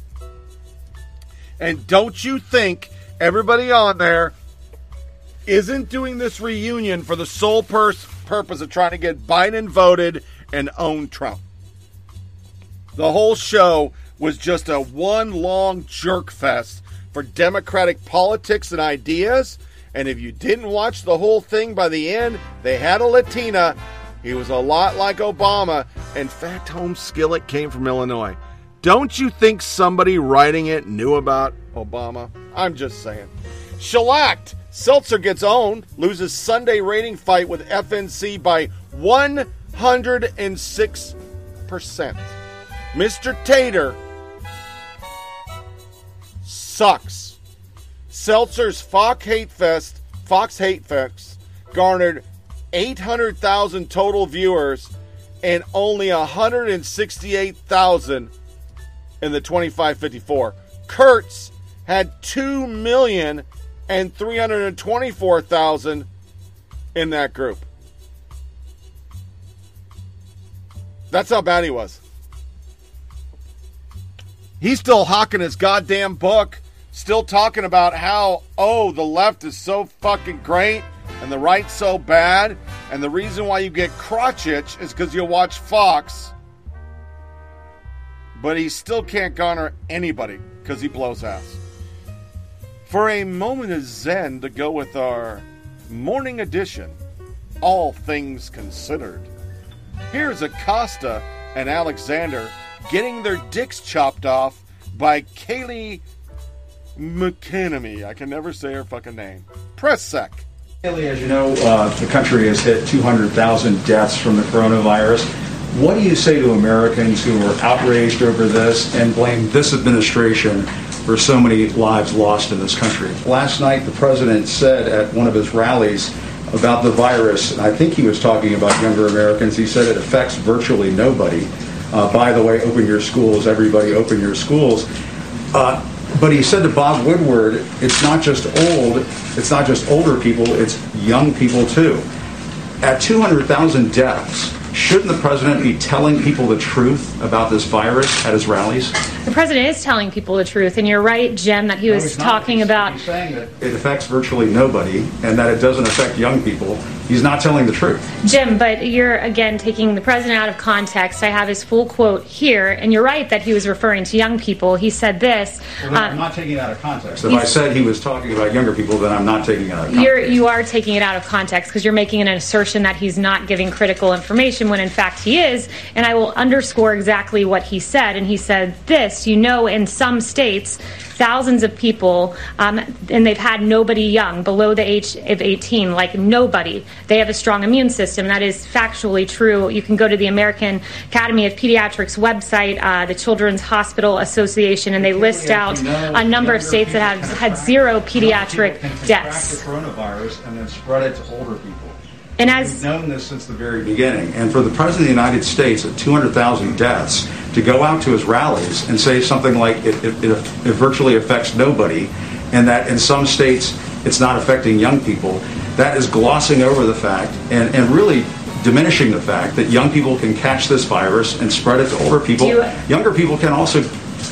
And don't you think everybody on there isn't doing this reunion for the sole purpose of trying to get Biden voted and own Trump? The whole show was just a one long jerk fest for Democratic politics and ideas. And if you didn't watch the whole thing by the end, they had a Latina. He was a lot like Obama. In fact, Home Skillet came from Illinois. Don't you think somebody writing it knew about Obama? I'm just saying. Shellacked. Stelter gets owned, loses Sunday rating fight with FNC by 106%. Mr. Tater sucks. Stelter's Fox Hate Fest, Fox Hate Fest garnered 800,000 total viewers and only 168,000 in the 2554. Kurtz had 2 million and 324,000 in that group. That's how bad he was. He's still hawking his goddamn book, still talking about how, oh, the left is so fucking great and the right so bad. And the reason why you get crotch itch is because you watch Fox. But he still can't garner anybody because he blows ass. For a moment of zen to go with our morning edition, All Things Considered. Here's Acosta and Alexander getting their dicks chopped off by Kayleigh McKenemy. I can never say her fucking name. Press sec. Haley, as you know, uh, the country has hit 200,000 deaths from the coronavirus. What do you say to Americans who are outraged over this and blame this administration for so many lives lost in this country? Last night, the president said at one of his rallies about the virus, and I think he was talking about younger Americans, he said it affects virtually nobody. Uh, by the way, open your schools, everybody open your schools. Uh, but he said to Bob Woodward, it's not just old, it's not just older people, it's young people too. At 200,000 deaths, shouldn't the president be telling people the truth about this virus at his rallies? The president is telling people the truth, and you're right, Jim, that he No, was he's not. talking about. saying that it affects virtually nobody and that it doesn't affect young people. He's not telling the truth. Jim, but you're again taking the president out of context. I have his full quote here, and you're right that he was referring to young people. He said this. Well, uh, I'm not taking it out of context. If I said he was talking about younger people, then I'm not taking it out of context. You're, you are taking it out of context because you're making an assertion that he's not giving critical information when in fact he is. And I will underscore exactly what he said. And he said this you know, in some states, thousands of people, um, and they've had nobody young below the age of 18, like nobody. They have a strong immune system. That is factually true. You can go to the American Academy of Pediatrics website, uh, the Children's Hospital Association, and they list out a number of states that have had zero pediatric deaths. Coronavirus and then spread it to older people. And as We've known this since the very beginning. And for the President of the United States at 200,000 deaths to go out to his rallies and say something like it, it, it, it virtually affects nobody and that in some states it's not affecting young people, that is glossing over the fact and, and really diminishing the fact that young people can catch this virus and spread it to older people. You- Younger people can also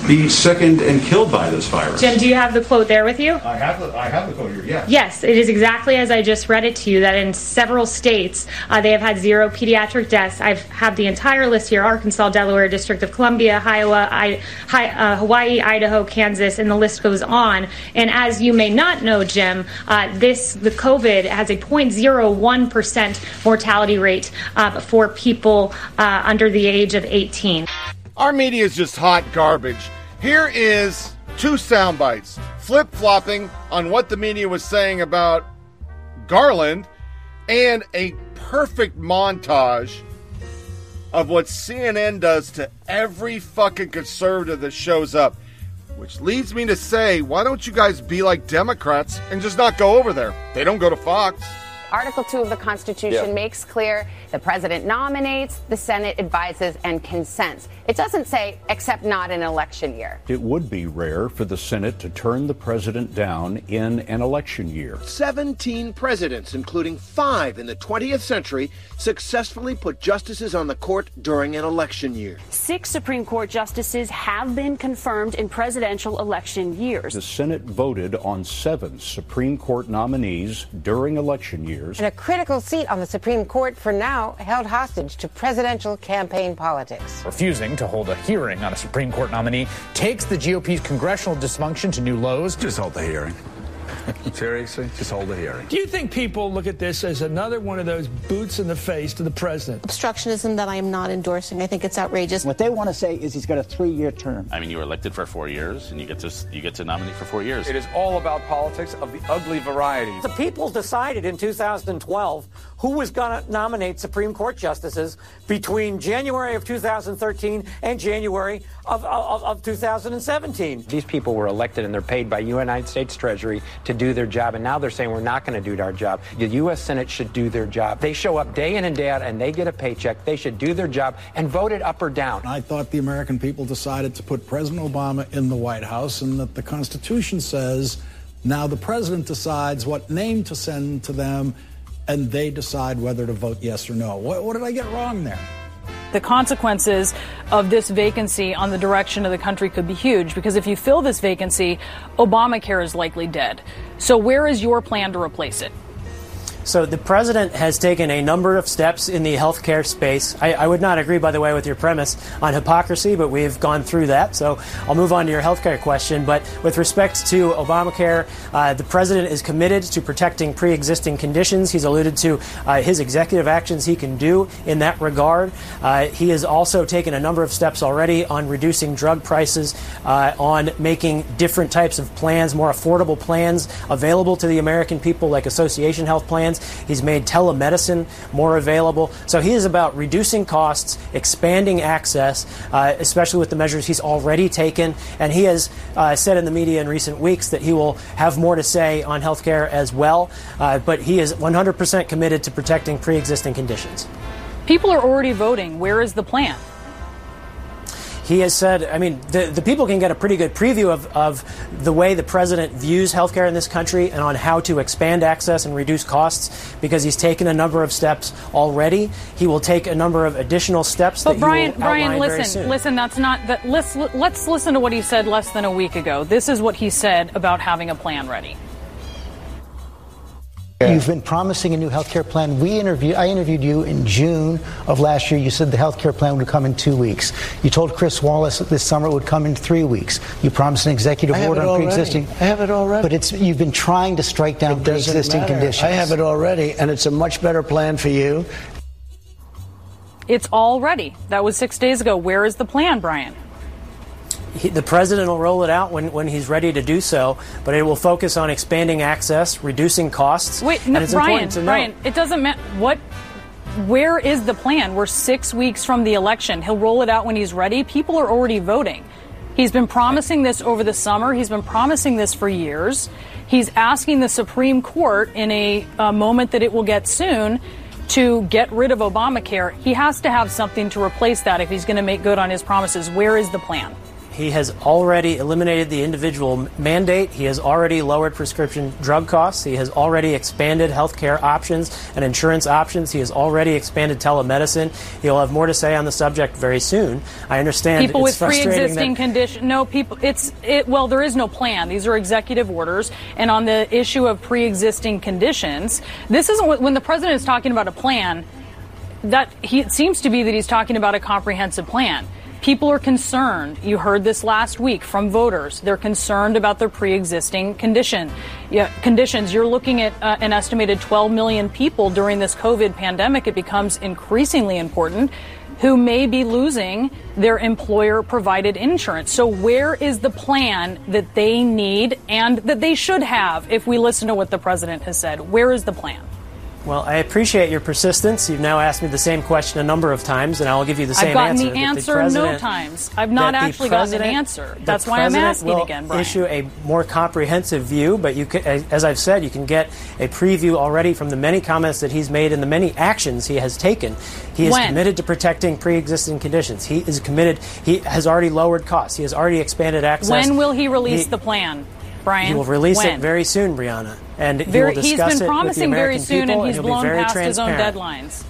be sickened and killed by this virus. Jim, do you have the quote there with you? I have the, I have the quote here, yes. Yes, it is exactly as I just read it to you that in several states uh, they have had zero pediatric deaths. I have the entire list here Arkansas, Delaware, District of Columbia, Iowa, I, Hi, uh, Hawaii, Idaho, Kansas, and the list goes on. And as you may not know, Jim, uh, this the COVID has a 0.01% mortality rate uh, for people uh, under the age of 18. Our media is just hot garbage. Here is two sound bites flip flopping on what the media was saying about Garland and a perfect montage of what CNN does to every fucking conservative that shows up. Which leads me to say, why don't you guys be like Democrats and just not go over there? They don't go to Fox. Article 2 of the Constitution Yeah. makes clear the president nominates, the Senate advises, and consents. It doesn't say, except not in election year. It would be rare for the Senate to turn the president down in an election year. 17 presidents, including five in the 20th century, successfully put justices on the court during an election year. Six Supreme Court justices have been confirmed in presidential election years. The Senate voted on seven Supreme Court nominees during election years. And a critical seat on the Supreme Court for now held hostage to presidential campaign politics. Refusing to hold a hearing on a Supreme Court nominee takes the GOP's congressional dysfunction to new lows. Just hold the hearing. Seriously? Just hold the hearing. Do you think people look at this as another one of those boots in the face to the president? obstructionism that I am not endorsing. I think it's outrageous. What they want to say is he's got a three-year term. I mean, you were elected for four years, and you get to you get to nominate for four years. It is all about politics of the ugly variety. The people decided in 2012 who was going to nominate Supreme Court justices between January of 2013 and January of, of, of 2017. These people were elected and they're paid by United States Treasury to do their job, and now they're saying we're not going to do our job. The U.S. Senate should do their job. They show up day in and day out and they get a paycheck. They should do their job and vote it up or down. I thought the American people decided to put President Obama in the White House and that the Constitution says now the president decides what name to send to them and they decide whether to vote yes or no. What, what did I get wrong there? The consequences of this vacancy on the direction of the country could be huge because if you fill this vacancy, Obamacare is likely dead. So, where is your plan to replace it? So the president has taken a number of steps in the healthcare space. I, I, would not agree, by the way, with your premise on hypocrisy, but we've gone through that. So I'll move on to your healthcare question. But with respect to Obamacare, uh, the president is committed to protecting pre-existing conditions. He's alluded to uh, his executive actions he can do in that regard. Uh, he has also taken a number of steps already on reducing drug prices, uh, on making different types of plans, more affordable plans available to the American people, like association health plans. He's made telemedicine more available. So he is about reducing costs, expanding access, uh, especially with the measures he's already taken. And he has uh, said in the media in recent weeks that he will have more to say on health care as well. Uh, but he is 100% committed to protecting pre existing conditions. People are already voting. Where is the plan? He has said, I mean, the, the people can get a pretty good preview of, of the way the president views healthcare in this country and on how to expand access and reduce costs because he's taken a number of steps already. He will take a number of additional steps but that Brian, Brian, listen, listen, that's not that. Let's, let's listen to what he said less than a week ago. This is what he said about having a plan ready. You've been promising a new health care plan. We interviewed, I interviewed you in June of last year. You said the health care plan would come in two weeks. You told Chris Wallace this summer it would come in three weeks. You promised an executive order on pre-existing. I have it already. But it's you've been trying to strike down pre-existing conditions. I have it already, and it's a much better plan for you. It's all ready. That was six days ago. Where is the plan, Brian? He, the president will roll it out when, when he's ready to do so, but it will focus on expanding access, reducing costs. Wait, no, Brian, Brian, it doesn't matter what. Where is the plan? We're six weeks from the election. He'll roll it out when he's ready. People are already voting. He's been promising this over the summer. He's been promising this for years. He's asking the Supreme Court in a, a moment that it will get soon to get rid of Obamacare. He has to have something to replace that if he's going to make good on his promises. Where is the plan? He has already eliminated the individual mandate. He has already lowered prescription drug costs. He has already expanded health care options and insurance options. He has already expanded telemedicine. He'll have more to say on the subject very soon. I understand people with pre-existing conditions. No, people. It's it. Well, there is no plan. These are executive orders. And on the issue of pre-existing conditions, this isn't when the president is talking about a plan. That he it seems to be that he's talking about a comprehensive plan. People are concerned. You heard this last week from voters. They're concerned about their pre-existing condition yeah, conditions. You're looking at uh, an estimated 12 million people during this COVID pandemic. It becomes increasingly important who may be losing their employer provided insurance. So where is the plan that they need and that they should have if we listen to what the president has said? Where is the plan? Well, I appreciate your persistence. You've now asked me the same question a number of times, and I will give you the same answer. I've gotten answer. the answer no times. I've not actually gotten an answer. That's why I'm asking will again, Brian. issue a more comprehensive view, but you can, as I've said, you can get a preview already from the many comments that he's made and the many actions he has taken. He is when? committed to protecting pre-existing conditions. He is committed. He has already lowered costs. He has already expanded access. When will he release he, the plan? Brian. He will release when? it very soon, Brianna, and very, he will discuss He's been promising very soon, and he's blown past his own deadlines.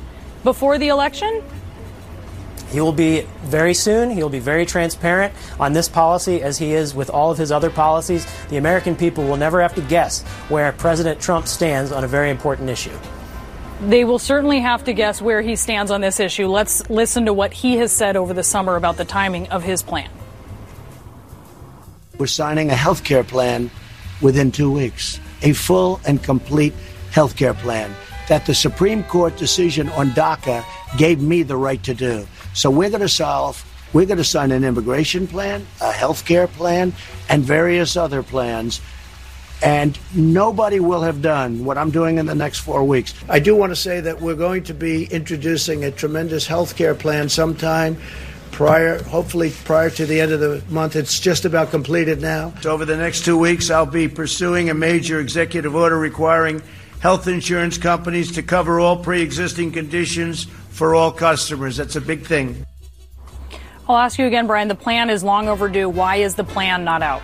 Before the election. He will be very soon. He will be very transparent on this policy as he is with all of his other policies. The American people will never have to guess where President Trump stands on a very important issue. They will certainly have to guess where he stands on this issue. Let's listen to what he has said over the summer about the timing of his plan. We're signing a health care plan within two weeks, a full and complete health care plan that the Supreme Court decision on DACA gave me the right to do. So we're going to solve, we're going to sign an immigration plan, a health care plan, and various other plans. And nobody will have done what I'm doing in the next four weeks. I do want to say that we're going to be introducing a tremendous health care plan sometime prior, hopefully prior to the end of the month. It's just about completed now. So over the next two weeks, I'll be pursuing a major executive order requiring health insurance companies to cover all pre-existing conditions for all customers. That's a big thing. I'll ask you again, Brian. The plan is long overdue. Why is the plan not out?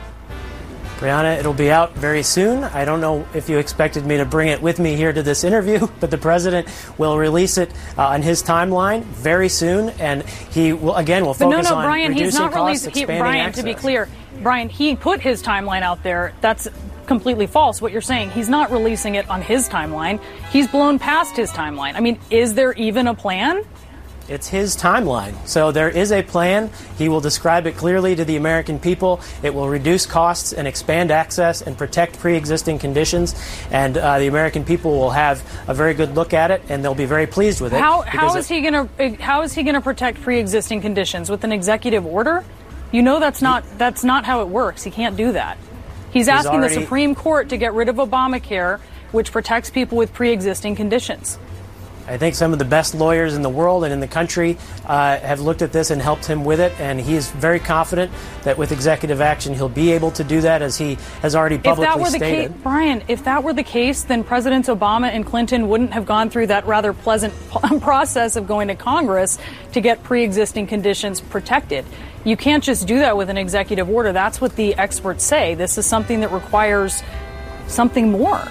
Brianna, it'll be out very soon. I don't know if you expected me to bring it with me here to this interview, but the president will release it uh, on his timeline very soon, and he will again will focus but no, no, on Brian, reducing he's not costs, releasing. Brian, access. to be clear, Brian, he put his timeline out there. That's completely false what you're saying. He's not releasing it on his timeline. He's blown past his timeline. I mean, is there even a plan? It's his timeline. So there is a plan. He will describe it clearly to the American people. It will reduce costs and expand access and protect pre existing conditions. And uh, the American people will have a very good look at it and they'll be very pleased with it. How, how is he going to how is he going to protect pre existing conditions with an executive order? You know that's not that's not how it works. He can't do that. He's, He's asking already, the Supreme Court to get rid of Obamacare, which protects people with pre existing conditions. I think some of the best lawyers in the world and in the country uh, have looked at this and helped him with it, and he is very confident that with executive action he'll be able to do that, as he has already publicly if that were stated. The case, Brian, if that were the case, then Presidents Obama and Clinton wouldn't have gone through that rather pleasant process of going to Congress to get pre-existing conditions protected. You can't just do that with an executive order. That's what the experts say. This is something that requires something more.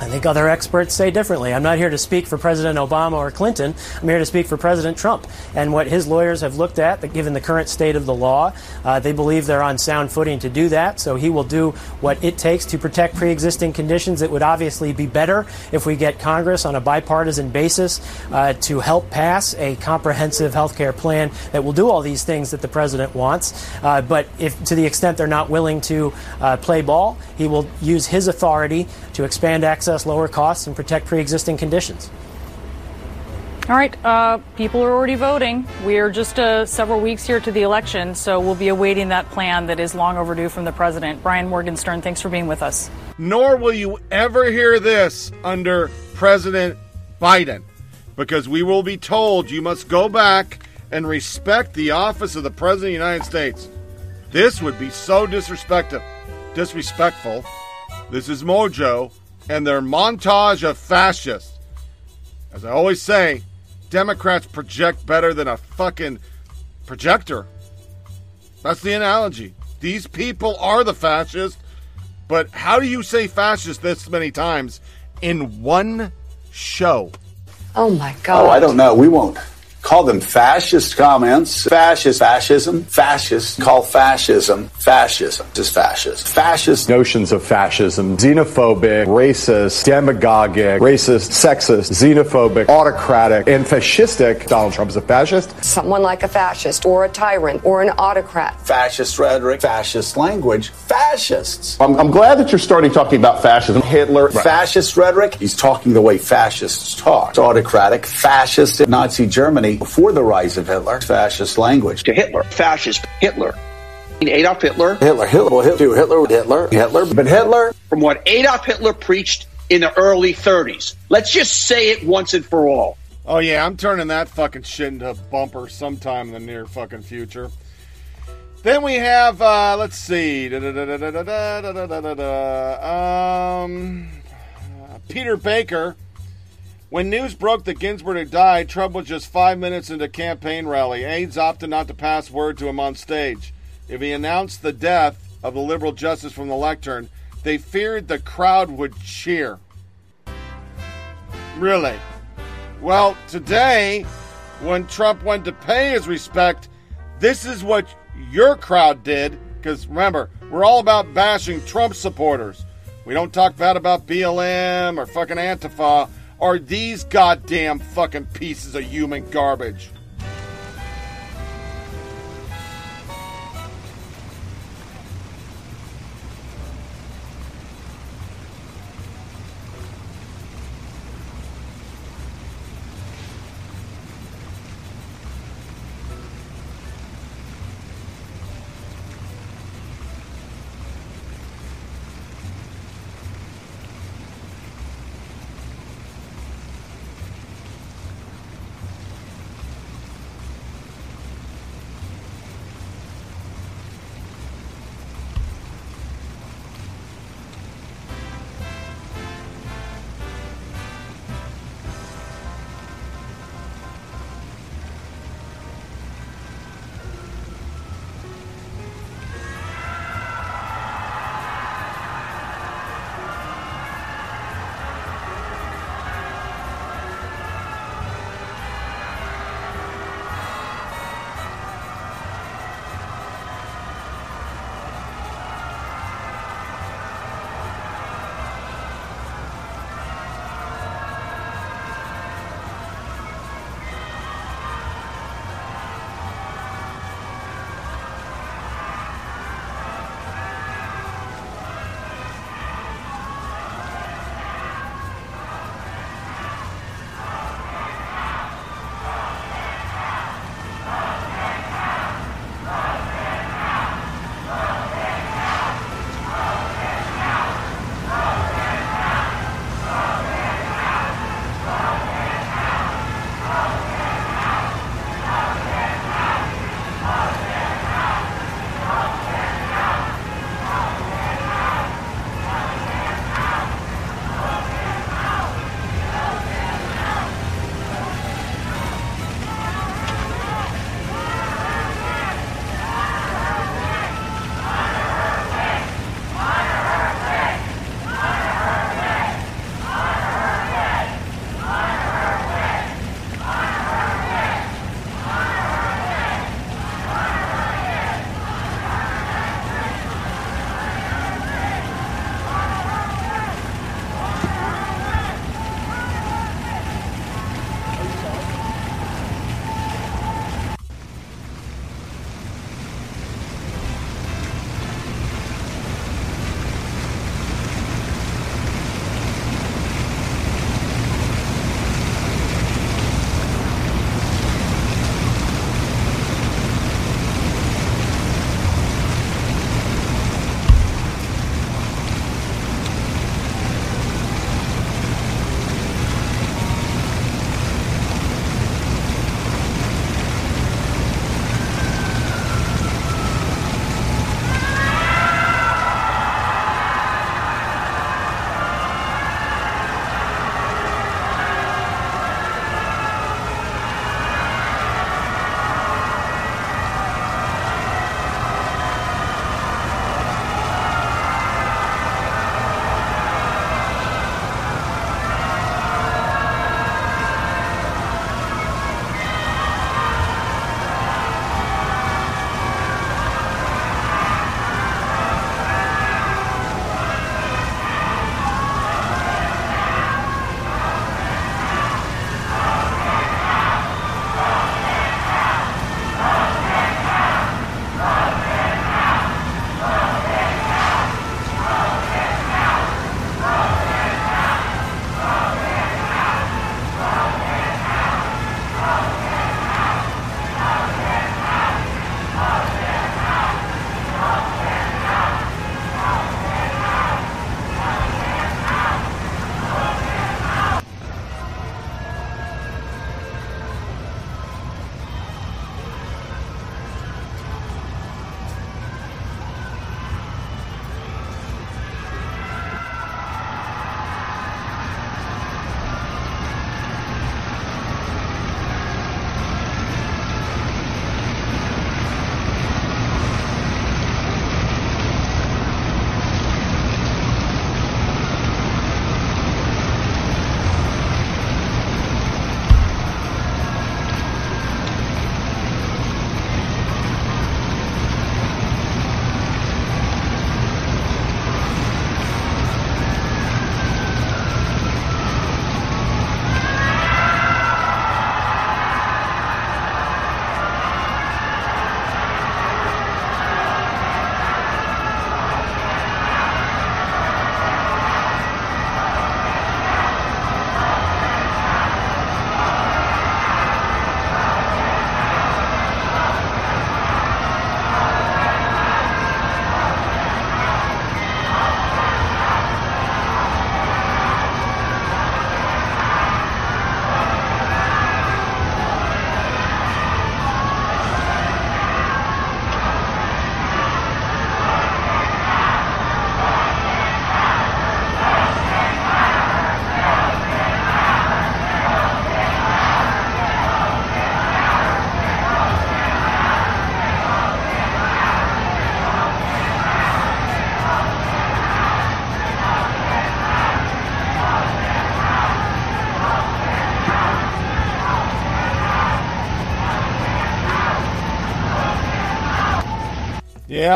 I think other experts say differently. I'm not here to speak for President Obama or Clinton. I'm here to speak for President Trump and what his lawyers have looked at, given the current state of the law. Uh, they believe they're on sound footing to do that, so he will do what it takes to protect pre existing conditions. It would obviously be better if we get Congress on a bipartisan basis uh, to help pass a comprehensive health care plan that will do all these things that the president wants. Uh, but if to the extent they're not willing to uh, play ball, he will use his authority to expand access access lower costs and protect pre existing conditions. All right, uh, people are already voting. We are just uh, several weeks here to the election, so we'll be awaiting that plan that is long overdue from the president. Brian Morgenstern, thanks for being with us. Nor will you ever hear this under President Biden, because we will be told you must go back and respect the office of the President of the United States. This would be so disrespectful. Disrespectful. This is Mojo and their montage of fascists. As I always say, Democrats project better than a fucking projector. That's the analogy. These people are the fascists, but how do you say fascist this many times in one show? Oh my God. Oh, I don't know. We won't call them fascist comments. Fascist, fascism, fascist, call fascism, fascism, just fascist. Fascist notions of fascism, xenophobic, racist, demagogic, racist, sexist, xenophobic, autocratic, and fascistic. Donald Trump is a fascist. Someone like a fascist or a tyrant or an autocrat. Fascist rhetoric, fascist language, fascists. I'm, I'm glad that you're starting talking about fascism. Hitler, right. fascist rhetoric. He's talking the way fascists talk. It's autocratic, fascist, Nazi Germany before the rise of Hitler, fascist language. To Hitler, fascist Hitler. Adolf Hitler. Hitler, Hitler, well, Hitler, Hitler, Hitler, Hitler, but Hitler. From what Adolf Hitler preached in the early 30s. Let's just say it once and for all. Oh, yeah, I'm turning that fucking shit into a bumper sometime in the near fucking future. Then we have, uh, let's see, um, Peter Baker when news broke that Ginsburg had died, Trump was just five minutes into campaign rally. Aides opted not to pass word to him on stage. If he announced the death of the liberal justice from the lectern, they feared the crowd would cheer. Really? Well, today, when Trump went to pay his respect, this is what your crowd did. Because remember, we're all about bashing Trump supporters. We don't talk bad about BLM or fucking Antifa are these goddamn fucking pieces of human garbage.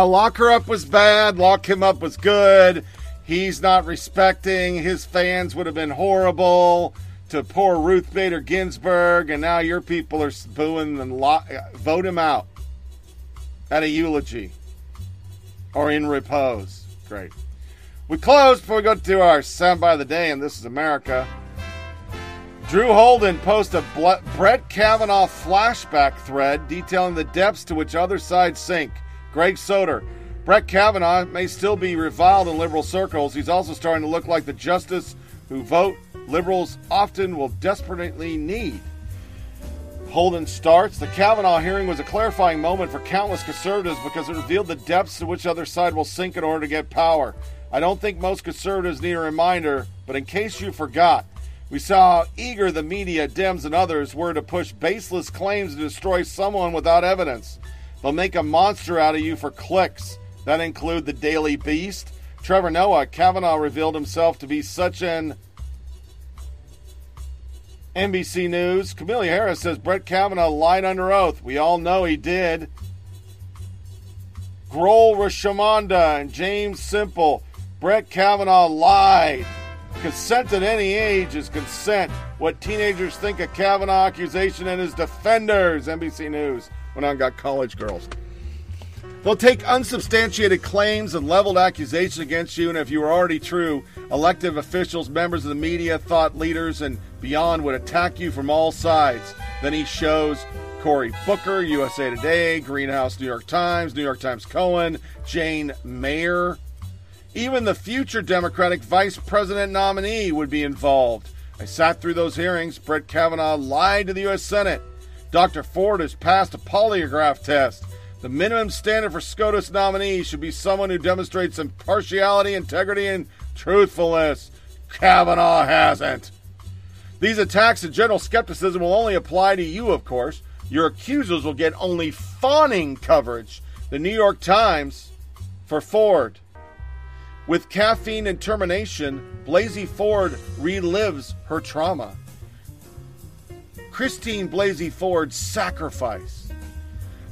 Lock her up was bad. Lock him up was good. He's not respecting. His fans would have been horrible to poor Ruth Bader Ginsburg, and now your people are booing and vote him out at a eulogy or in repose. Great. We close before we go to our soundbite of the day, and this is America. Drew Holden posts a Brett Kavanaugh flashback thread detailing the depths to which other sides sink. Greg Soder. Brett Kavanaugh may still be reviled in liberal circles. He's also starting to look like the justice who vote liberals often will desperately need. Holden starts. The Kavanaugh hearing was a clarifying moment for countless conservatives because it revealed the depths to which the other side will sink in order to get power. I don't think most conservatives need a reminder, but in case you forgot, we saw how eager the media, Dems, and others were to push baseless claims to destroy someone without evidence. They'll make a monster out of you for clicks. That include the Daily Beast. Trevor Noah, Kavanaugh revealed himself to be such an NBC News. Kamala Harris says Brett Kavanaugh lied under oath. We all know he did. Grohl Rashamanda and James Simple. Brett Kavanaugh lied. Consent at any age is consent. What teenagers think of Kavanaugh accusation and his defenders. NBC News went on got college girls. They'll take unsubstantiated claims and leveled accusations against you, and if you were already true, elective officials, members of the media, thought leaders, and beyond would attack you from all sides. Then he shows Cory Booker, USA Today, Greenhouse, New York Times, New York Times Cohen, Jane Mayer. Even the future Democratic vice president nominee would be involved. I sat through those hearings. Brett Kavanaugh lied to the U.S. Senate. Dr. Ford has passed a polygraph test. The minimum standard for SCOTUS nominees should be someone who demonstrates impartiality, integrity, and truthfulness. Kavanaugh hasn't. These attacks and general skepticism will only apply to you, of course. Your accusers will get only fawning coverage. The New York Times for Ford. With caffeine and termination, Blasey Ford relives her trauma. Christine Blasey Ford's sacrifice.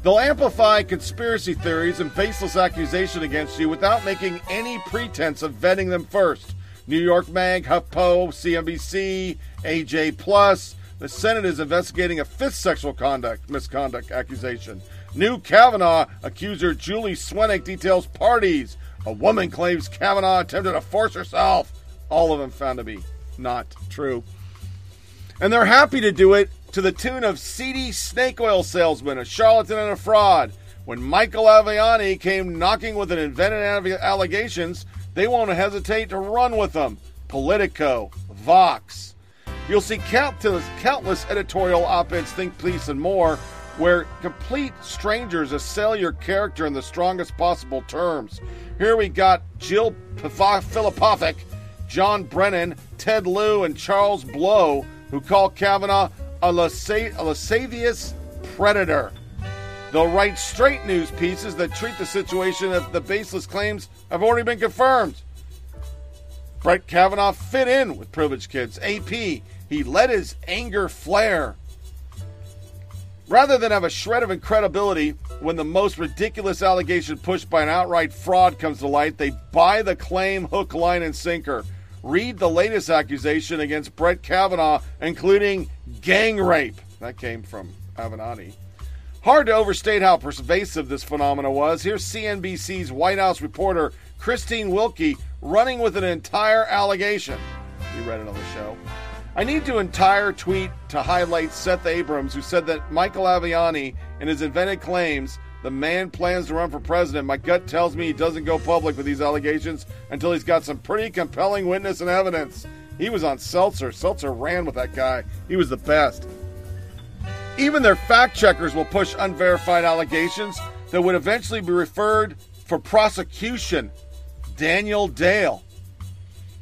They'll amplify conspiracy theories and baseless accusation against you without making any pretense of vetting them first. New York Mag, HuffPo, CNBC, AJ Plus. The Senate is investigating a fifth sexual conduct misconduct accusation. New Kavanaugh accuser Julie Swetnick details parties. A woman claims Kavanaugh attempted to force herself. All of them found to be not true. And they're happy to do it to the tune of seedy snake oil salesman, a charlatan, and a fraud. When Michael Avenatti came knocking with an invented allegations, they won't hesitate to run with them. Politico, Vox. You'll see countless, countless editorial op-eds, think piece, and more, where complete strangers assail your character in the strongest possible terms. Here we got Jill Filipovic, John Brennan, Ted Lieu, and Charles Blow, who call Kavanaugh a, lasa- a lascivious predator. They'll write straight news pieces that treat the situation as the baseless claims have already been confirmed. Brett Kavanaugh fit in with privileged kids. AP, he let his anger flare. Rather than have a shred of incredibility when the most ridiculous allegation pushed by an outright fraud comes to light, they buy the claim hook, line, and sinker. Read the latest accusation against Brett Kavanaugh, including gang rape. That came from Avenatti. Hard to overstate how pervasive this phenomenon was. Here's CNBC's White House reporter Christina Wilkie running with an entire allegation. You read it on the show. I need to entire tweet to highlight Seth Abrams, who said that Michael Avenatti, and his invented claims, the man plans to run for president. My gut tells me he doesn't go public with these allegations until he's got some pretty compelling witness and evidence. He was on Stelter. Stelter ran with that guy. He was the best. Even their fact checkers will push unverified allegations that would eventually be referred for prosecution. Daniel Dale.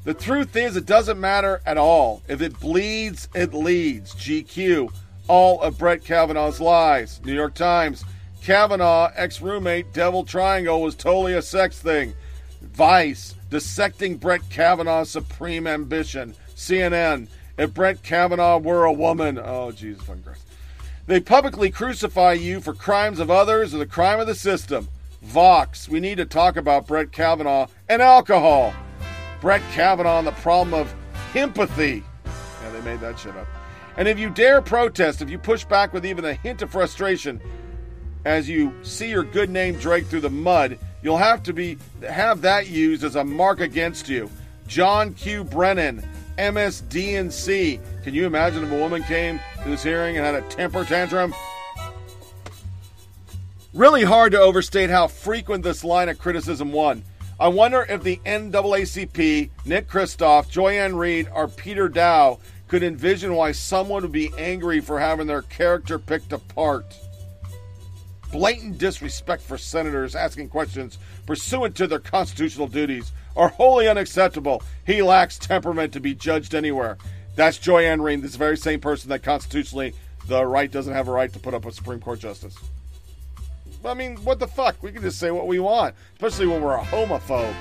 The truth is, it doesn't matter at all. If it bleeds, it leads. GQ. All of Brett Kavanaugh's lies. New York Times. Kavanaugh, ex roommate, Devil Triangle was totally a sex thing. Vice, dissecting Brett Kavanaugh's supreme ambition. CNN, if Brett Kavanaugh were a woman. Oh, Jesus fucking Christ. They publicly crucify you for crimes of others or the crime of the system. Vox, we need to talk about Brett Kavanaugh and alcohol. Brett Kavanaugh and the problem of empathy. Yeah, they made that shit up. And if you dare protest, if you push back with even a hint of frustration as you see your good name dragged through the mud, you'll have to be have that used as a mark against you. John Q. Brennan, MSDNC. Can you imagine if a woman came to this hearing and had a temper tantrum? Really hard to overstate how frequent this line of criticism was. I wonder if the NAACP, Nick Kristof, Joy-Ann or Peter Daou could envision why someone would be angry for having their character picked apart. Blatant disrespect for senators asking questions pursuant to their constitutional duties are wholly unacceptable. He lacks temperament to be judged anywhere. That's Joy-Ann Reid, this very same person that constitutionally the right doesn't have a right to put up a Supreme Court justice. I mean, what the fuck? We can just say what we want, especially when we're a homophobe.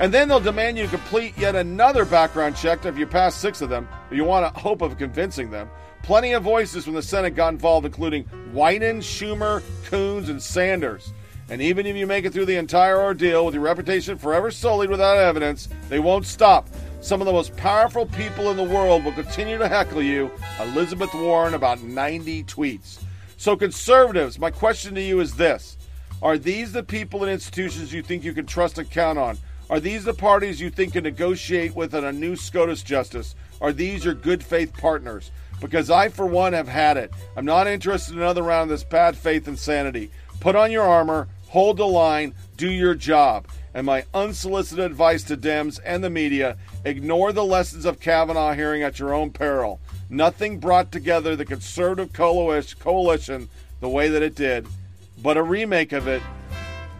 And then they'll demand you complete yet another background check if you pass six of them, you want a hope of convincing them. Plenty of voices from the Senate got involved, including Wyden, Schumer, Coons, and Sanders. And even if you make it through the entire ordeal with your reputation forever sullied without evidence, they won't stop. Some of the most powerful people in the world will continue to heckle you. Elizabeth Warren, about 90 tweets. So, conservatives, my question to you is this Are these the people and institutions you think you can trust and count on? Are these the parties you think can negotiate with on a new SCOTUS justice? Are these your good faith partners? Because I, for one, have had it. I'm not interested in another round of this bad faith insanity. Put on your armor, hold the line, do your job. And my unsolicited advice to Dems and the media ignore the lessons of Kavanaugh hearing at your own peril. Nothing brought together the conservative coalition the way that it did, but a remake of it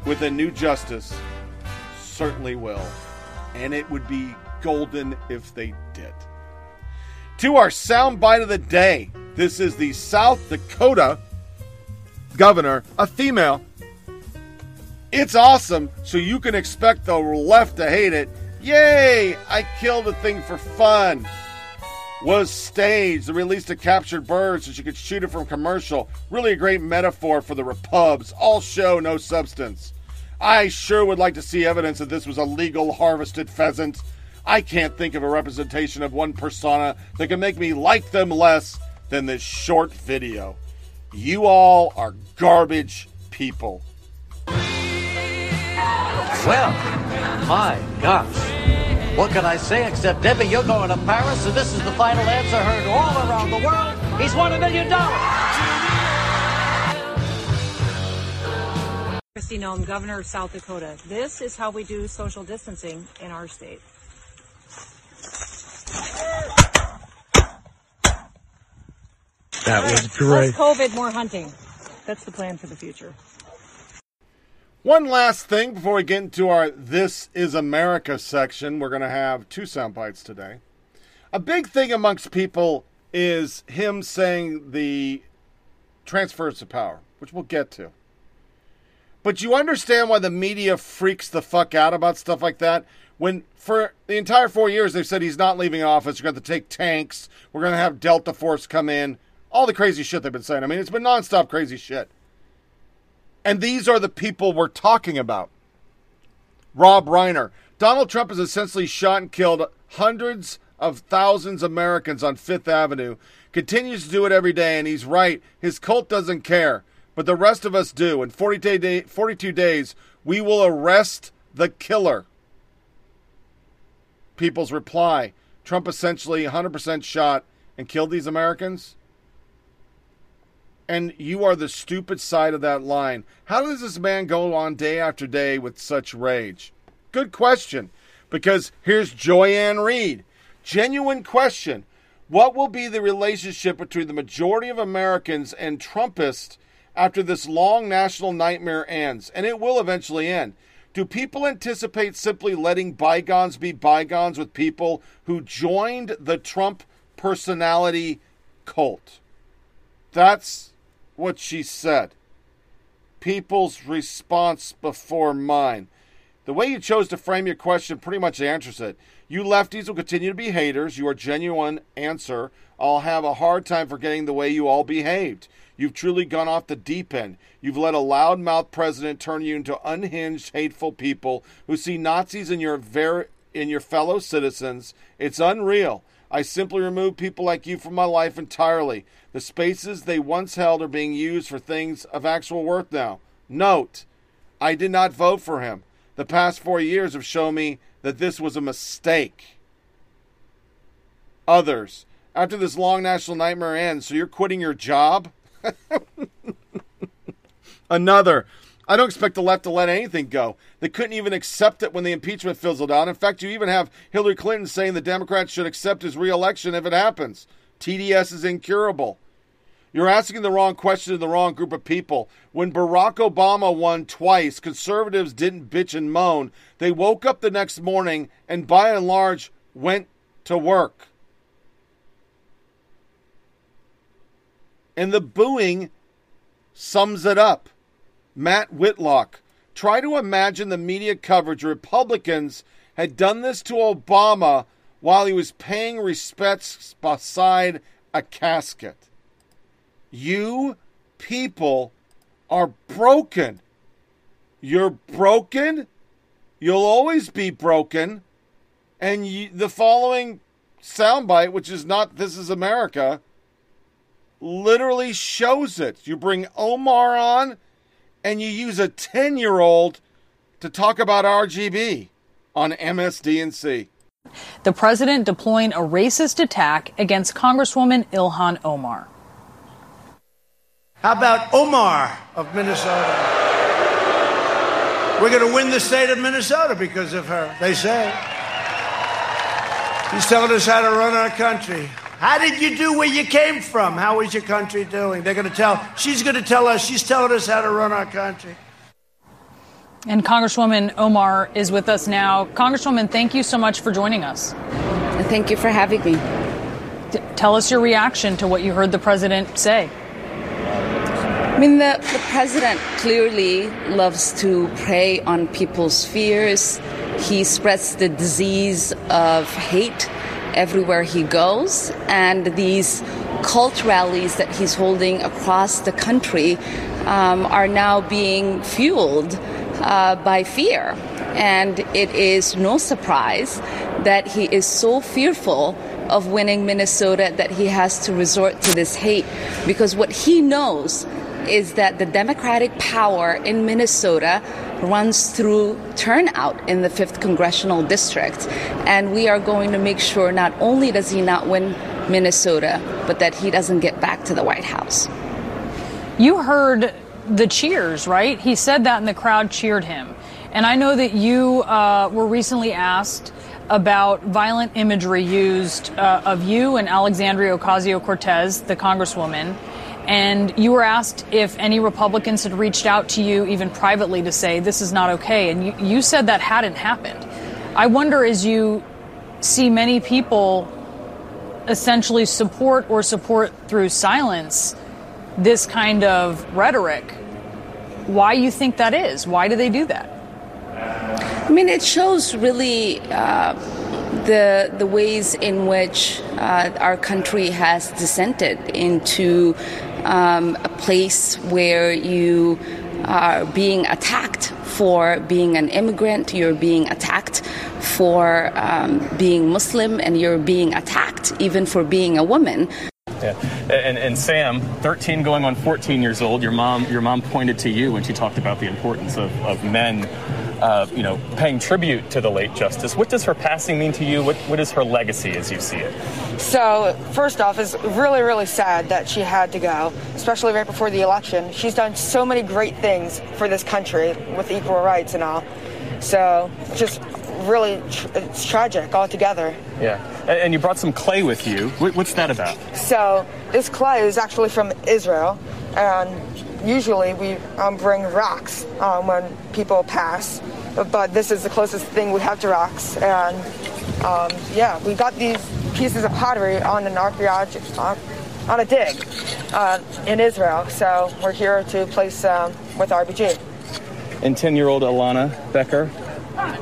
with a new justice certainly will. And it would be golden if they did. To our soundbite of the day. This is the South Dakota governor, a female. It's awesome, so you can expect the left to hate it. Yay! I killed a thing for fun. Was staged. The release of captured birds so she could shoot it from commercial. Really a great metaphor for the repubs. All show, no substance. I sure would like to see evidence that this was a legal harvested pheasant. I can't think of a representation of one persona that can make me like them less than this short video. You all are garbage people. Well, my gosh. What can I say except, Debbie, you're going to Paris, and this is the final answer heard all around the world. He's won a million dollars. Kristi Noem, Governor of South Dakota. This is how we do social distancing in our state. That was great. Less COVID, more hunting. That's the plan for the future. One last thing before we get into our This is America section. We're going to have two sound bites today. A big thing amongst people is him saying the transfers of power, which we'll get to. But you understand why the media freaks the fuck out about stuff like that? When for the entire four years they've said he's not leaving office, We're going to take tanks, we're going to have Delta Force come in, all the crazy shit they've been saying. I mean, it's been nonstop crazy shit. And these are the people we're talking about. Rob Reiner. Donald Trump has essentially shot and killed hundreds of thousands of Americans on Fifth Avenue, continues to do it every day, and he's right. His cult doesn't care, but the rest of us do. In 42, day, 42 days, we will arrest the killer. People's reply Trump essentially 100% shot and killed these Americans? and you are the stupid side of that line. How does this man go on day after day with such rage? Good question. Because here's Joy-Ann Genuine question. What will be the relationship between the majority of Americans and Trumpists after this long national nightmare ends? And it will eventually end. Do people anticipate simply letting bygones be bygones with people who joined the Trump personality cult? That's what she said. People's response before mine. The way you chose to frame your question pretty much answers it. You lefties will continue to be haters. Your genuine answer. I'll have a hard time forgetting the way you all behaved. You've truly gone off the deep end. You've let a loudmouth president turn you into unhinged, hateful people who see Nazis in your ver- in your fellow citizens. It's unreal. I simply remove people like you from my life entirely. The spaces they once held are being used for things of actual worth now. Note, I did not vote for him. The past four years have shown me that this was a mistake. Others, after this long national nightmare ends, so you're quitting your job? Another, I don't expect the left to let anything go. They couldn't even accept it when the impeachment fizzled out. In fact, you even have Hillary Clinton saying the Democrats should accept his reelection if it happens. TDS is incurable. You're asking the wrong question to the wrong group of people. When Barack Obama won twice, conservatives didn't bitch and moan. They woke up the next morning and by and large went to work. And the booing sums it up. Matt Whitlock. Try to imagine the media coverage Republicans had done this to Obama while he was paying respects beside a casket. You people are broken. You're broken. You'll always be broken. And you, the following soundbite, which is not This is America, literally shows it. You bring Omar on and you use a 10 year old to talk about RGB on MSDNC. The president deploying a racist attack against Congresswoman Ilhan Omar. How about Omar of Minnesota? We're going to win the state of Minnesota because of her, they say. She's telling us how to run our country. How did you do where you came from? How is your country doing? They're going to tell, she's going to tell us, she's telling us how to run our country. And Congresswoman Omar is with us now. Congresswoman, thank you so much for joining us. Thank you for having me. T- tell us your reaction to what you heard the president say. I mean, the, the president clearly loves to prey on people's fears. He spreads the disease of hate everywhere he goes. And these cult rallies that he's holding across the country um, are now being fueled uh, by fear. And it is no surprise that he is so fearful of winning Minnesota that he has to resort to this hate because what he knows is that the Democratic power in Minnesota runs through turnout in the 5th congressional district. And we are going to make sure not only does he not win Minnesota, but that he doesn't get back to the White House. You heard the cheers, right? He said that and the crowd cheered him. And I know that you uh, were recently asked about violent imagery used uh, of you and Alexandria Ocasio Cortez, the Congresswoman. And you were asked if any Republicans had reached out to you, even privately, to say this is not okay. And you, you said that hadn't happened. I wonder, as you see many people essentially support or support through silence this kind of rhetoric, why you think that is? Why do they do that? I mean, it shows really uh, the the ways in which uh, our country has descended into um, a place where you are being attacked for being an immigrant, you're being attacked for um, being Muslim, and you're being attacked even for being a woman. Yeah. And, and Sam, 13 going on 14 years old, your mom, your mom pointed to you when she talked about the importance of, of men uh, you know, paying tribute to the late justice. What does her passing mean to you? What, what is her legacy as you see it? So, first off, it's really, really sad that she had to go, especially right before the election. She's done so many great things for this country with equal rights and all. So, just really, tr- it's tragic altogether. Yeah. And, and you brought some clay with you. What, what's that about? So, this clay is actually from Israel, and usually we um, bring rocks um, when people pass, but this is the closest thing we have to rocks. And um, yeah, we got these pieces of pottery on an archaeology, uh, on a dig uh, in Israel. So we're here to place um, with RBG. And 10 year old Alana Becker,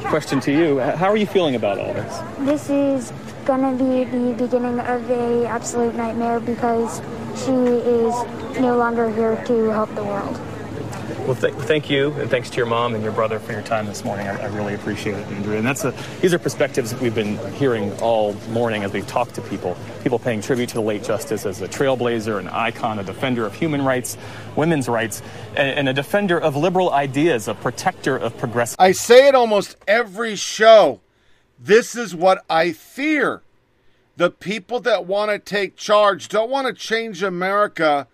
question to you. How are you feeling about all this? This is gonna be the beginning of a absolute nightmare because she is no longer here to help the world. Well, th- thank you, and thanks to your mom and your brother for your time this morning. I, I really appreciate it, Andrea. And that's a, these are perspectives that we've been hearing all morning as we've talked to people. People paying tribute to the late justice as a trailblazer, an icon, a defender of human rights, women's rights, and, and a defender of liberal ideas, a protector of progressive. I say it almost every show. This is what I fear. The people that want to take charge don't want to change America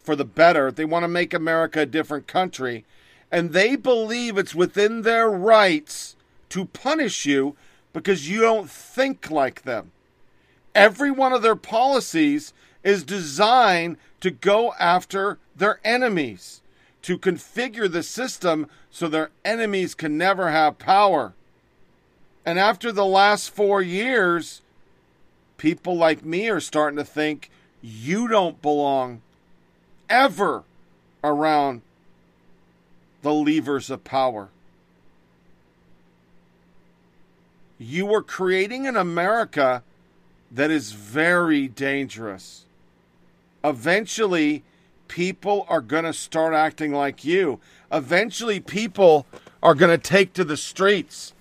for the better. They want to make America a different country. And they believe it's within their rights to punish you because you don't think like them. Every one of their policies is designed to go after their enemies, to configure the system so their enemies can never have power. And after the last four years, people like me are starting to think you don't belong ever around the levers of power. You are creating an America that is very dangerous. Eventually, people are going to start acting like you. Eventually, people are going to take to the streets.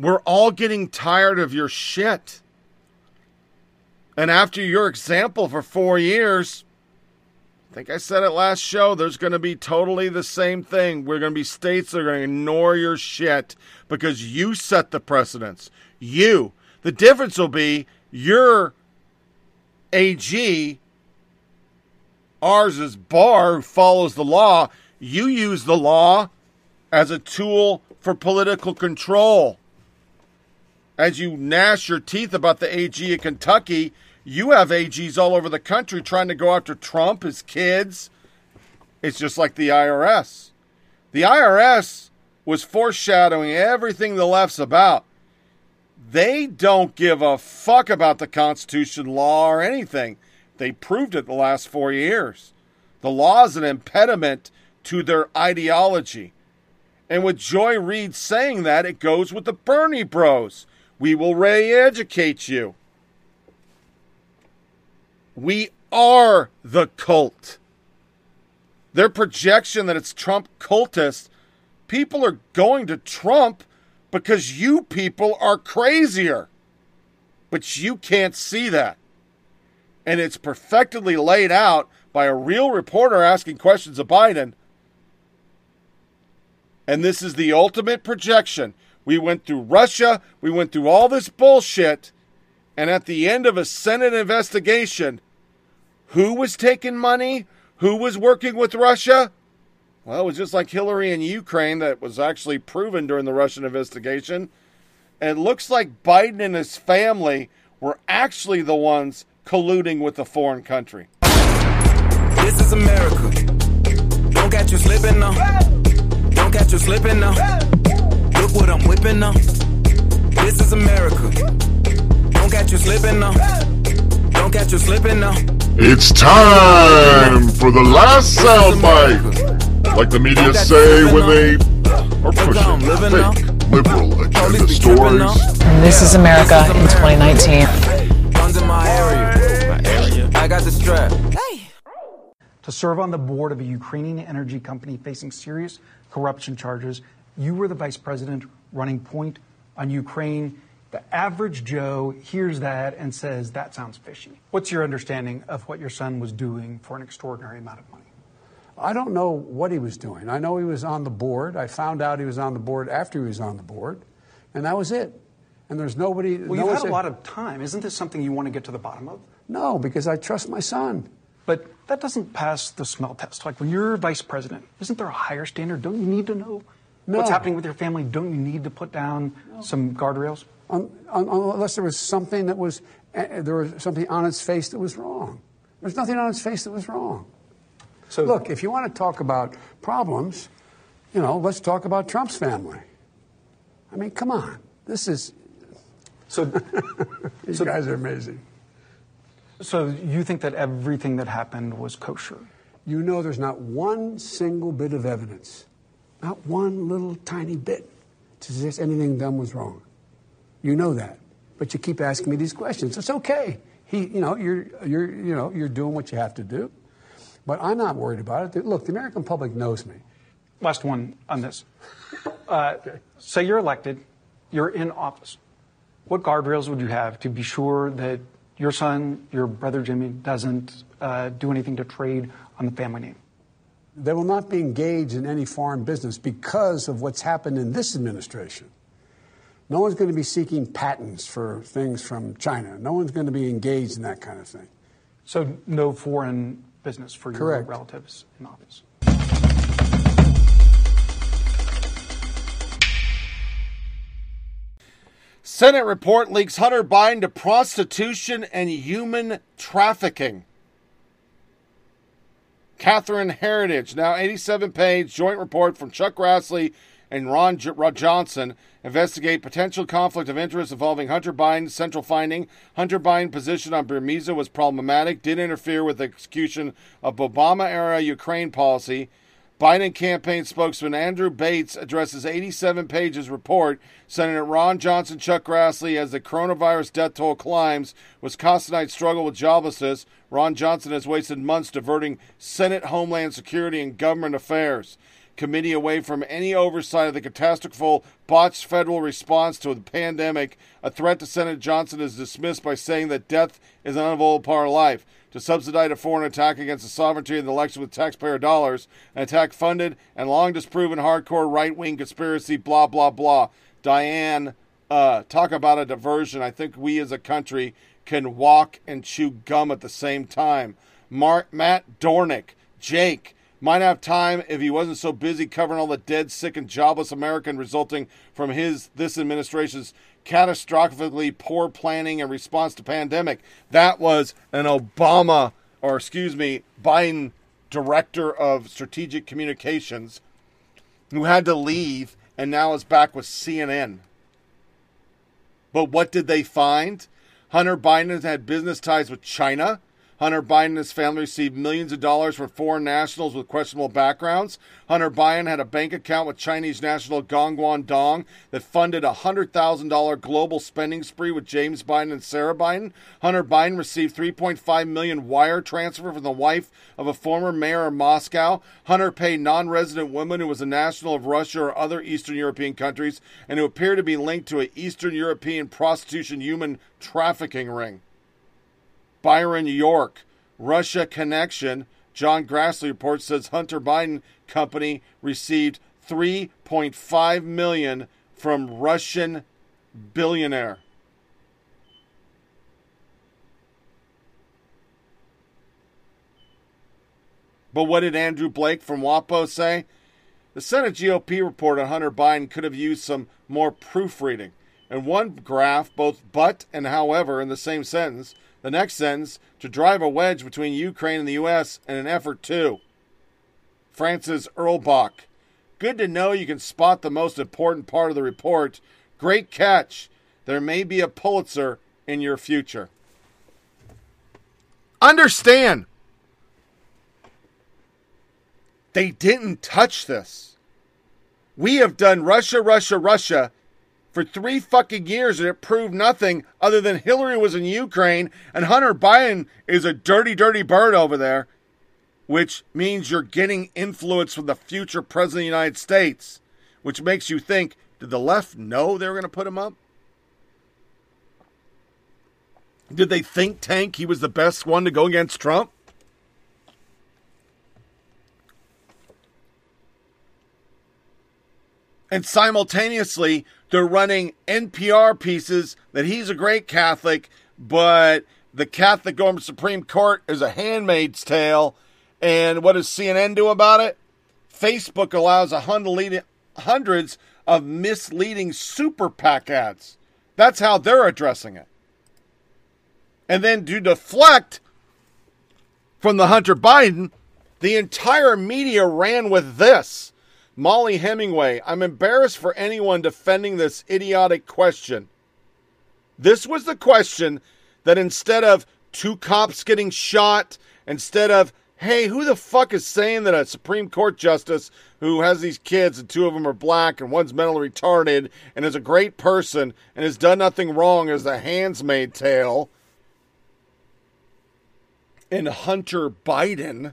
We're all getting tired of your shit. And after your example for four years, I think I said it last show, there's going to be totally the same thing. We're going to be states that are going to ignore your shit because you set the precedence. You. The difference will be your AG, ours is Barr, who follows the law. You use the law as a tool for political control as you gnash your teeth about the AG of Kentucky, you have AGs all over the country trying to go after Trump, his kids. It's just like the IRS. The IRS was foreshadowing everything the left's about. They don't give a fuck about the Constitution, law, or anything. They proved it the last four years. The law is an impediment to their ideology. And with Joy Reid saying that, it goes with the Bernie bros. We will re educate you. We are the cult. Their projection that it's Trump cultists, people are going to Trump because you people are crazier. But you can't see that. And it's perfectly laid out by a real reporter asking questions of Biden. And this is the ultimate projection. We went through Russia. We went through all this bullshit. And at the end of a Senate investigation, who was taking money? Who was working with Russia? Well, it was just like Hillary in Ukraine that was actually proven during the Russian investigation. And it looks like Biden and his family were actually the ones colluding with a foreign country. This is America. Don't catch you slipping now. Don't catch you slipping now. Look what I'm whipping now. This is America. Don't catch you slipping now. Don't catch you slipping now. It's time for the last soundbite. Like the media say when they are pushing fake liberal agenda stories. And this is America in 2019. Guns in my area. I got the strap. To serve on the board of a Ukrainian energy company facing serious corruption charges, you were the vice president running point on Ukraine. The average Joe hears that and says, that sounds fishy. What's your understanding of what your son was doing for an extraordinary amount of money? I don't know what he was doing. I know he was on the board. I found out he was on the board after he was on the board, and that was it. And there's nobody. Well, no you've had one's- a lot of time. Isn't this something you want to get to the bottom of? No, because I trust my son. But that doesn't pass the smell test. Like when you're vice president, isn't there a higher standard? Don't you need to know what's happening with your family? Don't you need to put down some guardrails? Un- unless there was something that was uh, there was something on its face that was wrong. There's nothing on its face that was wrong. So look, if you want to talk about problems, you know, let's talk about Trump's family. I mean, come on, this is. So these guys are amazing. So you think that everything that happened was kosher? You know, there's not one single bit of evidence Not one little tiny bit to suggest anything done was wrong. You know that. But you keep asking me these questions. It's okay. He, you know, you're, you're, you know, you're doing what you have to do. But I'm not worried about it. Look, the American public knows me. Last one on this. Uh, say you're elected, you're in office. What guardrails would you have to be sure that your son, your brother Jimmy, doesn't uh, do anything to trade on the family name? They will not be engaged in any foreign business because of what's happened in this administration. No one's going to be seeking patents for things from China. No one's going to be engaged in that kind of thing. So, no foreign business for Correct. your relatives in office. Senate report links Hunter Biden to prostitution and human trafficking. Catherine Herridge, now 87 page joint report from Chuck Grassley and Ron, J- Johnson investigate potential conflict of interest involving Hunter Biden's central finding. Hunter Biden's position on Burisma was problematic, did interfere with the execution of Obama era Ukraine policy. Biden campaign spokesman Andrew Bates addresses 87 pages report. Senator Ron Johnson, Chuck Grassley, as the coronavirus death toll climbs, Wisconsinites struggle with joblessness. Ron Johnson has wasted months diverting Senate Homeland Security and government affairs committee away from any oversight of the catastrophic botched federal response to the pandemic. A threat to Senator Johnson is dismissed by saying that death is an unavoidable part of life. To subsidize a foreign attack against the sovereignty of the election with taxpayer dollars, an attack funded and long disproven hardcore right wing conspiracy, blah, blah, blah. Diane, uh, talk about a diversion. I think we as a country can walk and chew gum at the same time. Mark, Matt Dornick, Jake, might have time if he wasn't so busy covering all the dead, sick, and jobless American resulting from his this administration's catastrophically poor planning and response to pandemic. That was an Obama, or excuse me, Biden director of strategic communications who had to leave and now is back with CNN. But what did they find? Hunter Biden had business ties with China. Hunter Biden and his family received millions of dollars from foreign nationals with questionable backgrounds. Hunter Biden had a bank account with Chinese national Gong Guangdong that funded a $100,000 global spending spree with James Biden and Sarah Biden. Hunter Biden received 3.5 million wire transfer from the wife of a former mayor of Moscow. Hunter paid non-resident woman who was a national of Russia or other Eastern European countries and who appeared to be linked to an Eastern European prostitution human trafficking ring. Byron York, Russia connection. John Grassley report says Hunter Biden company received 3.5 million from Russian billionaire. But what did Aaron Blake from WAPO say? The Senate GOP report on Hunter Biden could have used some more proofreading. In one graph, both but and however in the same sentence. The next sentence, to drive a wedge between Ukraine and the U.S. in an effort to. Francis Earlbach. Good to know you can spot the most important part of the report. Great catch. There may be a Pulitzer in your future. Understand, they didn't touch this. We have done Russia, Russia, Russia for three fucking years and it proved nothing other than Hillary was in Ukraine and Hunter Biden is a dirty, dirty bird over there, which means you're getting influence from the future president of the United States, which makes you think did the left know they were going to put him up? Did they think tank he was the best one to go against Trump? And simultaneously, they're running NPR pieces that he's a great Catholic, but the Catholic government Supreme Court is a handmaid's tale. And what does CNN do about it? Facebook allows a hundred, hundreds of misleading super PAC ads. That's how they're addressing it. And then to deflect from the Hunter Biden, the entire media ran with this. Mollie Hemingway, I'm embarrassed for anyone defending this idiotic question. This was the question that instead of two cops getting shot, instead of Hey, who the fuck is saying that a Supreme Court justice who has these kids and two of them are black and one's mentally retarded and is a great person and has done nothing wrong as the handsmaid tale and Hunter Biden?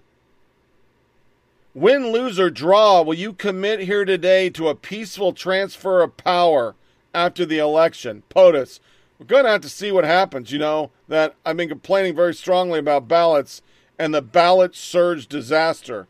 Win, lose, or draw, will you commit here today to a peaceful transfer of power after the election? POTUS, we're going to have to see what happens. You know, that I've been complaining very strongly about ballots and the ballot surge disaster.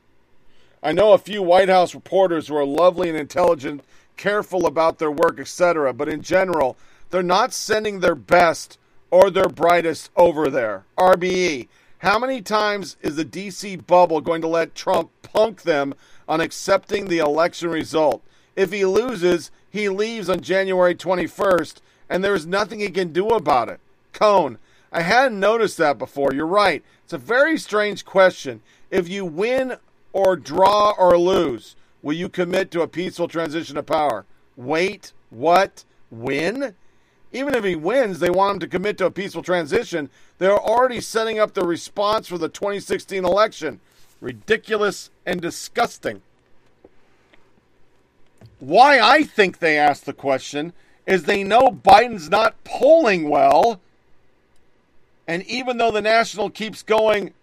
I know a few White House reporters who are lovely and intelligent, careful about their work, etc., but in general, they're not sending their best or their brightest over there. RBE, how many times is the DC bubble going to let Trump punk them on accepting the election result? If he loses, he leaves on January 21st, and there is nothing he can do about it. Cone, I hadn't noticed that before. You're right. It's a very strange question. If you win or draw or lose, will you commit to a peaceful transition of power? Wait, what? Win? Even if he wins, they want him to commit to a peaceful transition. They're already setting up the response for the 2016 election. Ridiculous and disgusting. Why I think they asked the question is they know Biden's not polling well and even though the National keeps going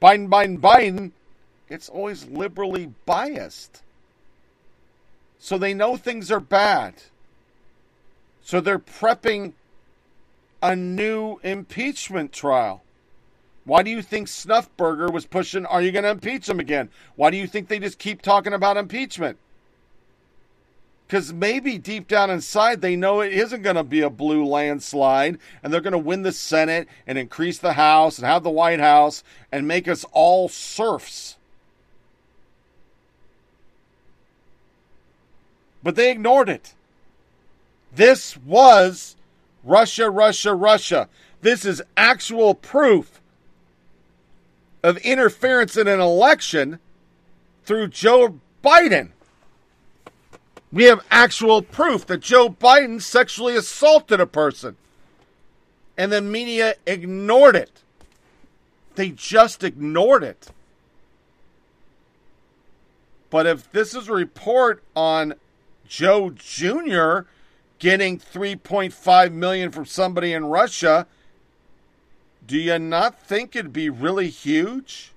Biden, Biden, Biden, it's always liberally biased. So they know things are bad. So they're prepping a new impeachment trial. Why do you think Snuffburger was pushing, are you going to impeach him again? Why do you think they just keep talking about impeachment? because maybe deep down inside they know it isn't going to be a blue landslide and they're going to win the Senate and increase the House and have the White House and make us all serfs. But they ignored it. This was Russia, Russia, Russia. This is actual proof of interference in an election through Joe Biden. We have actual proof that Joe Biden sexually assaulted a person. And the media ignored it. They just ignored it. But if this is a report on Joe Jr. getting 3.5 million from somebody in Russia, do you not think it'd be really huge?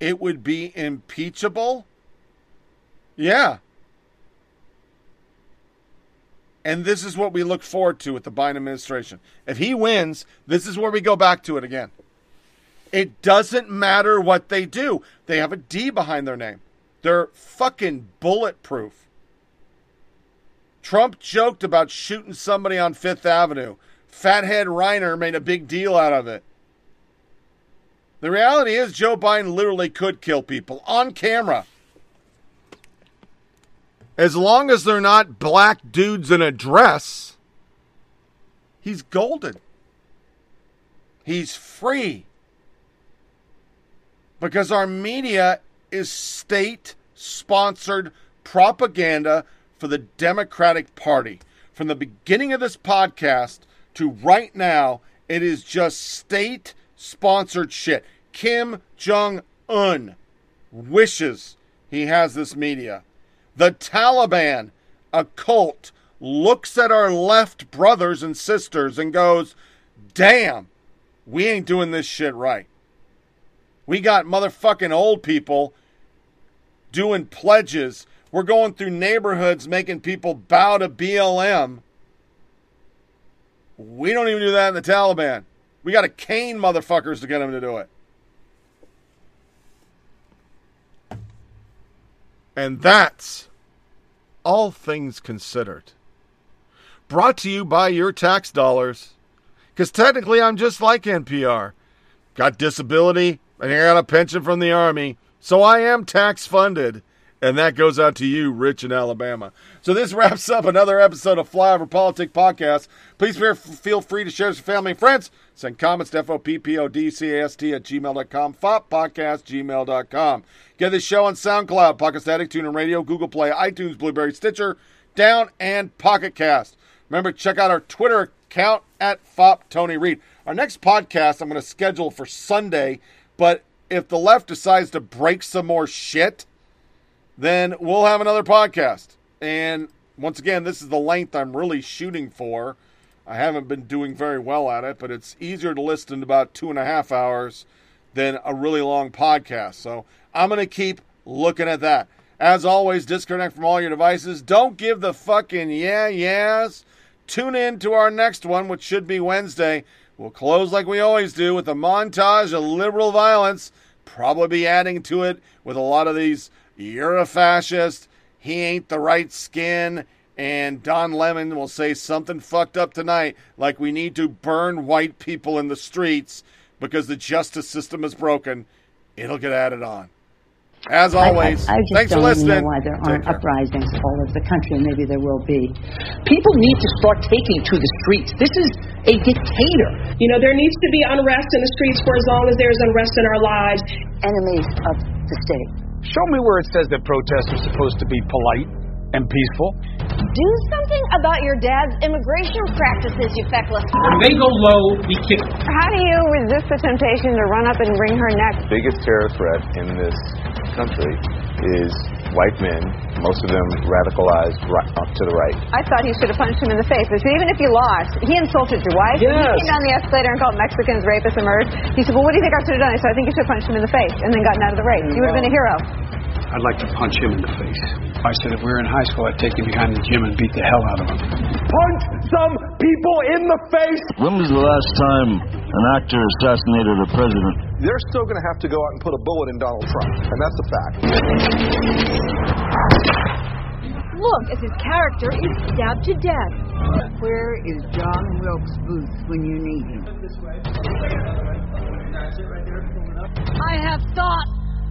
It would be impeachable? Yeah. And this is what we look forward to with the Biden administration. If he wins, this is where we go back to it again. It doesn't matter what they do, they have a D behind their name. They're fucking bulletproof. Trump joked about shooting somebody on Fifth Avenue. Fathead Reiner made a big deal out of it. The reality is, Joe Biden literally could kill people on camera. As long as they're not black dudes in a dress, he's golden. He's free. Because our media is state sponsored propaganda for the Democratic Party. From the beginning of this podcast to right now, it is just state sponsored shit. Kim Jong un wishes he has this media. The Taliban, a cult, looks at our left brothers and sisters and goes, damn, we ain't doing this shit right. We got motherfucking old people doing pledges. We're going through neighborhoods making people bow to BLM. We don't even do that in the Taliban. We got to cane motherfuckers to get them to do it. And that's all things considered. Brought to you by your tax dollars. Because technically, I'm just like NPR. Got disability, and I got a pension from the Army, so I am tax funded. And that goes out to you, rich in Alabama. So this wraps up another episode of Flyover Politic Podcast. Please feel free to share with your family and friends. Send comments to F-O-P-P-O-D-C-A-S-T at gmail.com, foppodcast, gmail.com. Get this show on SoundCloud, Pocket Static, TuneIn Radio, Google Play, iTunes, Blubrry, Stitcher, Down, and Pocket Cast. Remember, check out our Twitter account at Fop Tony Reed. Our next podcast I'm going to schedule for Sunday, but if the left decides to break some more shit, then we'll have another podcast. And once again, this is the length I'm really shooting for. I haven't been doing very well at it, but it's easier to listen to about two and a half hours than a really long podcast. So I'm going to keep looking at that. As always, disconnect from all your devices. Don't give the fucking yeah, yes. Tune in to our next one, which should be Wednesday. We'll close like we always do with a montage of liberal violence. Probably be adding to it with a lot of these, you're a fascist, he ain't the right skin, and Don Lemon will say something fucked up tonight, like we need to burn white people in the streets because the justice system is broken. It'll get added on. As always, I, I, I just thanks don't for listening. know why there aren't care. uprisings all over the country. Maybe there will be. People need to start taking to the streets. This is a dictator. You know, there needs to be unrest in the streets for as long as there's unrest in our lives. Enemies of the state. Show me where it says that protests are supposed to be polite and peaceful. Do something about your dad's immigration practices, you feckless. When they go low, we kick. How do you resist the temptation to run up and wring her neck? biggest terror threat in this country is white men, most of them radicalized right, up to the right. I thought he should have punched him in the face. But even if you lost, he insulted your wife. He Yes. came down the escalator and called Mexicans rapists and murderers. He said, Well, what do you think I should have done? I said, I think you should have punched him in the face and then gotten out of the race. You would have been a hero. I'd like to punch him in the face. I said if we were in high school, I'd take him behind the gym and beat the hell out of him. Punch some people in the face. When was the last time an actor assassinated a president? They're still going to have to go out and put a bullet in Donald Trump, and that's a fact. Look, as his character is stabbed to death. Where is John Wilkes Booth when you need him? I have thought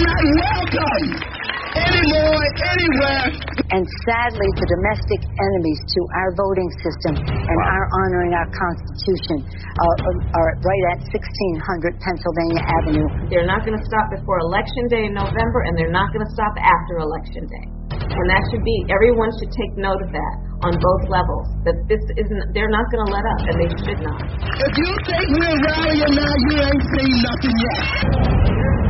not welcome anymore, anywhere. And sadly, the domestic enemies to our voting system and our honoring our Constitution uh, are right at 1600 Pennsylvania Avenue. They're not going to stop before Election Day in November, and they're not going to stop after Election Day. And that should be, everyone should take note of that on both levels. That this isn't, they're not going to let up, and they should not. If you think we're rallying now, you ain't seen nothing yet.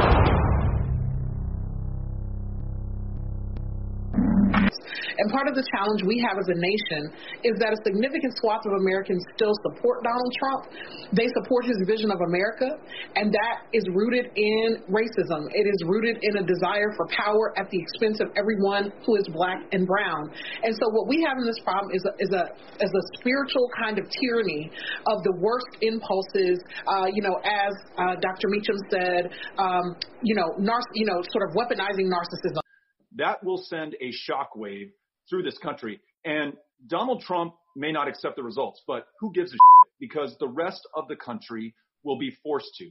And part of the challenge we have as a nation is that a significant swath of Americans still support Donald Trump. They support his vision of America, and that is rooted in racism. It is rooted in a desire for power at the expense of everyone who is black and brown. And so what we have in this problem is a, is a, is a spiritual kind of tyranny of the worst impulses, uh, you know, as uh, Dr. Meacham said, um, you know, nar- you know, sort of weaponizing narcissism. That will send a shockwave through this country. And Donald Trump may not accept the results, but who gives a shit? Because the rest of the country will be forced to.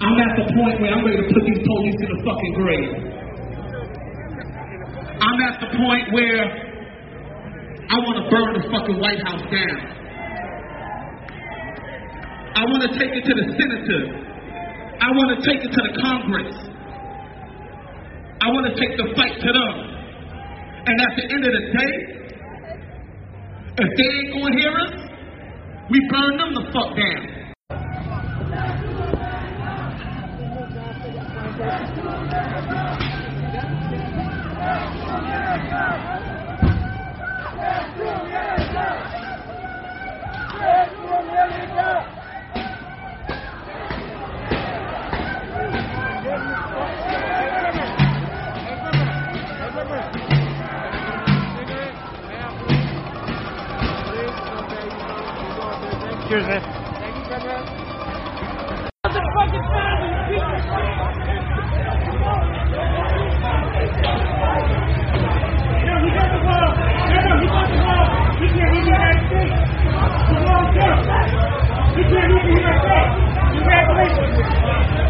I'm at the point where I'm ready to put these police in the fucking grave. I'm at the point where I want to burn the fucking White House down. I want to take it to the senators. I want to take it to the Congress. I want to take the fight to them. And at the end of the day, if they ain't gonna hear us, we burn them the fuck down. Cheers, Excuse me. Congratulations.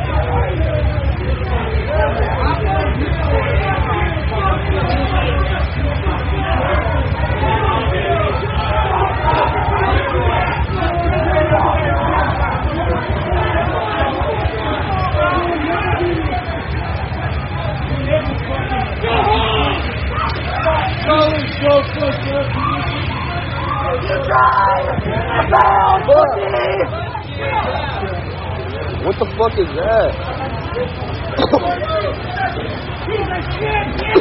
What the fuck is that? He's a champion!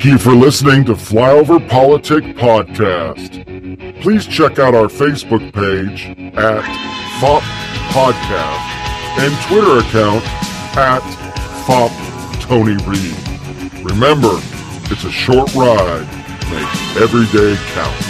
Thank you for listening to Flyover Politic Podcast. Please check out our Facebook page at FOP Podcast and Twitter account at FOP Tony Reed. Remember, it's a short ride. Make every day count.